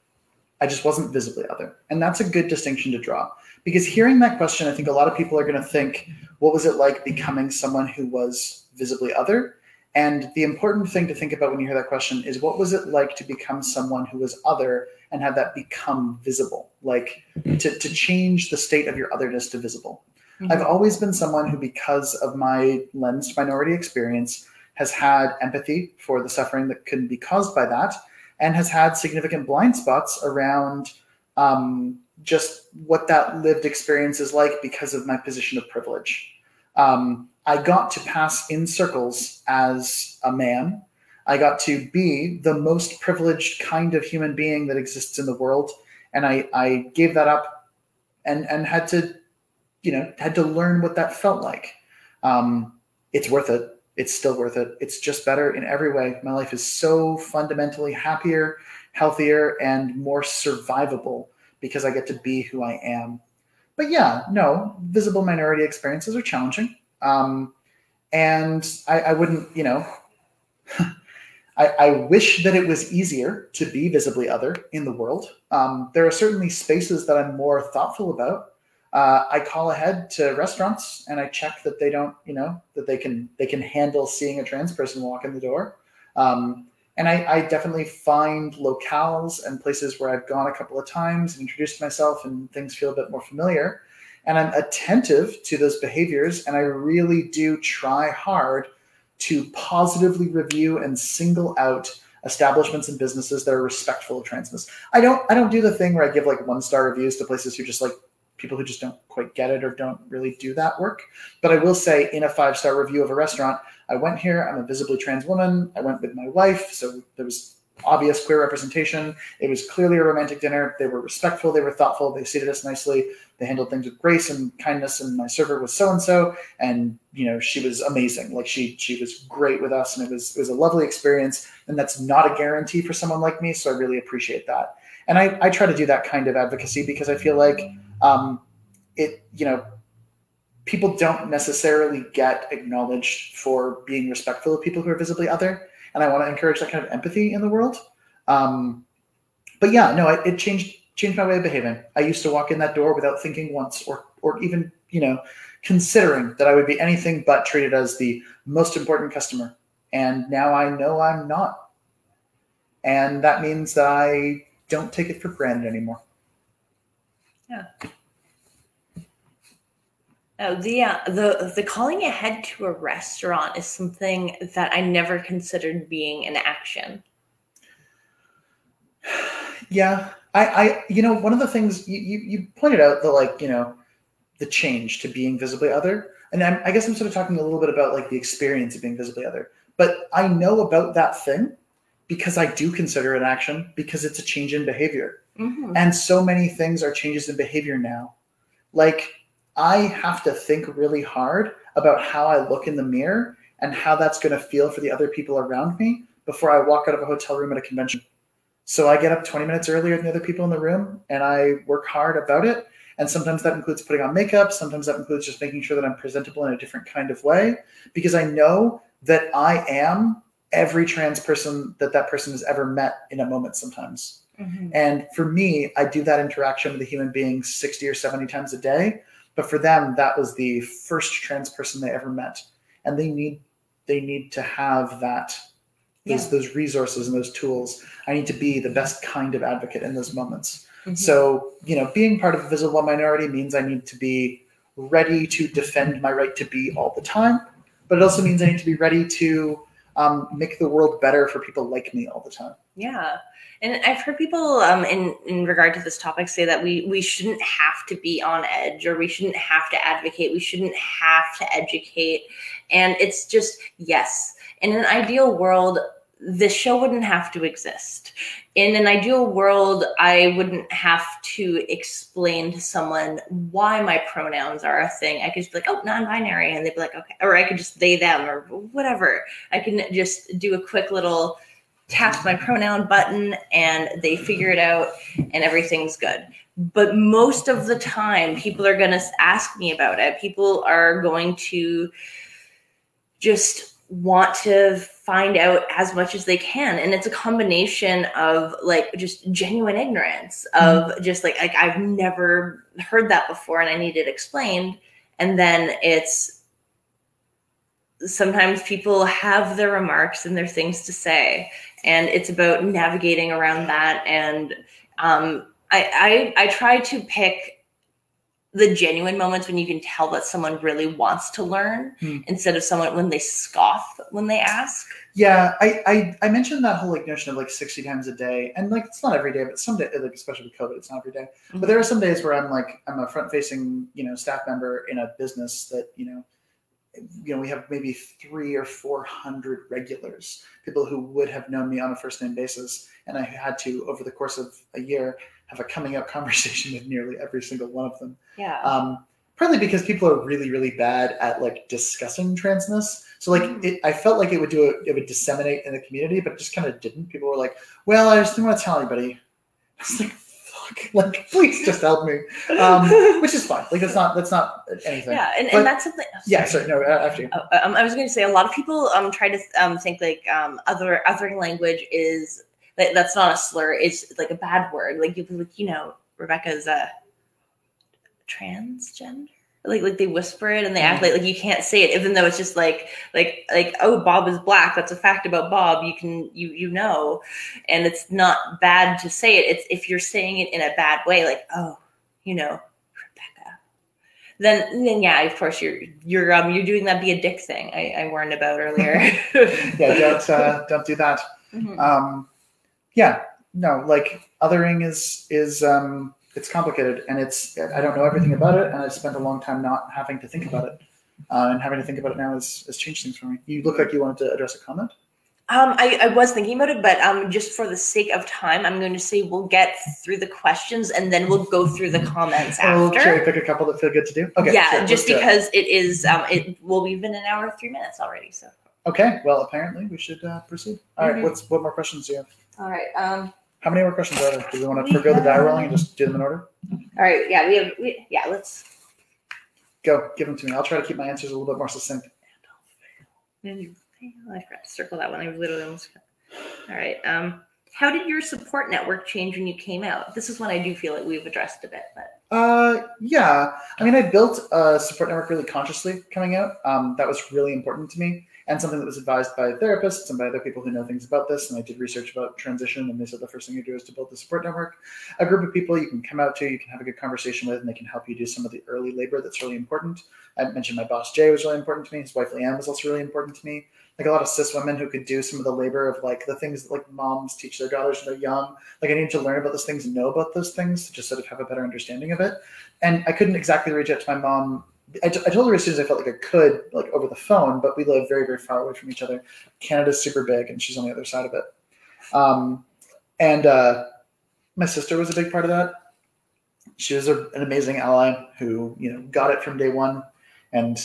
I just wasn't visibly other. And that's a good distinction to draw. Because hearing that question, I think a lot of people are going to think, what was it like becoming someone who was visibly other? And the important thing to think about when you hear that question is what was it like to become someone who was other and have that become visible? Like to, to change the state of your otherness to visible. I've always been someone who, because of my lensed minority experience, has had empathy for the suffering that can be caused by that, and has had significant blind spots around um, just what that lived experience is like because of my position of privilege. Um, I got to pass in circles as a man. I got to be the most privileged kind of human being that exists in the world. And I, I gave that up and, and had to, you know, had to learn what that felt like. Um, it's worth it. It's still worth it. It's just better in every way. My life is so fundamentally happier, healthier, and more survivable because I get to be who I am. But yeah, no, visible minority experiences are challenging. Um, and I, I, wouldn't, you know, I, I, wish that it was easier to be visibly other in the world. Um, there are certainly spaces that I'm more thoughtful about. Uh, I call ahead to restaurants and I check that they don't, you know, that they can they can handle seeing a trans person walk in the door. Um, and I, I, definitely find locales and places where I've gone a couple of times and introduced myself and things feel a bit more familiar. And I'm attentive to those behaviors. And I really do try hard to positively review and single out establishments and businesses that are respectful of transness. I don't I don't do the thing where I give like one star reviews to places who just like people who just don't quite get it or don't really do that work. But I will say in a five star review of a restaurant, I went here. I'm a visibly trans woman. I went with my wife, so there was obvious queer representation. It was clearly a romantic dinner. They were respectful. They were thoughtful. They seated us nicely. They handled things with grace and kindness. And my server was so and so, and you know she was amazing. Like she she was great with us, and it was it was a lovely experience. And that's not a guarantee for someone like me, so I really appreciate that. And I I try to do that kind of advocacy because I feel like um, it you know people don't necessarily get acknowledged for being respectful of people who are visibly other. And I want to encourage that kind of empathy in the world. Um, but yeah, no, it, it, changed changed my way of behaving. I used to walk in that door without thinking once, or or even you know considering that I would be anything but treated as the most important customer. And now I know I'm not, and that means that I don't take it for granted anymore. Yeah. Oh, the uh, the the calling ahead to a restaurant is something that I never considered being an action. Yeah, I, I, you know, one of the things you, you, you pointed out the like, you know, the change to being visibly other, and I'm, I guess I'm sort of talking a little bit about like the experience of being visibly other. But I know about that thing because I do consider it action because it's a change in behavior, mm-hmm. and so many things are changes in behavior now, like I have to think really hard about how I look in the mirror and how that's going to feel for the other people around me before I walk out of a hotel room at a convention. So I get up 20 minutes earlier than the other people in the room and I work hard about it. And sometimes that includes putting on makeup. Sometimes that includes just making sure that I'm presentable in a different kind of way because I know that I am every trans person that that person has ever met in a moment sometimes. Mm-hmm. And for me, I do that interaction with a human being 60 or 70 times a day but for them, that was the first trans person they ever met, and they need they need to have that those yeah. those resources and those tools. I need to be the best kind of advocate in those moments. Mm-hmm. So you know, being part of a visible minority means I need to be ready to defend my right to be all the time, but it also means I need to be ready to um, make the world better for people like me all the time. Yeah. And I've heard people um, in in regard to this topic say that we we shouldn't have to be on edge or we shouldn't have to advocate, we shouldn't have to educate. And it's just yes. In an ideal world, this show wouldn't have to exist. In an ideal world, I wouldn't have to explain to someone why my pronouns are a thing. I could just be like, oh, non binary. And they'd be like, okay. Or I could just they, them, or whatever. I can just do a quick little tap my pronoun button and they figure it out and everything's good. But most of the time, people are going to ask me about it. People are going to just want to find out as much as they can. And it's a combination of like just genuine ignorance of mm-hmm. just like like I've never heard that before and I need it explained. And then it's sometimes people have their remarks and their things to say. And it's about navigating around that. And um, I, I i try to pick the genuine moments when you can tell that someone really wants to learn Hmm. instead of someone when they scoff when they ask. Yeah, I, I I mentioned that whole like notion of like sixty times a day, and like it's not every day, but some day, like especially with COVID, it's not every day. But there are some days where I'm like I'm a front facing you know staff member in a business that you know you know we have maybe three or four hundred regulars, people who would have known me on a first name basis, and I had to over the course of a year have a coming out conversation with nearly every single one of them. Yeah. um, partly because people are really really bad at like discussing transness so like Mm. it, i felt like it would do it it would disseminate in the community but it just kind of didn't people were like well i just didn't want to tell anybody i was like fuck like please just help me um, which is fine like that's not that's not anything yeah, and, but- and that's something. oh, yeah sorry no after you Oh, um, I was going to say a lot of people um try to um think like um other othering language is that that's not a slur. It's like a bad word. Like you like you know Rebecca's a transgender. Like like they whisper it and they act like like you can't say it, even though it's just like like like oh Bob is black. That's a fact about Bob. You can you you know, and it's not bad to say it. It's if you're saying it in a bad way, like oh you know Rebecca then then yeah, of course you're you're um you're doing that be a dick thing I, I warned about earlier. yeah don't uh, don't do that Mhm. um yeah no like othering is is um it's complicated and it's i don't know everything about it and i spent a long time not having to think about it. Uh, and having to think about it now has, has changed things for me. You look like you wanted to address a comment? Um, I, I was thinking about it, but um, just for the sake of time, I'm going to say we'll get through the questions and then we'll go through the comments I'll after. cherry pick a couple that feel good to do? Okay yeah, sure, just because it is um, it well, we've been an hour three minutes already. So. Okay well apparently we should uh, proceed. All right, Mhm. what's what more questions do you have all right, um, how many more questions are there do we want to forgo the die rolling and just do them in order all right, yeah, we have we, yeah. Let's go give them to me i'll try to keep my answers a little bit more succinct And I forgot to circle that one. I literally almost. All right. Um, how did your support network change when you came out? This is one I do feel like we've addressed a bit, but Uh, yeah. I mean, I built a support network really consciously coming out. Um, that was really important to me and something that was advised by therapists and by other people who know things about this. And I did research about transition, and they said the first thing you do is to build the support network, a group of people you can come out to, you can have a good conversation with, and they can help you do some of the early labor that's really important. I mentioned my boss Jay was really important to me. His wife Leanne was also really important to me. Like a lot of cis women who could do some of the labor of like the things that like moms teach their daughters when they're young. Like I need to learn about those things and know about those things to just sort of have a better understanding of it. And I couldn't exactly reach out to my mom. I, t- I told her as soon as I felt like I could, like over the phone, but we live very, very far away from each other. Canada's super big, and she's on the other side of it. Um, and uh, my sister was a big part of that. She was a, an amazing ally who, you know, got it from day one, and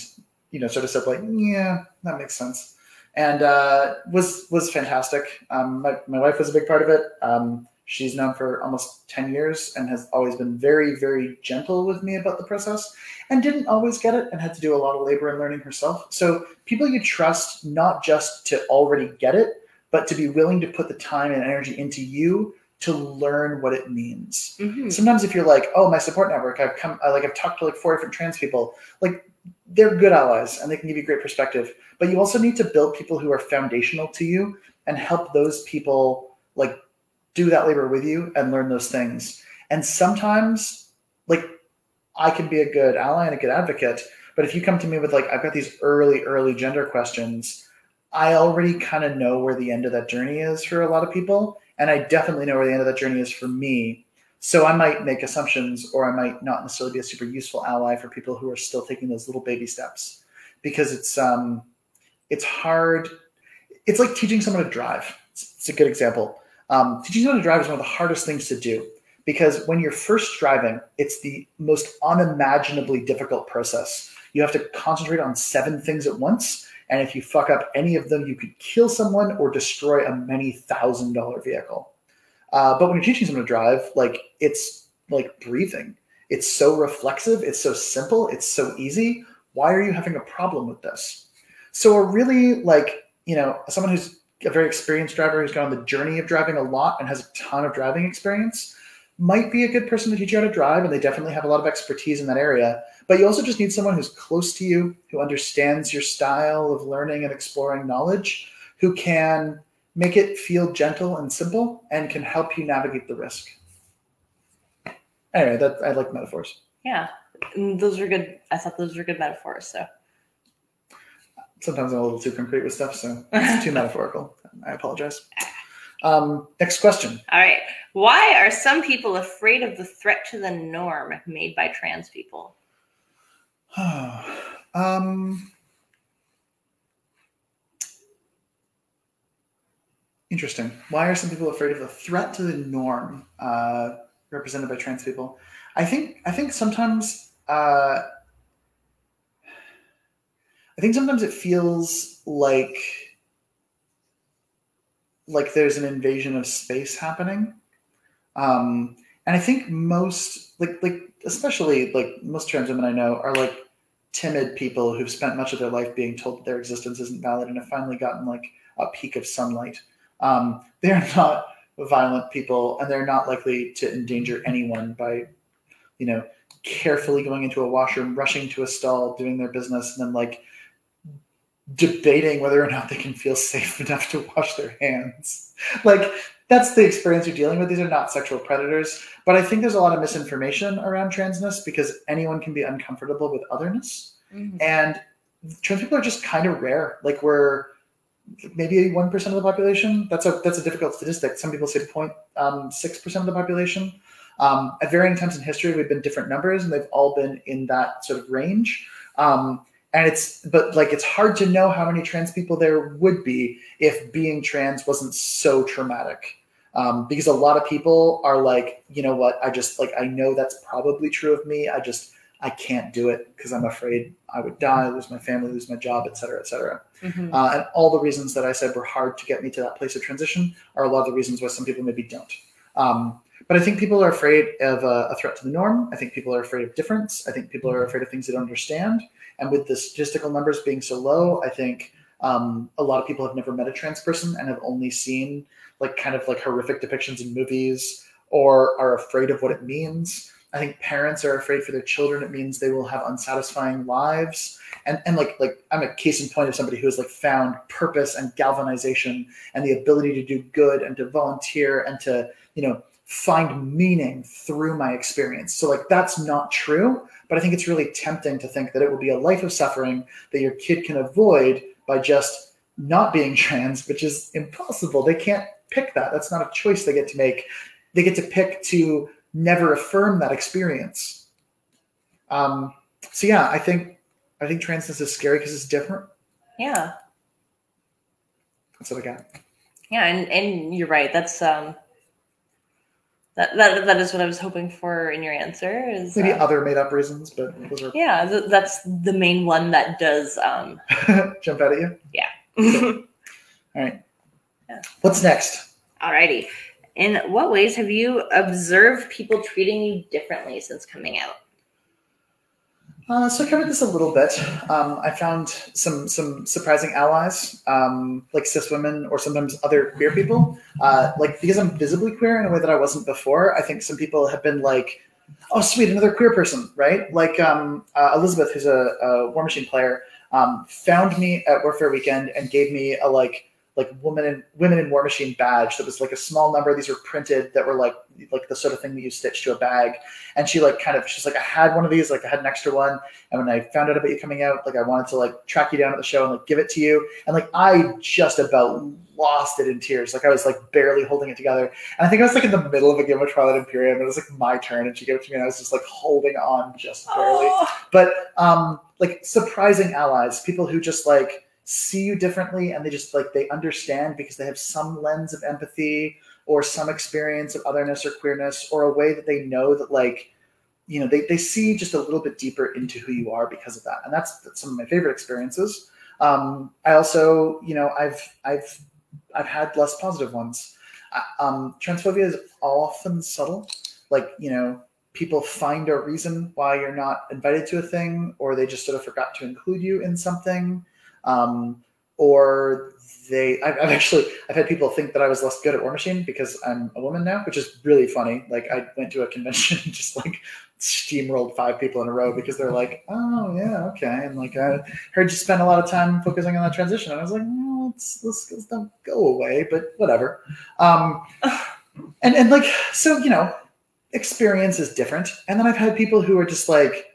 you know, sort of said like, yeah, that makes sense, and uh, was was fantastic. Um, my my wife was a big part of it. Um, she's known for almost 10 years and has always been very very gentle with me about the process and didn't always get it and had to do a lot of labor and learning herself. So people you trust not just to already get it but to be willing to put the time and energy into you to learn what it means. Mm-hmm. Sometimes if you're like oh my support network i've come I, like i've talked to like four different trans people like they're good allies and they can give you great perspective but you also need to build people who are foundational to you and help those people like do that labor with you and learn those things. And sometimes like i can be a good ally and a good advocate but if you come to me with like i've got these early early gender questions i already kind of know where the end of that journey is for a lot of people and i definitely know where the end of that journey is for me. So i might make assumptions or i might not necessarily be a super useful ally for people who are still taking those little baby steps because it's um it's hard. It's like teaching someone to drive. It's, a good example um, teaching someone to drive is one of the hardest things to do because when you're first driving it's the most unimaginably difficult process. You have to concentrate on seven things at once and if you fuck up any of them you could kill someone or destroy a many thousand dollar vehicle. Uh, but when you're teaching someone to drive like it's like breathing. It's so reflexive it's so simple it's so easy. Why are you having a problem with this? So a really like you know someone who's a very experienced driver who's gone on the journey of driving a lot and has a ton of driving experience might be a good person to teach you how to drive and they definitely have a lot of expertise in that area but you also just need someone who's close to you who understands your style of learning and exploring knowledge who can make it feel gentle and simple and can help you navigate the risk anyway that i like metaphors Yeah, those are good. I thought those were good metaphors. So Sometimes I'm a little too concrete with stuff, so it's too metaphorical. I apologize. Um, next question. All right. Why are some people afraid of the threat to the norm made by trans people? um, interesting. Why are some people afraid of the threat to the norm uh, represented by trans people? I think I think sometimes uh, I think sometimes it feels like like there's an invasion of space happening. Um, and I think most like like especially like most trans women I know are like timid people who've spent much of their life being told that their existence isn't valid and have finally gotten like a peak of sunlight. Um, they're not violent people and they're not likely to endanger anyone by, you know, carefully going into a washroom, rushing to a stall, doing their business, and then like debating whether or not they can feel safe enough to wash their hands. Like that's the experience you're dealing with. These are not sexual predators, but I think there's a lot of misinformation around transness because anyone can be uncomfortable with otherness, Mm-hmm. and trans people are just kind of rare. Like we're maybe one percent of the population. That's a that's a difficult statistic. Some people say 0.6 percent of the population. Um, at varying times in history, we've been different numbers, and they've all been in that sort of range. Um, and it's but like it's hard to know how many trans people there would be if being trans wasn't so traumatic. Um, because a lot of people are like you know what? I just like i know that's probably true of me. I just i can't do it because i'm afraid i would die lose my family lose my job et cetera et cetera. Mhm. uh, and all the reasons that i said were hard to get me to that place of transition are a lot of the reasons why some people maybe don't. Um, but i think people are afraid of a, a threat to the norm. I think people are afraid of difference. I think people are afraid of things they don't understand and with the statistical numbers being so low, I think um, a lot of people have never met a trans person and have only seen like kind of like horrific depictions in movies or are afraid of what it means. I think parents are afraid for their children. It means they will have unsatisfying lives. And and like like I'm a case in point of somebody who has like found purpose and galvanization and the ability to do good and to volunteer and to, you know, find meaning through my experience. So like that's not true, but I think it's really tempting to think that it will be a life of suffering that your kid can avoid by just not being trans, which is impossible. They can't pick that. That's not a choice they get to make. They get to pick to never affirm that experience. Um, so yeah, I think I think transness is scary because it's different. Yeah, That's what I got. yeah, and and you're right. That's um, that that that is what I was hoping for in your answer. Is Maybe uh, other made up reasons, but those are yeah, th- that's the main one that does um. jump out at you. Yeah. All right. Yeah. What's next? Alrighty. In what ways have you observed people treating you differently since coming out? Uh, so I covered this a little bit. Um, I found some some surprising allies, um, like cis women or sometimes other queer people. Uh, like because I'm visibly queer in a way that I wasn't before. I think some people have been like, "Oh, sweet, another queer person," right? Like um, uh, Elizabeth, who's a, a Warmachine player, um, found me at Warfare Weekend and gave me a like like woman in women in Warmachine badge that was like a small number. These were printed that were like like the sort of thing that you stitch to a bag. And she like kind of she's like I had one of these, like I had an extra one. And when I found out about you coming out, like I wanted to like track you down at the show and like give it to you. And like I just about lost it in tears. Like I was like barely holding it together. And I think I was like in the middle of a game of Twilight Imperium. And it was like my turn, and she gave it to me, and I was just like holding on just barely Oh, but um like surprising allies people who just like see you differently and they just like they understand because they have some lens of empathy or some experience of otherness or queerness or a way that they know that like you know they, they see just a little bit deeper into who you are because of that. And that's, that's some of my favorite experiences. Um, i also you know i've i've i've had less positive ones. Um, transphobia is often subtle. Like you know people find a reason why you're not invited to a thing or they just sort of forgot to include you in something um, or they I've, I've actually i've had people think that i was less good at Warmachine because i'm a woman now which is really funny. Like i went to a convention and just like steamrolled five people in a row because they're like oh yeah okay. And like i heard you spend a lot of time focusing on that transition. And i was like no let's, let's, let's don't go away but whatever. Um, and and like so you know experience is different. And then I've had people who are just like,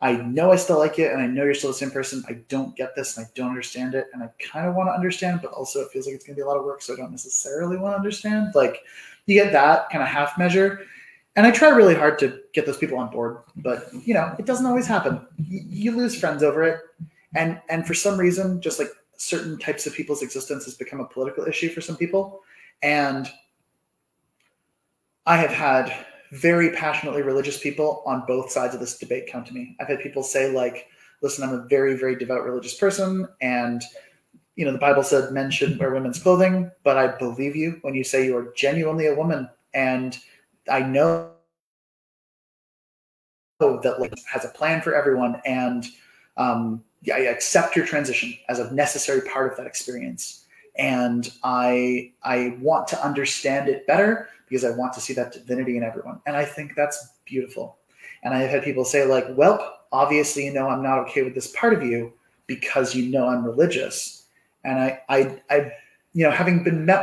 I know I still like it and I know you're still the same person. I don't get this and I don't understand it. And I kind of want to understand, but also it feels like it's going to be a lot of work. So I don't necessarily want to understand. Like you get that kind of half measure. And I try really hard to get those people on board, but you know, it doesn't always happen. You, you lose friends over it. And, and for some reason, just like certain types of people's existence has become a political issue for some people. And I have had very passionately religious people on both sides of this debate come to me. I've had people say, like, listen, I'm a very, very devout religious person, and you know, the Bible said men shouldn't wear women's clothing, but I believe you when you say you are genuinely a woman, and I know that like has a plan for everyone, and um, yeah, I accept your transition as a necessary part of that experience, and I I want to understand it better because I want to see that divinity in everyone. And I think that's beautiful. And I have had people say, like, well, obviously, you know, I'm not okay with this part of you because you know I'm religious. And I, I, I, you know, having been met